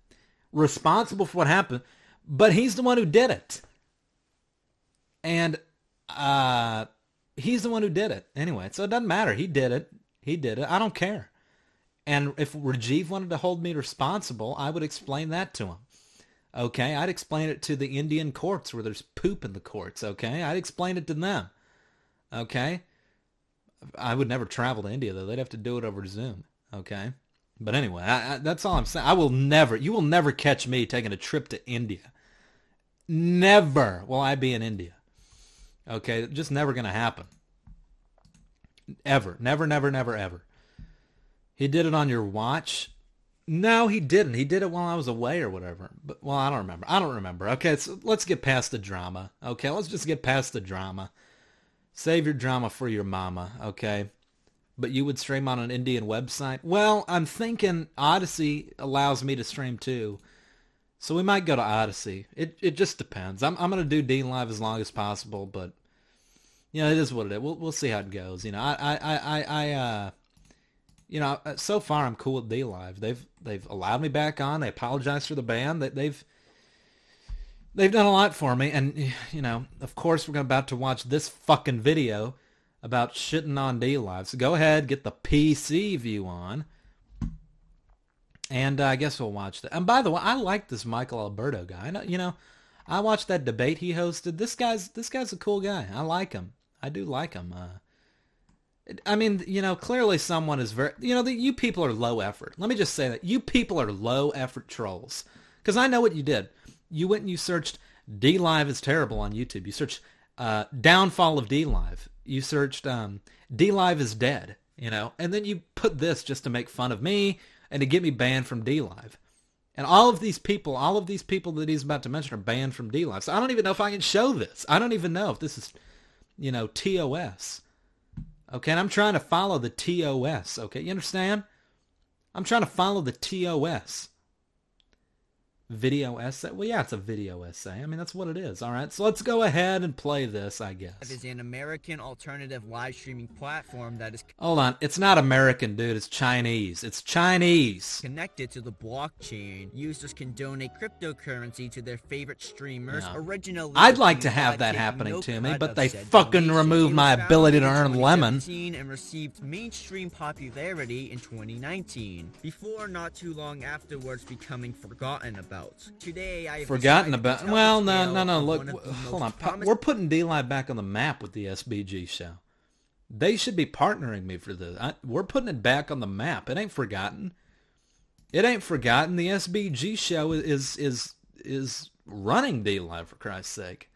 responsible for what happened, but he's the one who did it. And uh he's the one who did it. Anyway, so it doesn't matter. He did it. He did it. I don't care. And if Rajiv wanted to hold me responsible, I would explain that to him. Okay, I'd explain it to the Indian courts where there's poop in the courts, okay? I'd explain it to them. Okay? I would never travel to India though. They'd have to do it over Zoom, okay? But anyway, I, I, that's all I'm saying. I will never, you will never catch me taking a trip to India. Never will I be in India. Okay, just never going to happen. Ever. Never, never, never, ever. He did it on your watch. No, he didn't. He did it while I was away or whatever. But well, I don't remember. I don't remember. Okay, so let's get past the drama. Okay, let's just get past the drama. Save your drama for your mama. Okay but you would stream on an Indian website? Well, I'm thinking Odysee allows me to stream too. So we might go to Odysee. It it just depends. I'm I'm gonna do D Live as long as possible, but you know, it is what it is. We'll we'll see how it goes. You know, I I I I uh you know, uh, so far I'm cool with D Live. They've they've allowed me back on. They apologized for the ban. They, they've they've done a lot for me, and you know, of course, we're about to watch this fucking video about shitting on D Live. So go ahead, get the PC view on. And uh, I guess we'll watch that. And by the way, I like this Michael Alberto guy. You know, I watched that debate he hosted. This guy's this guy's a cool guy. I like him. I do like him. Uh, I mean, you know, clearly someone is very, you know, the, you people are low effort. Let me just say that you people are low effort trolls. Because I know what you did. You went and you searched D Live is terrible on YouTube. You searched uh, downfall of D Live you searched um, D Live is dead, you know, and then you put this just to make fun of me and to get me banned from D Live. And all of these people, all of these people that he's about to mention are banned from D Live. So I don't even know if I can show this. I don't even know if this is, you know, TOS. Okay, and I'm trying to follow the TOS. Okay, you understand? I'm trying to follow the TOS. Video essay? Well, yeah, it's a video essay. I mean, that's what it is. All right, so let's go ahead and play this, I guess. it is an American alternative live streaming platform that is Hold on. It's not American, dude. It's Chinese. It's Chinese. connected to the blockchain. Users can donate cryptocurrency to their favorite streamers. No. Originally, I'd like to have that happening no to me, but they fucking removed my ability to earn lemon. 2017 and received mainstream popularity in 2019. Before not too long afterwards becoming forgotten about. Today, I have Forgotten about. Well, no, no, no. Look, one of w- the hold on. promising We're putting D Live back on the map with the SBG show. They should be partnering me for this. I, we're putting it back on the map. It ain't forgotten. It ain't forgotten. The SBG show is is is running D Live for Christ's sake.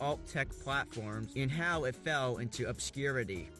alt tech platforms and how it fell into obscurity.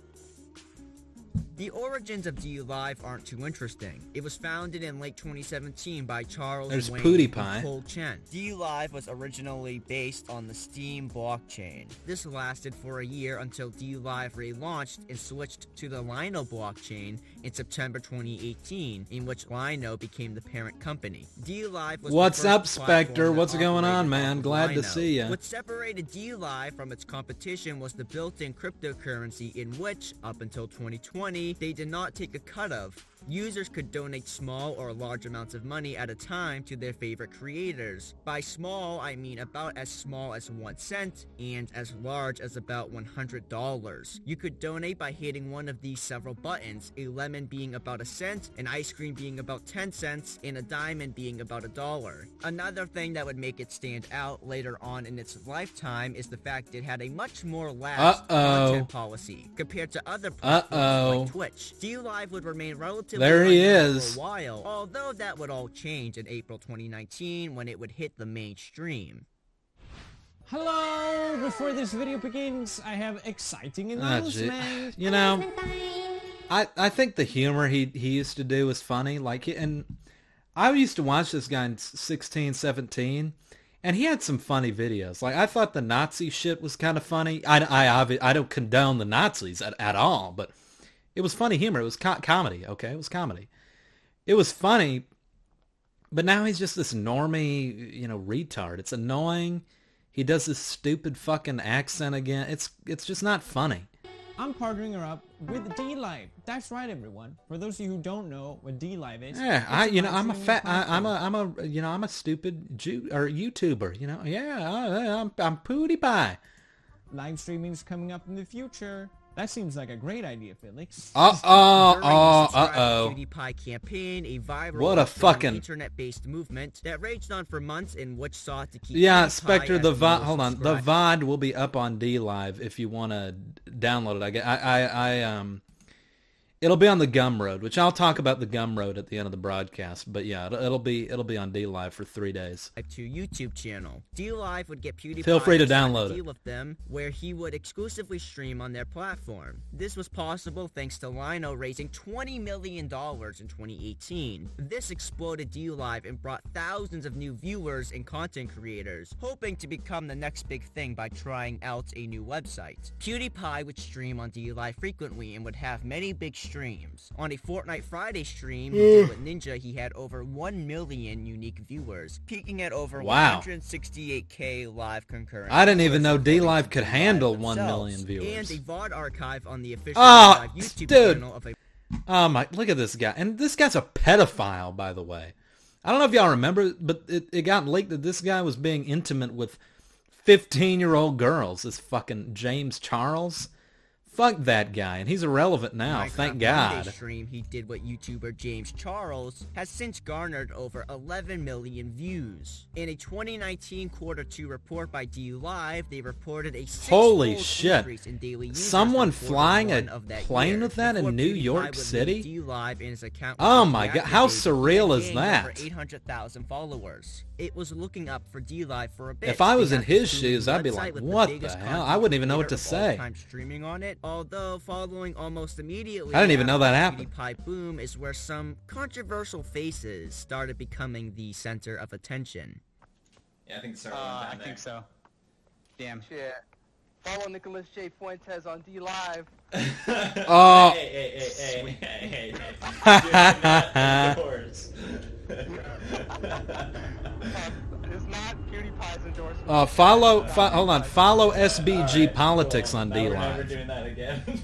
The origins of D Live aren't too interesting. It was founded in late 2017 by Charles There's Wayne Pootie and Cole Chen. D Live was originally based on the Steem blockchain. This lasted for a year until D Live relaunched and switched to the Lino blockchain in September 2018, in which Lino became the parent company. D Live was What's up, Spectre? What's going on, man? Glad to see you. What separated D-Live from its competition was the built-in cryptocurrency in which, up until 2020, they did not take a cut of. Users could donate small or large amounts of money at a time to their favorite creators. By small, I mean about as small as 1 cent and as large as about $100. You could donate by hitting one of these several buttons, a lemon being about a cent, an ice cream being about 10 cents, and a diamond being about a dollar. Another thing that would make it stand out later on in its lifetime is the fact it had a much more lax Uh-oh. content policy compared to other platforms Uh-oh. like Twitch. D-Live would remain relatively There he is. for a while, although that would all change in April 2019 when it would hit the mainstream. Hello! Before this video begins, I have exciting gee. announcement. You know, I I think the humor he he used to do was funny. Like, and I used to watch this guy in 16, 17, and he had some funny videos. Like, I thought the Nazi shit was kind of funny. I I obvi- I don't condone the Nazis at, at all, but it was funny humor. It was co- comedy. Okay, it was comedy. It was funny, but now he's just this normie, you know, retard. It's annoying. He does this stupid fucking accent again. It's it's just not funny. I'm partnering her up with D-Live. That's right, everyone. For those of you who don't know what D-Live is, Yeah, I you know I'm a fat I, I'm a. I'm a you know I'm a stupid Jew or YouTuber. You know yeah I, I'm I'm Pootie Pie. Live is coming up in the future. That seems like a great idea, Felix. Uh oh the oh uh oh. PewDiePie campaign, a viral What a fucking- internet-based movement that raged on for months and which sought to keep Yeah, Spectre. The VOD. Hold on. The. VOD will be up on D Live if you want to download it. I. I, I I um. It'll be on the Gumroad, which I'll talk about the Gumroad at the end of the broadcast. But yeah, it'll, it'll be it'll be on D Live for three days. to YouTube channel. D Live would get PewDiePie Feel free to sign a download it. deal with them where he would exclusively stream on their platform. This was possible thanks to Lino raising $20 million in 2018. This exploded D Live and brought thousands of new viewers and content creators, hoping to become the next big thing by trying out a new website. PewDiePie would stream on D Live frequently and would have many big streams. On a Fortnite Friday stream with Ninja, he had over 1 million unique viewers, peaking at over Wow. 168k live concurrent. I didn't even know D according Live could handle Live one themselves, million viewers. And a VOD archive on the official Oh, YouTube dude. channel of a Oh my! Look at this guy, and this guy's a pedophile, by the way. I don't know if y'all remember, but it, it got leaked that this guy was being intimate with fifteen-year-old girls. This fucking James Charles. Fuck that guy, and he's irrelevant now. Minecraft thank God. stream he did with YouTuber James Charles has since garnered over 11 million views. In a 2019 quarter two report by DU Live, they reported a Holy shit! increase in daily Someone in flying a plane year, with that in New PewDiePie York City? Live and his account Oh my God, how surreal is that? Over 800,000 followers. It was looking up for D Live for a bit. If I was in his shoes, I'd be like, "What the biggest hell?" I wouldn't even know what to of all say. time streaming on it, although following almost immediately. I didn't even know that happened. PewDiePie boom is where some controversial faces started becoming the center of attention. Yeah, I think so. Uh, I think so. Damn. Shit. Follow Nicholas J. Fuentes on D Live Oh. Hey, hey, hey, hey, hey, hey, hey. You're not yours. Uh, follow, fo- hold on, follow SBG Politics on Now D we're never doing that again.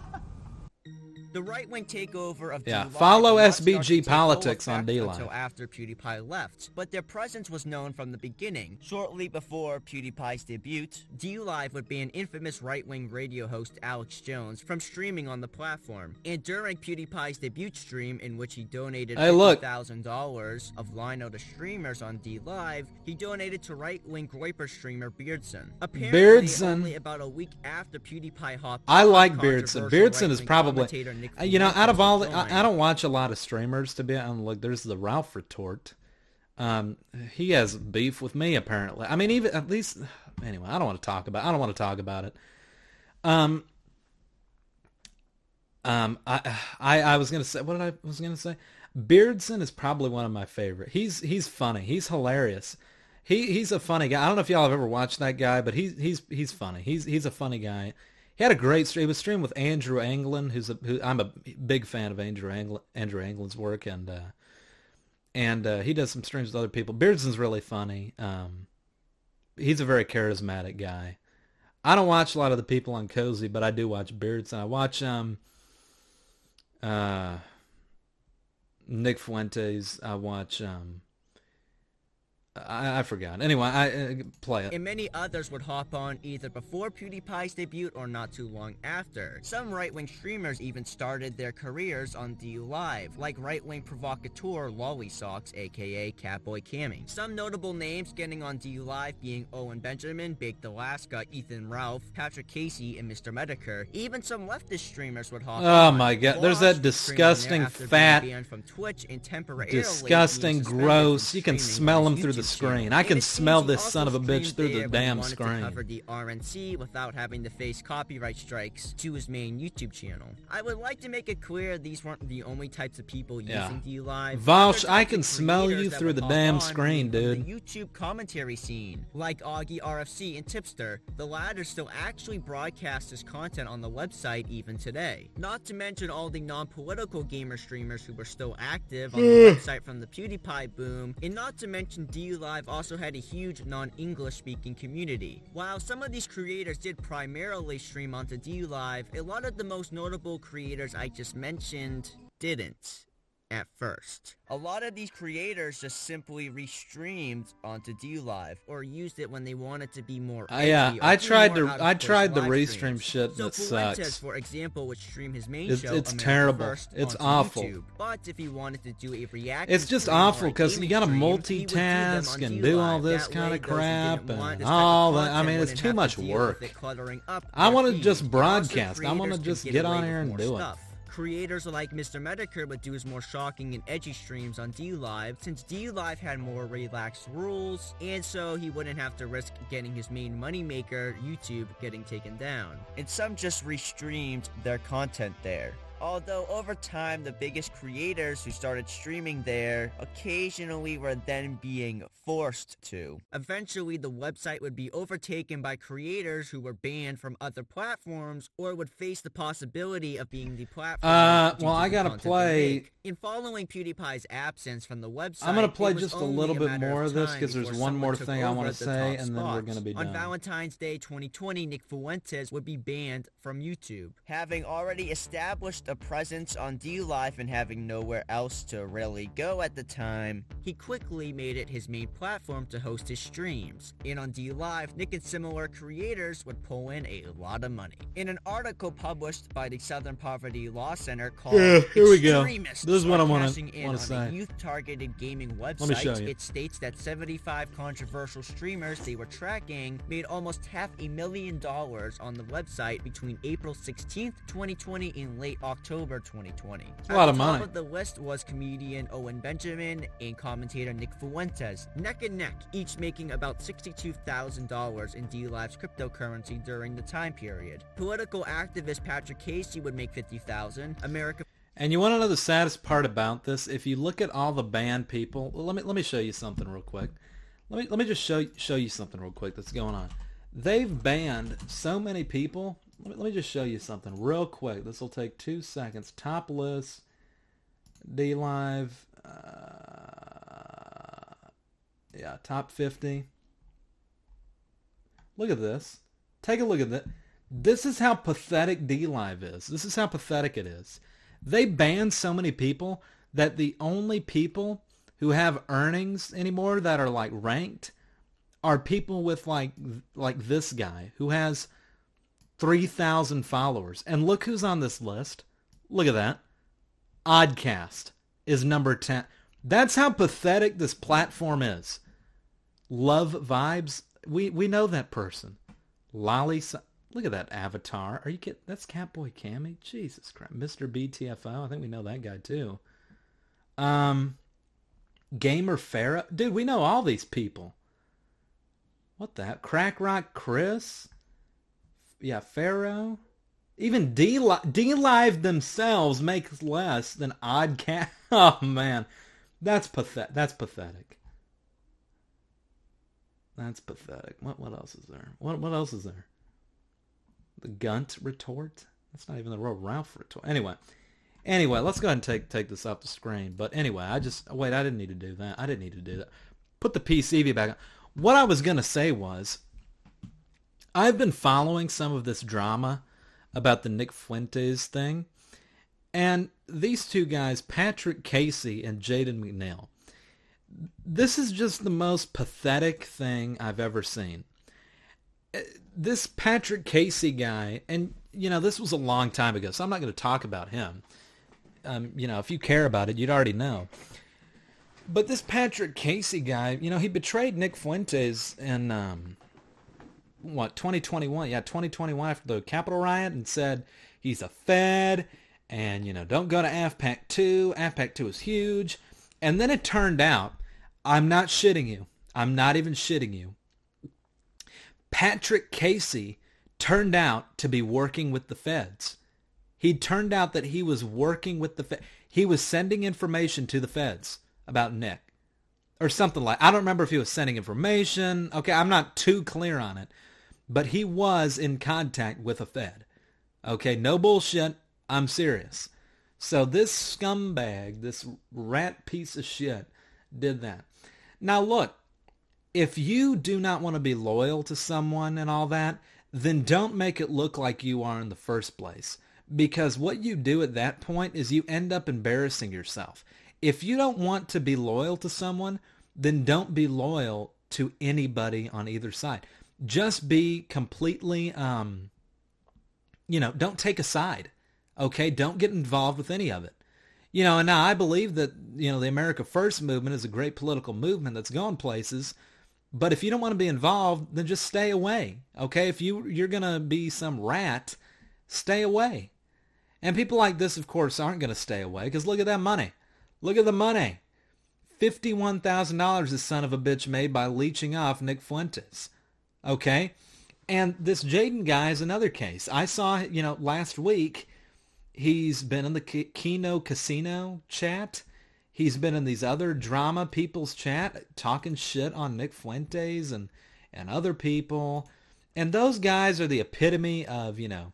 The right-wing takeover of Yeah, D-Live follow did not start SBG to take full Politics on D-Live. Until after PewDiePie left, but their presence was known from the beginning. Shortly before PewDiePie's debut, D-Live would ban infamous right-wing radio host Alex Jones from streaming on the platform. And during PewDiePie's debut stream, in which he donated hey, $50,000 of Lino to streamers on D-Live, he donated to right-wing Groyper streamer Beardson. Apparently, Beardson. only about a week after PewDiePie hopped I like Beardson. Beardson is probably, Nick uh, you know, out of all, the. I, I don't watch a lot of streamers to be honest. Look, there's the Ralph Retort. Um, he has beef with me apparently. I mean, even at least anyway. I don't want to talk about. I don't want to talk about it. Um. Um. I I I was gonna say what did I was gonna say. Beardson is probably one of my favorite. He's he's funny. He's hilarious. He he's a funny guy. I don't know if y'all have ever watched that guy, but he's he's he's funny. He's he's a funny guy. He had a great stream. He was streaming with Andrew Anglin, who's a who I'm a big fan of Andrew Anglin, Andrew Anglin's work, and uh, and uh, he does some streams with other people. Beardson's really funny. Um, he's a very charismatic guy. I don't watch a lot of the people on Cozy, but I do watch Beardson. I watch um uh Nick Fuentes. I watch um I, I forgot. Anyway, I uh, play it. And many others would hop on either before PewDiePie's debut or not too long after. Some right-wing streamers even started their careers on D Live, like right-wing provocateur Lolly Socks, aka Catboy Cammy. Some notable names getting on D Live being Owen Benjamin, Baked Alaska, Ethan Ralph, Patrick Casey, and Mr. Metokur. Even some leftist streamers would hop Oh on. my God, there's that would stream on there disgusting, fat, from Twitch and Disgusting, gross. You can smell them through the screen. I can smell this son of a bitch through the there when he damn wanted to screen. cover the RNC without having to face copyright strikes to his main YouTube channel. I would like to make it clear these weren't the only types of people Yeah. using D-Live. Vaush, I can smell you through the damn screen, dude. The YouTube commentary scene, like Augie RFC and Tipster. The latter still actually broadcasts his content on the website even today. Not to mention all the non-political gamer streamers who were still active on the website from the PewDiePie boom, and not to mention D-Live also had a huge non-English speaking community. While some of these creators did primarily stream onto D-Live, a lot of the most notable creators I just mentioned didn't at first. A lot of these creators just simply restreamed onto D-Live or used it when they wanted to be more Uh, yeah, I tried more to- I tried the live restream streams. shit, so and it Fuentes, sucks. for example, would stream his main It's- show it's America terrible. First It's awful. YouTube. But if he wanted to do a reaction It's just awful because you gotta stream, he would do them multitask and do all this That kind way, of crap didn't and want this type of all that. I mean, it's too have to much work. up I want to just broadcast. I want to just get get on with here and do it. Creators like Mr. Metokur would do his more shocking and edgy streams on D-Live, since D-Live had more relaxed rules, and so he wouldn't have to risk getting his main moneymaker, YouTube, getting taken down. And some just restreamed their content there. Although over time, the biggest creators who started streaming there occasionally were then being forced to. Eventually, the website would be overtaken by creators who were banned from other platforms or would face the possibility of being deplatformed. Uh, well, I gotta play- In following PewDiePie's absence from the website, I'm gonna play just a little bit more of this because there's one more thing I wanna say, top and then we're gonna be done. On. Valentine's Day 2020, Nick Fuentes would be banned from YouTube. Having already established a presence on D-Live and having nowhere else to really go at the time, he quickly made it his main platform to host his streams. And on D-Live, Nick and similar creators would pull in a lot of money. In an article published by the Southern Poverty Law Center called Yeah, here we go. Extremists This is what I wanna- Are Cashing in on say. youth-targeted gaming website, Let me show you. it states that 75 controversial streamers they were tracking made almost half a million dollars on the website between April 16th, 2020 and late October 2020. a lot of the top of the list was comedian Owen Benjamin and commentator Nick Fuentes, neck and neck, each making about $62,000 in D-Live's cryptocurrency during the time period. Political activist Patrick Casey would make 50,000, America And you want to know the saddest part about this? If you look at all the banned people, let me let me show you something real quick. Let me let me just show show you something real quick that's going on. They've banned so many people Let me, let me just show you something real quick. This will take two seconds. Top list, D Live, uh, yeah, top 50. Look at this. Take a look at that. This is how pathetic D Live is. This is how pathetic it is. They banned so many people that the only people who have earnings anymore that are like ranked are people with like like this guy who has 3,000 followers. And look who's on this list. Look at that. Oddcast is number 10. That's how pathetic this platform is. Love Vibes, we we know that person. Lolly, look at that avatar. Are you kidding? That's Catboy Cammy. Jesus Christ, Mr. BTFO. I think we know that guy too. Um, Gamer Farah, dude, we know all these people. What the heck? Crack Rock Chris, yeah, Pharaoh. Even D Live themselves make less than Oddcast. Oh man, that's pathetic. That's pathetic. That's pathetic. What what else is there? What what else is there? The Gunt retort. That's not even the real Ralph retort. Anyway, anyway, let's go ahead and take take this off the screen. But anyway, I just wait. I didn't need to do that. I didn't need to do that. Put the PCV back on. What I was gonna say was, I've been following some of this drama about the Nick Fuentes thing, and these two guys, Patrick Casey and Jaden McNeil this is just the most pathetic thing I've ever seen. Uh, This Patrick Casey guy, and you know, this was a long time ago, so I'm not going to talk about him. Um, you know, if you care about it, you'd already know. But this Patrick Casey guy, you know, he betrayed Nick Fuentes and um, what 2021? Yeah, 2021 after the Capitol riot, and said he's a Fed, and you know, don't go to AFPAC two. AFPAC two is huge. And then it turned out, I'm not shitting you. I'm not even shitting you. Patrick Casey turned out to be working with the feds. He turned out that he was working with the Fed. He was sending information to the feds about Nick or something like. I don't remember if he was sending information. Okay, I'm not too clear on it, but he was in contact with a Fed. Okay, no bullshit. I'm serious. So this scumbag, this rat piece of shit, did that. Now look, if you do not want to be loyal to someone and all that, then don't make it look like you are in the first place. Because what you do at that point is you end up embarrassing yourself. If you don't want to be loyal to someone, then don't be loyal to anybody on either side. Just be completely, um, you know, don't take a side. Okay, don't get involved with any of it. You know, and now I believe that, you know, the America First movement is a great political movement that's going places. But if you don't want to be involved, then just stay away. Okay? If you you're to be some rat, stay away. And people like this, of course, aren't going to stay away because look at that money. Look at the money. $51,000 this son of a bitch made by leeching off Nick Fuentes. Okay? And this Jaden guy is another case. I saw, you know, last week he's been in the Ki- Kino Casino chat. He's been in these other drama people's chat talking shit on Nick Fuentes and and other people. And those guys are the epitome of, you know,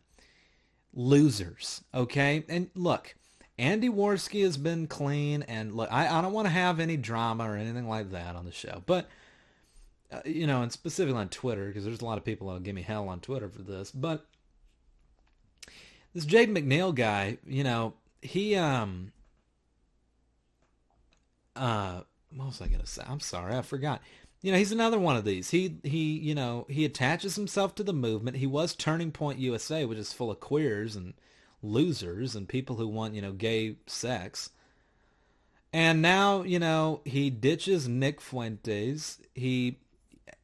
losers, okay? And look, Andy Warski has been clean and look, I, I don't want to have any drama or anything like that on the show. But uh, you know, and specifically on Twitter because there's a lot of people that'll give me hell on Twitter for this, but this Jaden McNeil guy, you know, he um uh what was I gonna say? I'm sorry, I forgot. You know, he's another one of these. He he, you know, he attaches himself to the movement. He was Turning Point USA, which is full of queers and losers and people who want, you know, gay sex. And now, you know, he ditches Nick Fuentes. He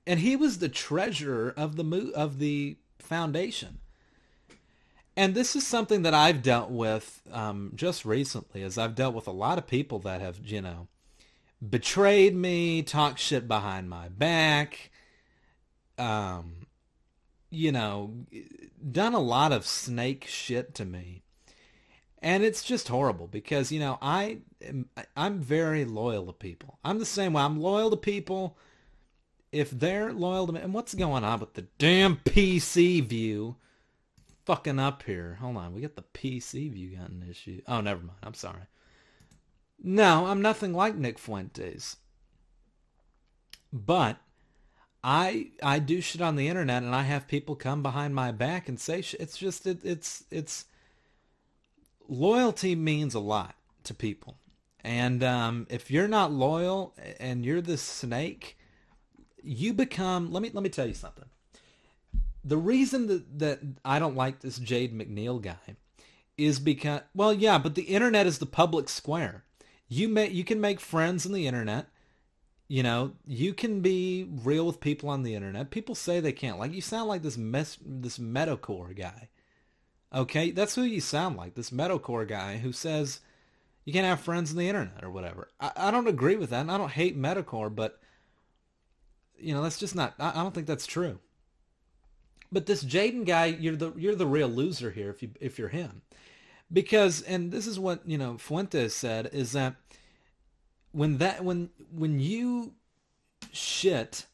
and he was the treasurer of the of the foundation. And this is something that I've dealt with um, just recently, as I've dealt with a lot of people that have, you know, betrayed me, talked shit behind my back, um, you know, done a lot of snake shit to me. And it's just horrible because, you know, I am, I'm very loyal to people. I'm the same way. I'm loyal to people if they're loyal to me. And what's going on with the damn PC view? fucking up here. Hold on, we got the PC view got an issue. Oh, never mind. I'm sorry. No, I'm nothing like Nick Fuentes. But I I do shit on the internet, and I have people come behind my back and say. It's just it, it's it's loyalty means a lot to people, and um, if you're not loyal and you're the snake, you become. Let me let me tell you something. The reason that that I don't like this Jade McNeil guy is because well, yeah, but the internet is the public square. You may you can make friends on the internet you know, you can be real with people on the internet. People say they can't. Like you sound like this mess, this Metokur guy. Okay, that's who you sound like. This Metokur guy who says you can't have friends on the internet or whatever. I, I don't agree with that, and I don't hate Metokur, but you know that's just not. I, I don't think that's true. But this Jaden guy, you're the you're the real loser here if you if you're him, because and this is what you know Fuentes said is that when that when when you shit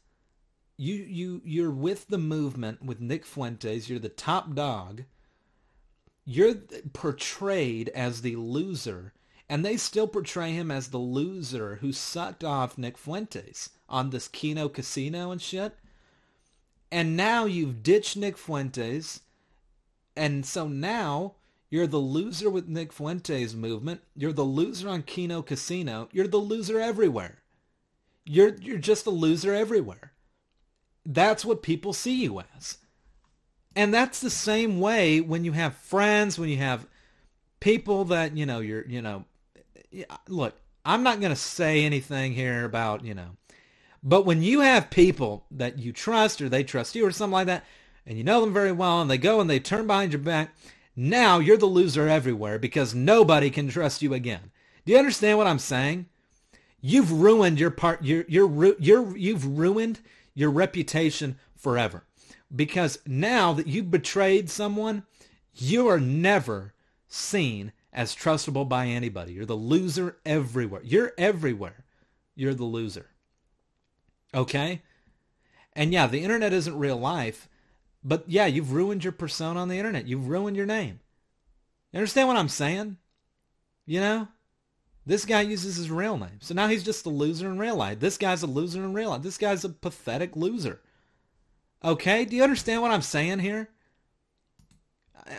you you you're with the movement with Nick Fuentes you're the top dog you're portrayed as the loser and they still portray him as the loser who sucked off Nick Fuentes on this Kino casino and shit and now you've ditched Nick Fuentes and so now you're the loser with Nick Fuentes movement. You're the loser on Kino Casino. You're the loser everywhere. You're you're just a loser everywhere. That's what people see you as. And that's the same way when you have friends, when you have people that, you know, you're, you know, look, I'm not going to say anything here about, you know, but when you have people that you trust or they trust you or something like that, and you know them very well, and they go and they turn behind your back, now you're the loser everywhere because nobody can trust you again. Do you understand what I'm saying? You've ruined your part. You're, you're, you're, you've ruined your reputation forever because now that you've betrayed someone, you are never seen as trustable by anybody. You're the loser everywhere. You're everywhere. You're the loser. Okay? And yeah, the internet isn't real life, but yeah, you've ruined your persona on the internet. You've ruined your name. You understand what I'm saying? You know? This guy uses his real name. So now he's just a loser in real life. This guy's a loser in real life. This guy's a pathetic loser. Okay? Do you understand what I'm saying here?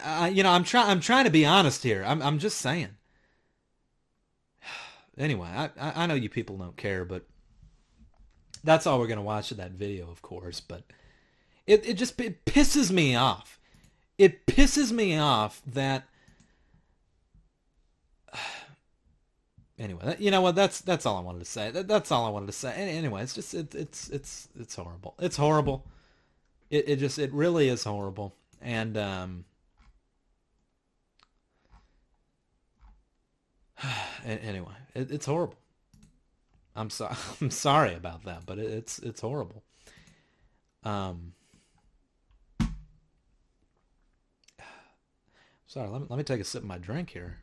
I, you know, I'm trying. I'm trying to be honest here. I'm. I'm just saying. Anyway, I. I know you people don't care, but that's all we're gonna watch that video, of course. But it, it just it pisses me off. It pisses me off that. Anyway, you know what? That's that's all I wanted to say. That, that's all I wanted to say. Anyway, it's just it, it's it's it's horrible. It's horrible. It it just it really is horrible. And um. anyway, it, it's horrible. I'm sorry. I'm sorry about that, but it, it's it's horrible. Um. Sorry, let me, let me take a sip of my drink here.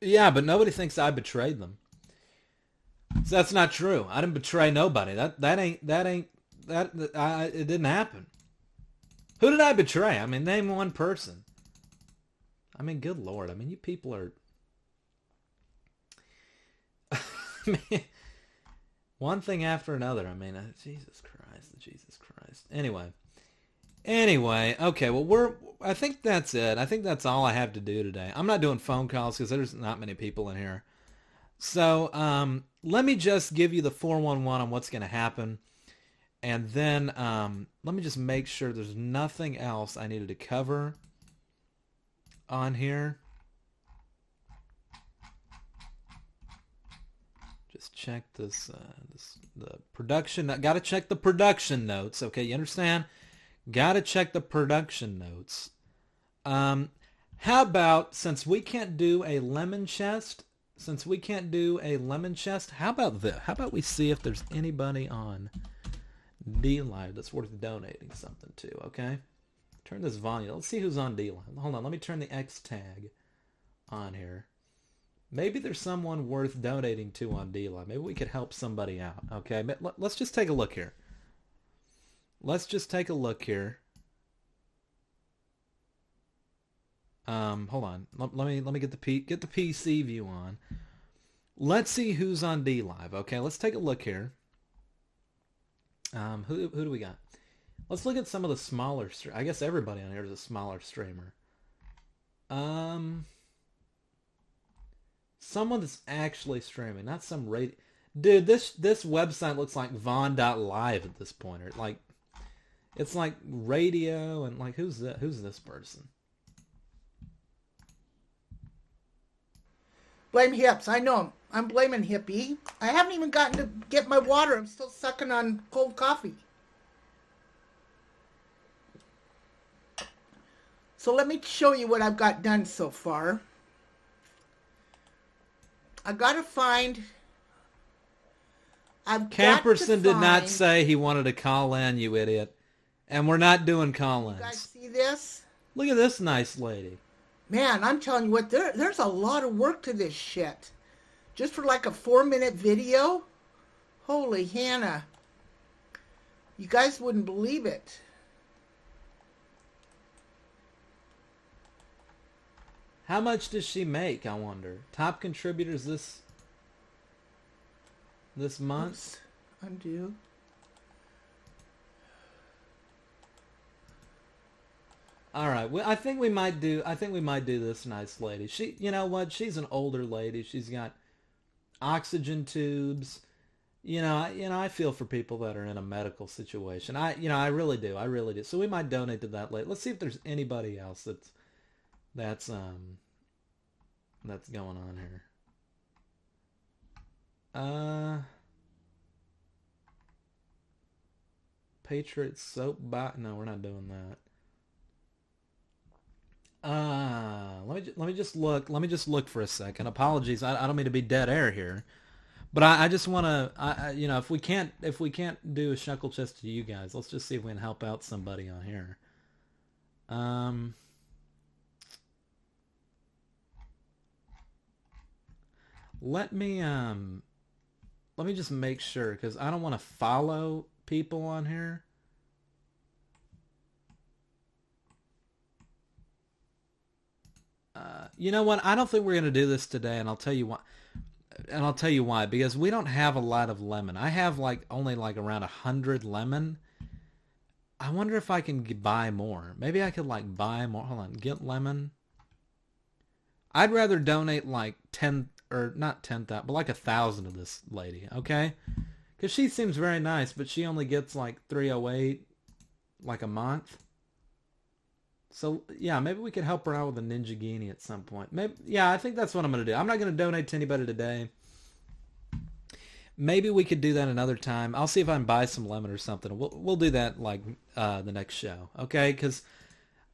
Yeah, but nobody thinks I betrayed them. So that's not true. I didn't betray nobody. That that ain't that ain't that, that I, it didn't happen. Who did I betray? I mean, name one person. I mean, good lord. I mean, you people are one thing after another. I mean, uh, Jesus Christ, Jesus Christ. Anyway, anyway, okay. Well, we're. I think that's it. I think that's all I have to do today. I'm not doing phone calls because there's not many people in here. So um, let me just give you the 411 on what's going to happen. And then um, let me just make sure there's nothing else I needed to cover on here. Just check this, uh, this the production. Got to check the production notes. Okay, you understand? Got to check the production notes. Um, how about since we can't do a lemon chest, since we can't do a lemon chest, how about this? How about we see if there's anybody on DLive that's worth donating something to? Okay, turn this volume. Let's see who's on DLive. Hold on, let me turn the X tag on here. Maybe there's someone worth donating to on DLive. Maybe we could help somebody out. Okay, let- let's just take a look here. Let's just take a look here. Um, hold on. Let, let me let me get the P, get the PC view on. Let's see who's on DLive. Okay, let's take a look here. Um, who who do we got? Let's look at some of the smaller. I guess everybody on here is a smaller streamer. Um, someone that's actually streaming, not some radio. Dude, this this website looks like Vaughn.live at this point, or like it's like radio and like who's that? Who's this person? Blame hips. I know him. I'm blaming hippie. I haven't even gotten to get my water. I'm still sucking on cold coffee. So let me show you what I've got done so far. I gotta find. I've got to Camperson did not say he wanted to call in, you idiot. And we're not doing call-ins. You guys see this? Look at this nice lady. Man, I'm telling you what, there, there's a lot of work to this shit. Just for like a four minute video? Holy Hannah. You guys wouldn't believe it. How much does she make, I wonder? Top contributors this this month? Undo. All right. Well, I think we might do. I think we might do this nice lady. She, you know what? She's an older lady. She's got oxygen tubes. You know, I, you know, I feel for people that are in a medical situation. I, you know, I really do. I really do. So we might donate to that later. Let's see if there's anybody else that's that's um that's going on here. Uh, Patriot soap bot. No, we're not doing that. Uh, let me let me just look. Let me just look for a second. Apologies, I, I don't mean to be dead air here, but I, I just want to. You know if we can't if we can't do a shekel chest to you guys, let's just see if we can help out somebody on here. Um. Let me um. Let me just make sure because I don't want to follow people on here. You know what? I don't think we're going to do this today, and I'll tell you why. And I'll tell you why. Because we don't have a lot of lemon. I have like only like around a hundred lemon. I wonder if I can buy more. Maybe I could like buy more. Hold on, get lemon. I'd rather donate like ten or not ten thousand, but like a thousand to this lady. Okay, because she seems very nice, but she only gets like three oh eight, like a month. So yeah, maybe we could help her out with a Ninjaghini at some point. Maybe yeah, I think that's what I'm gonna do. I'm not gonna donate to anybody today. Maybe we could do that another time. I'll see if I can buy some lemon or something. We'll we'll do that like uh, the next show, okay? Because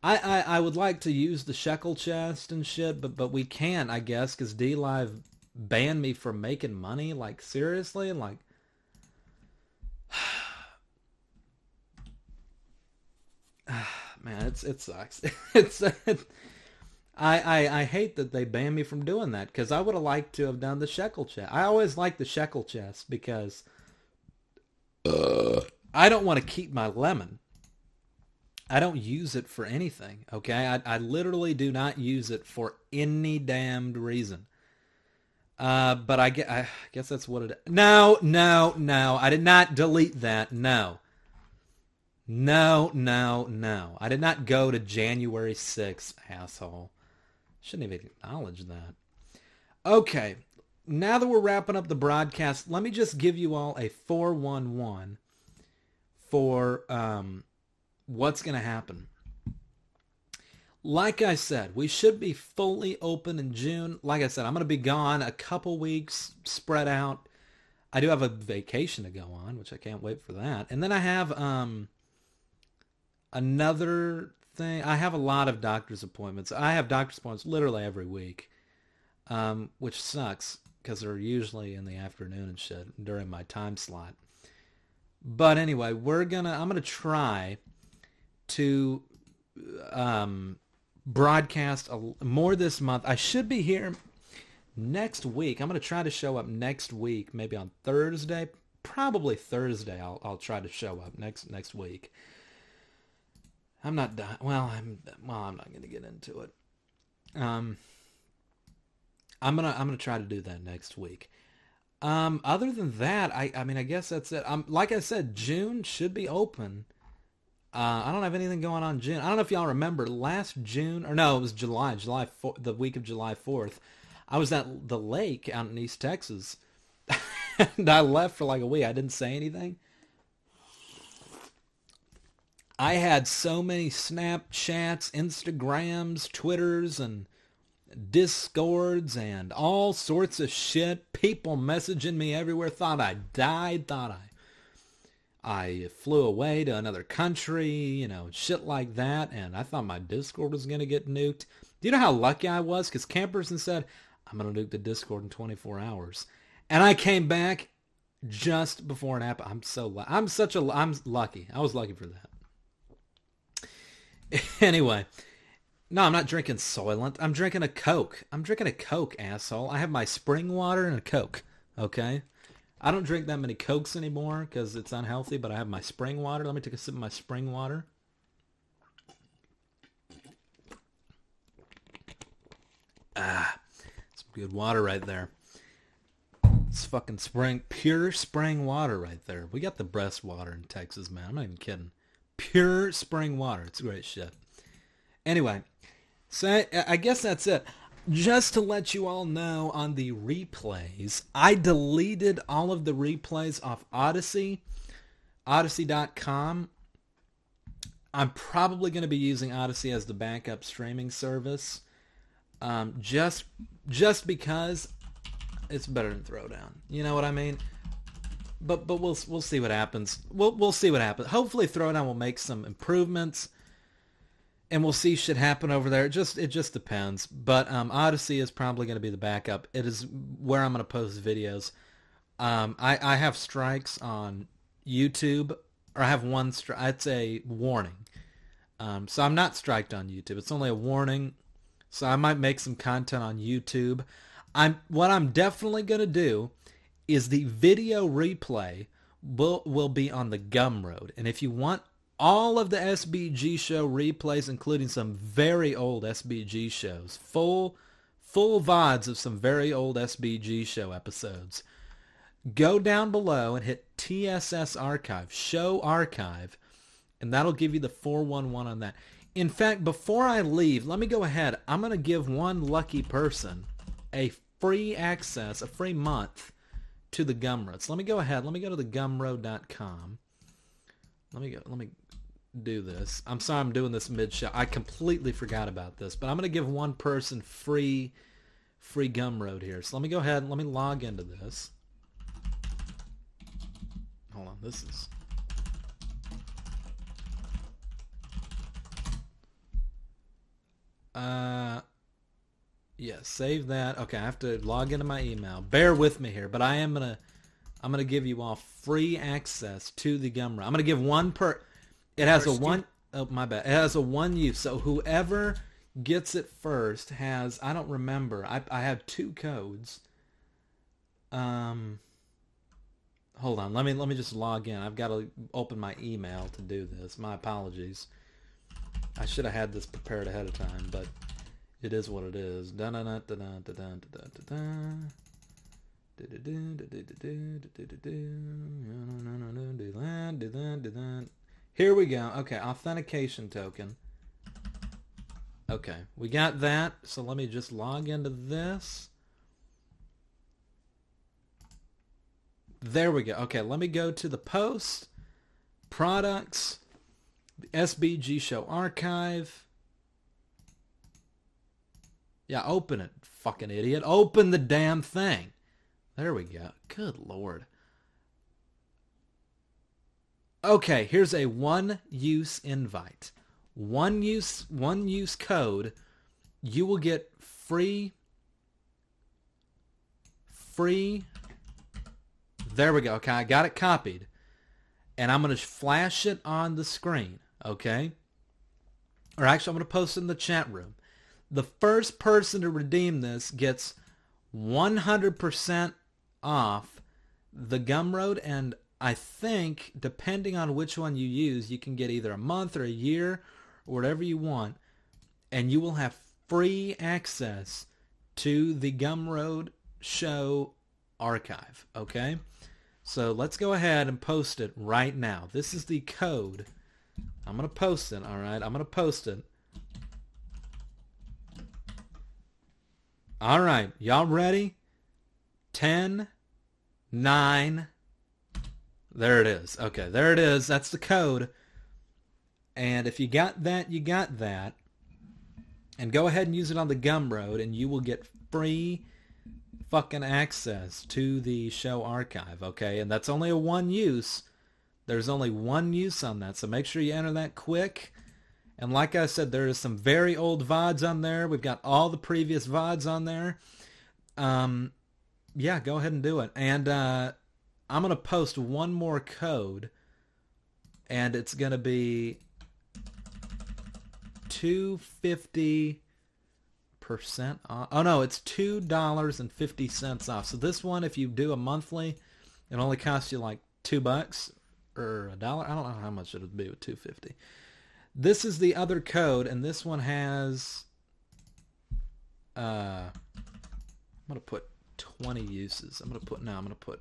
I, I I would like to use the shekel chest and shit, but but we can't, I guess, because DLive banned me from making money. Like seriously, like man, it's it sucks. it's it, I, I I hate that they banned me from doing that because I would have liked to have done the shekel chest. I always like the shekel chest because I don't want to keep my lemon. I don't use it for anything. Okay, I I literally do not use it for any damned reason. Uh, but I get I guess that's what it. No, no, no. I did not delete that. No. No, no, no. I did not go to January 6th, asshole. Shouldn't even acknowledge that. Okay, now that we're wrapping up the broadcast, let me just give you all a 411 for um, what's going to happen. Like I said, we should be fully open in June. Like I said, I'm going to be gone a couple weeks spread out. I do have a vacation to go on, which I can't wait for that. And then I have um another thing. I have a lot of doctor's appointments. I have doctor's appointments literally every week, um, which sucks because they're usually in the afternoon and shit during my time slot. But anyway, we're gonna. I'm gonna try to um, broadcast a, more this month. I should be here next week. I'm going to try to show up next week, maybe on Thursday. Probably Thursday. I'll I'll try to show up next next week. I'm not done. Well, I'm well. I'm not going to get into it. Um, I'm gonna I'm gonna try to do that next week. Um, other than that, I I mean I guess that's it. Um, like I said, June should be open. Uh, I don't have anything going on June. I don't know if y'all remember last June or no, it was July, July 4, the week of July 4th. I was at the lake out in East Texas, and I left for like a week. I didn't say anything. I had so many Snapchats, Instagrams, Twitters, and Discords, and all sorts of shit. People messaging me everywhere. Thought I died. Thought I I flew away to another country. You know, shit like that. And I thought my Discord was gonna get nuked. Do you know how lucky I was? Because Camperson said I'm gonna nuke the Discord in 24 hours, and I came back just before it happened. I'm so lu- I'm such a I'm lucky. I was lucky for that. anyway, no, I'm not drinking Soylent. I'm drinking a Coke. I'm drinking a Coke, asshole. I have my spring water and a Coke. Okay, I don't drink that many Cokes anymore because it's unhealthy. But I have my spring water. Let me take a sip of my spring water. Ah, some good water right there. It's fucking spring, pure spring water right there. We got the best water in Texas, man. I'm not even kidding. Pure spring water. It's great shit. Anyway, so I, I guess that's it. Just to let you all know on the replays, I deleted all of the replays off Odysee, Odysee.com. I'm probably going to be using Odysee as the backup streaming service, um, just just because it's better than Throwdown. You know what I mean? But but we'll we'll see what happens. We'll we'll see what happens. Hopefully Throwdown will make some improvements, and we'll see shit happen over there. It just it just depends. But um, Odysee is probably going to be the backup. It is where I'm going to post videos. Um, I I have strikes on YouTube, or I have one strike. It's a warning. Um, so I'm not striked on YouTube. It's only a warning. So I might make some content on YouTube. I'm what I'm definitely gonna do is the video replay will will be on the Gumroad. And if you want all of the SBG show replays, including some very old SBG shows, full full VODs of some very old SBG show episodes, go down below and hit TSS archive, show archive, and that'll give you the 411 on that. In fact, before I leave, let me go ahead. I'm going to give one lucky person a free access, a free month to the Gumroad. So let me go ahead. Let me go to the gumroad.com. Let me go. Let me do this. I'm sorry I'm doing this mid show. I completely forgot about this, but I'm going to give one person free free Gumroad here. So let me go ahead and let me log into this. Hold on. This is Uh, yeah, save that. Okay, I have to log into my email. Bear with me here, but I am gonna, I'm gonna give you all free access to the Gumroad. I'm gonna give one per. It has a First one oh my bad. It has a one use. So whoever gets it first has. I don't remember. I I have two codes. Um. Hold on. Let me let me just log in. I've got to open my email to do this. My apologies. I should have had this prepared ahead of time, but it is what it is. Dun dun dun dun dun dun dun dun dun. Here we go. Okay, authentication token. Okay, we got that. So let me just log into this. There we go. Okay, let me go to the post, products, SBG show archive. Yeah, open it, fucking idiot. Open the damn thing. There we go. Good lord. Okay, here's a one use invite. One use one use code. You will get free free There we go. Okay, I got it copied. And I'm going to flash it on the screen, okay? Or actually I'm going to post it in the chat room. The first person to redeem this gets 100% off the Gumroad, and I think depending on which one you use, you can get either a month or a year or whatever you want, and you will have free access to the Gumroad show archive. Okay, so let's go ahead and post it right now. This is the code. I'm gonna post it. All right, I'm gonna post it. All right, y'all ready? 10, 9. There it is. Okay, there it is. That's the code. And if you got that, you got that. And go ahead and use it on the Gumroad, and you will get free fucking access to the show archive, okay? And that's only a one use. There's only one use on that, so make sure you enter that quick. And like I said, there is some very old VODs on there. We've got all the previous VODs on there. Um, yeah, go ahead and do it. And uh, I'm going to post one more code. And it's going to be 250 percent off. Oh no, it's two dollars and fifty cents off. So this one, if you do a monthly, it only costs you like two bucks or a dollar. I don't know how much it would be with two fifty. This is the other code, and this one has. Uh, I'm gonna put 20 uses. I'm gonna put now. I'm gonna put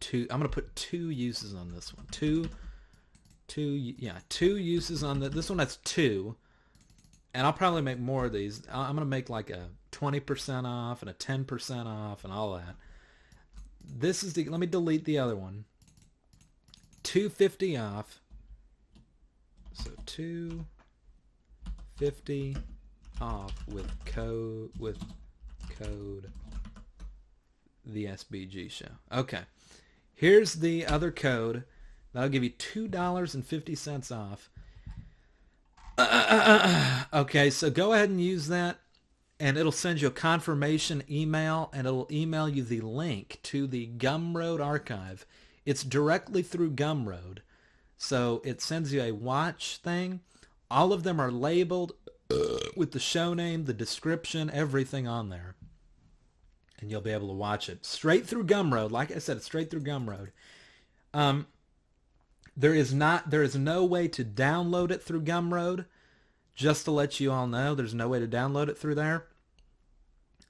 two. I'm gonna put two uses on this one. Two, two. Yeah, two uses on the. This one has two, and I'll probably make more of these. I'm gonna make like a 20% off and a 10% off and all that. This is the. Let me delete the other one. 250 off. So 250 off with code with code the SBG show. Okay. Here's the other code. That'll give you $2.50 off. okay, so go ahead and use that and it'll send you a confirmation email and it'll email you the link to the Gumroad archive. It's directly through Gumroad. So it sends you a watch thing. All of them are labeled with the show name, the description, everything on there. And you'll be able to watch it straight through Gumroad. Like I said, straight through Gumroad. Um, there is not, there is no way to download it through Gumroad. Just to let you all know, there's no way to download it through there.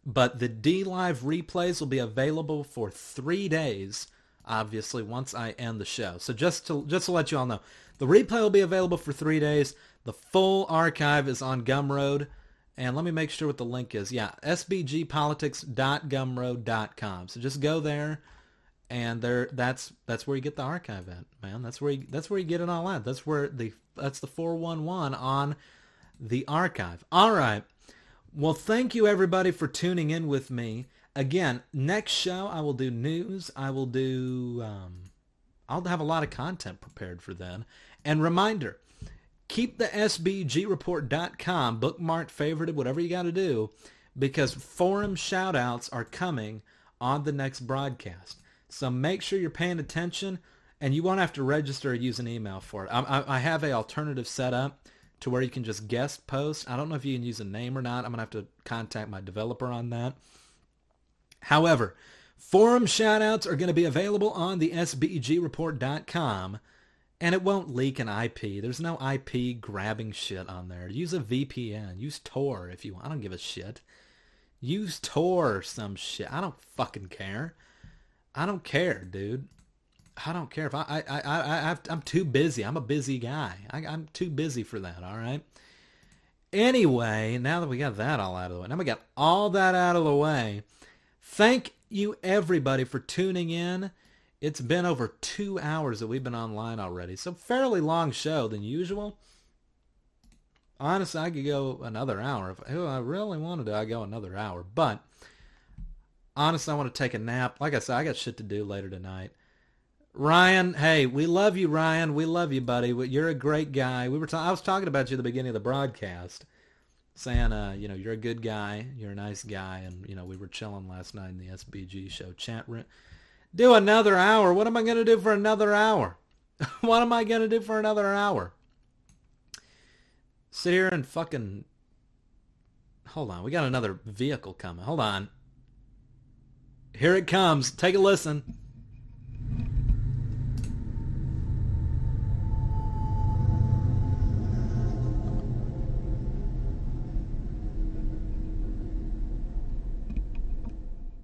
But the DLive replays will be available for three days. Obviously, once I end the show. So just to just to let you all know, the replay will be available for three days. The full archive is on Gumroad. And let me make sure what the link is. Yeah, sbgpolitics.gumroad.com. So just go there, and there that's that's where you get the archive at, man. That's where you, that's where you get it all at. That's where the that's the 411 on the archive. All right. Well, thank you everybody for tuning in with me. Again, next show I will do news. I will do um, I'll have a lot of content prepared for then. And reminder, keep the sbgreport.com bookmarked, favorited, whatever you got to do, because forum shoutouts are coming on the next broadcast. So make sure you're paying attention, and you won't have to register or use an email for it. I, I, I have a alternative set up to where you can just guest post. I don't know if you can use a name or not. I'm gonna have to contact my developer on that. However, forum shoutouts are going to be available on the sbgreport.com and it won't leak an IP. There's no IP grabbing shit on there. Use a VPN. Use Tor if you want. I don't give a shit. Use Tor or some shit. I don't fucking care. I don't care, dude. I don't care if I I I, I I'm too busy. I'm a busy guy. I, I'm too busy for that. All right. Anyway, now that we got that all out of the way, now we got all that out of the way. Thank you everybody for tuning in. It's been over two hours that we've been online already, so fairly long show than usual. Honestly, I could go another hour if, if I really wanted to. I go another hour, but honestly, I want to take a nap. Like I said, I got shit to do later tonight. Ryan, hey, we love you, Ryan. We love you, buddy. You're a great guy. We were ta- I was talking about you at the beginning of the broadcast, saying, uh, you know, you're a good guy. You're a nice guy, and you know, we were chilling last night in the SBG show chat room. Do another hour. What am I gonna do for another hour? what am I gonna do for another hour? Sit here and fucking hold on. We got another vehicle coming. Hold on. Here it comes. Take a listen.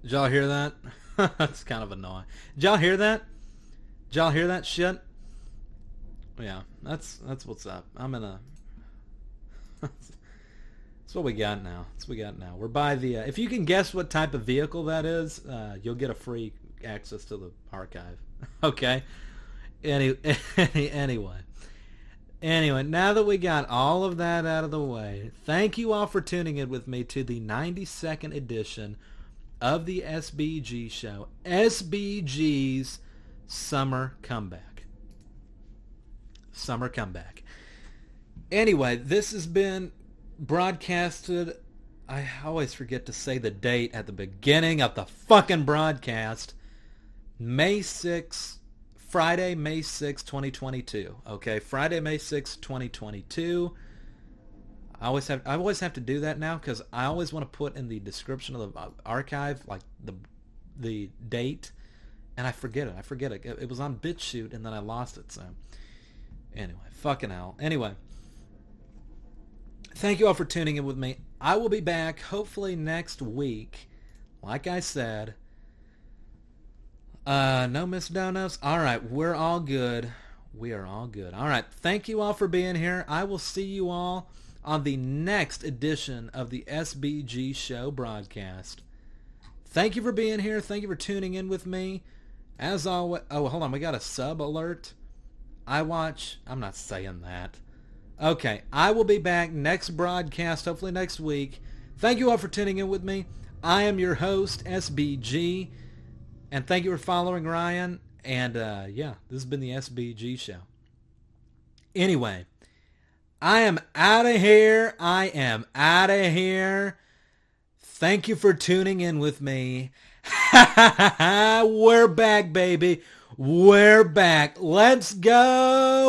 Did y'all hear that? That's kind of annoying. Did y'all hear that? Did y'all hear that shit? Yeah, that's that's what's up. I'm in a. that's what we got now. That's what we got now. We're by the. Uh, if you can guess what type of vehicle that is, uh, you'll get a free access to the archive. okay. Any, any anyway. Anyway, now that we got all of that out of the way, thank you all for tuning in with me to the 92nd edition of the SBG show. SBG's summer comeback. Summer comeback. Anyway, this has been broadcasted. I always forget to say the date at the beginning of the fucking broadcast. May 6th, Friday, May 6th, 2022. Okay, Friday, May 6th, 2022. I always have I always have to do that now because I always want to put in the description of the archive like the the date, and I forget it. I forget it. It was on BitChute and then I lost it. So anyway, fucking hell. Anyway, thank you all for tuning in with me. I will be back hopefully next week. Like I said. Uh, no miss donuts. All right, we're all good. We are all good. All right, thank you all for being here. I will see you all on the next edition of the SBG Show broadcast. Thank you for being here. Thank you for tuning in with me. As always, oh, hold on, we got a sub alert. I watch, I'm not saying that. Okay, I will be back next broadcast, hopefully next week. Thank you all for tuning in with me. I am your host, SBG, and thank you for following Ryan. And uh, yeah, this has been the SBG Show. Anyway, I am out of here. I am out of here. Thank you for tuning in with me. We're back, baby. We're back. Let's go.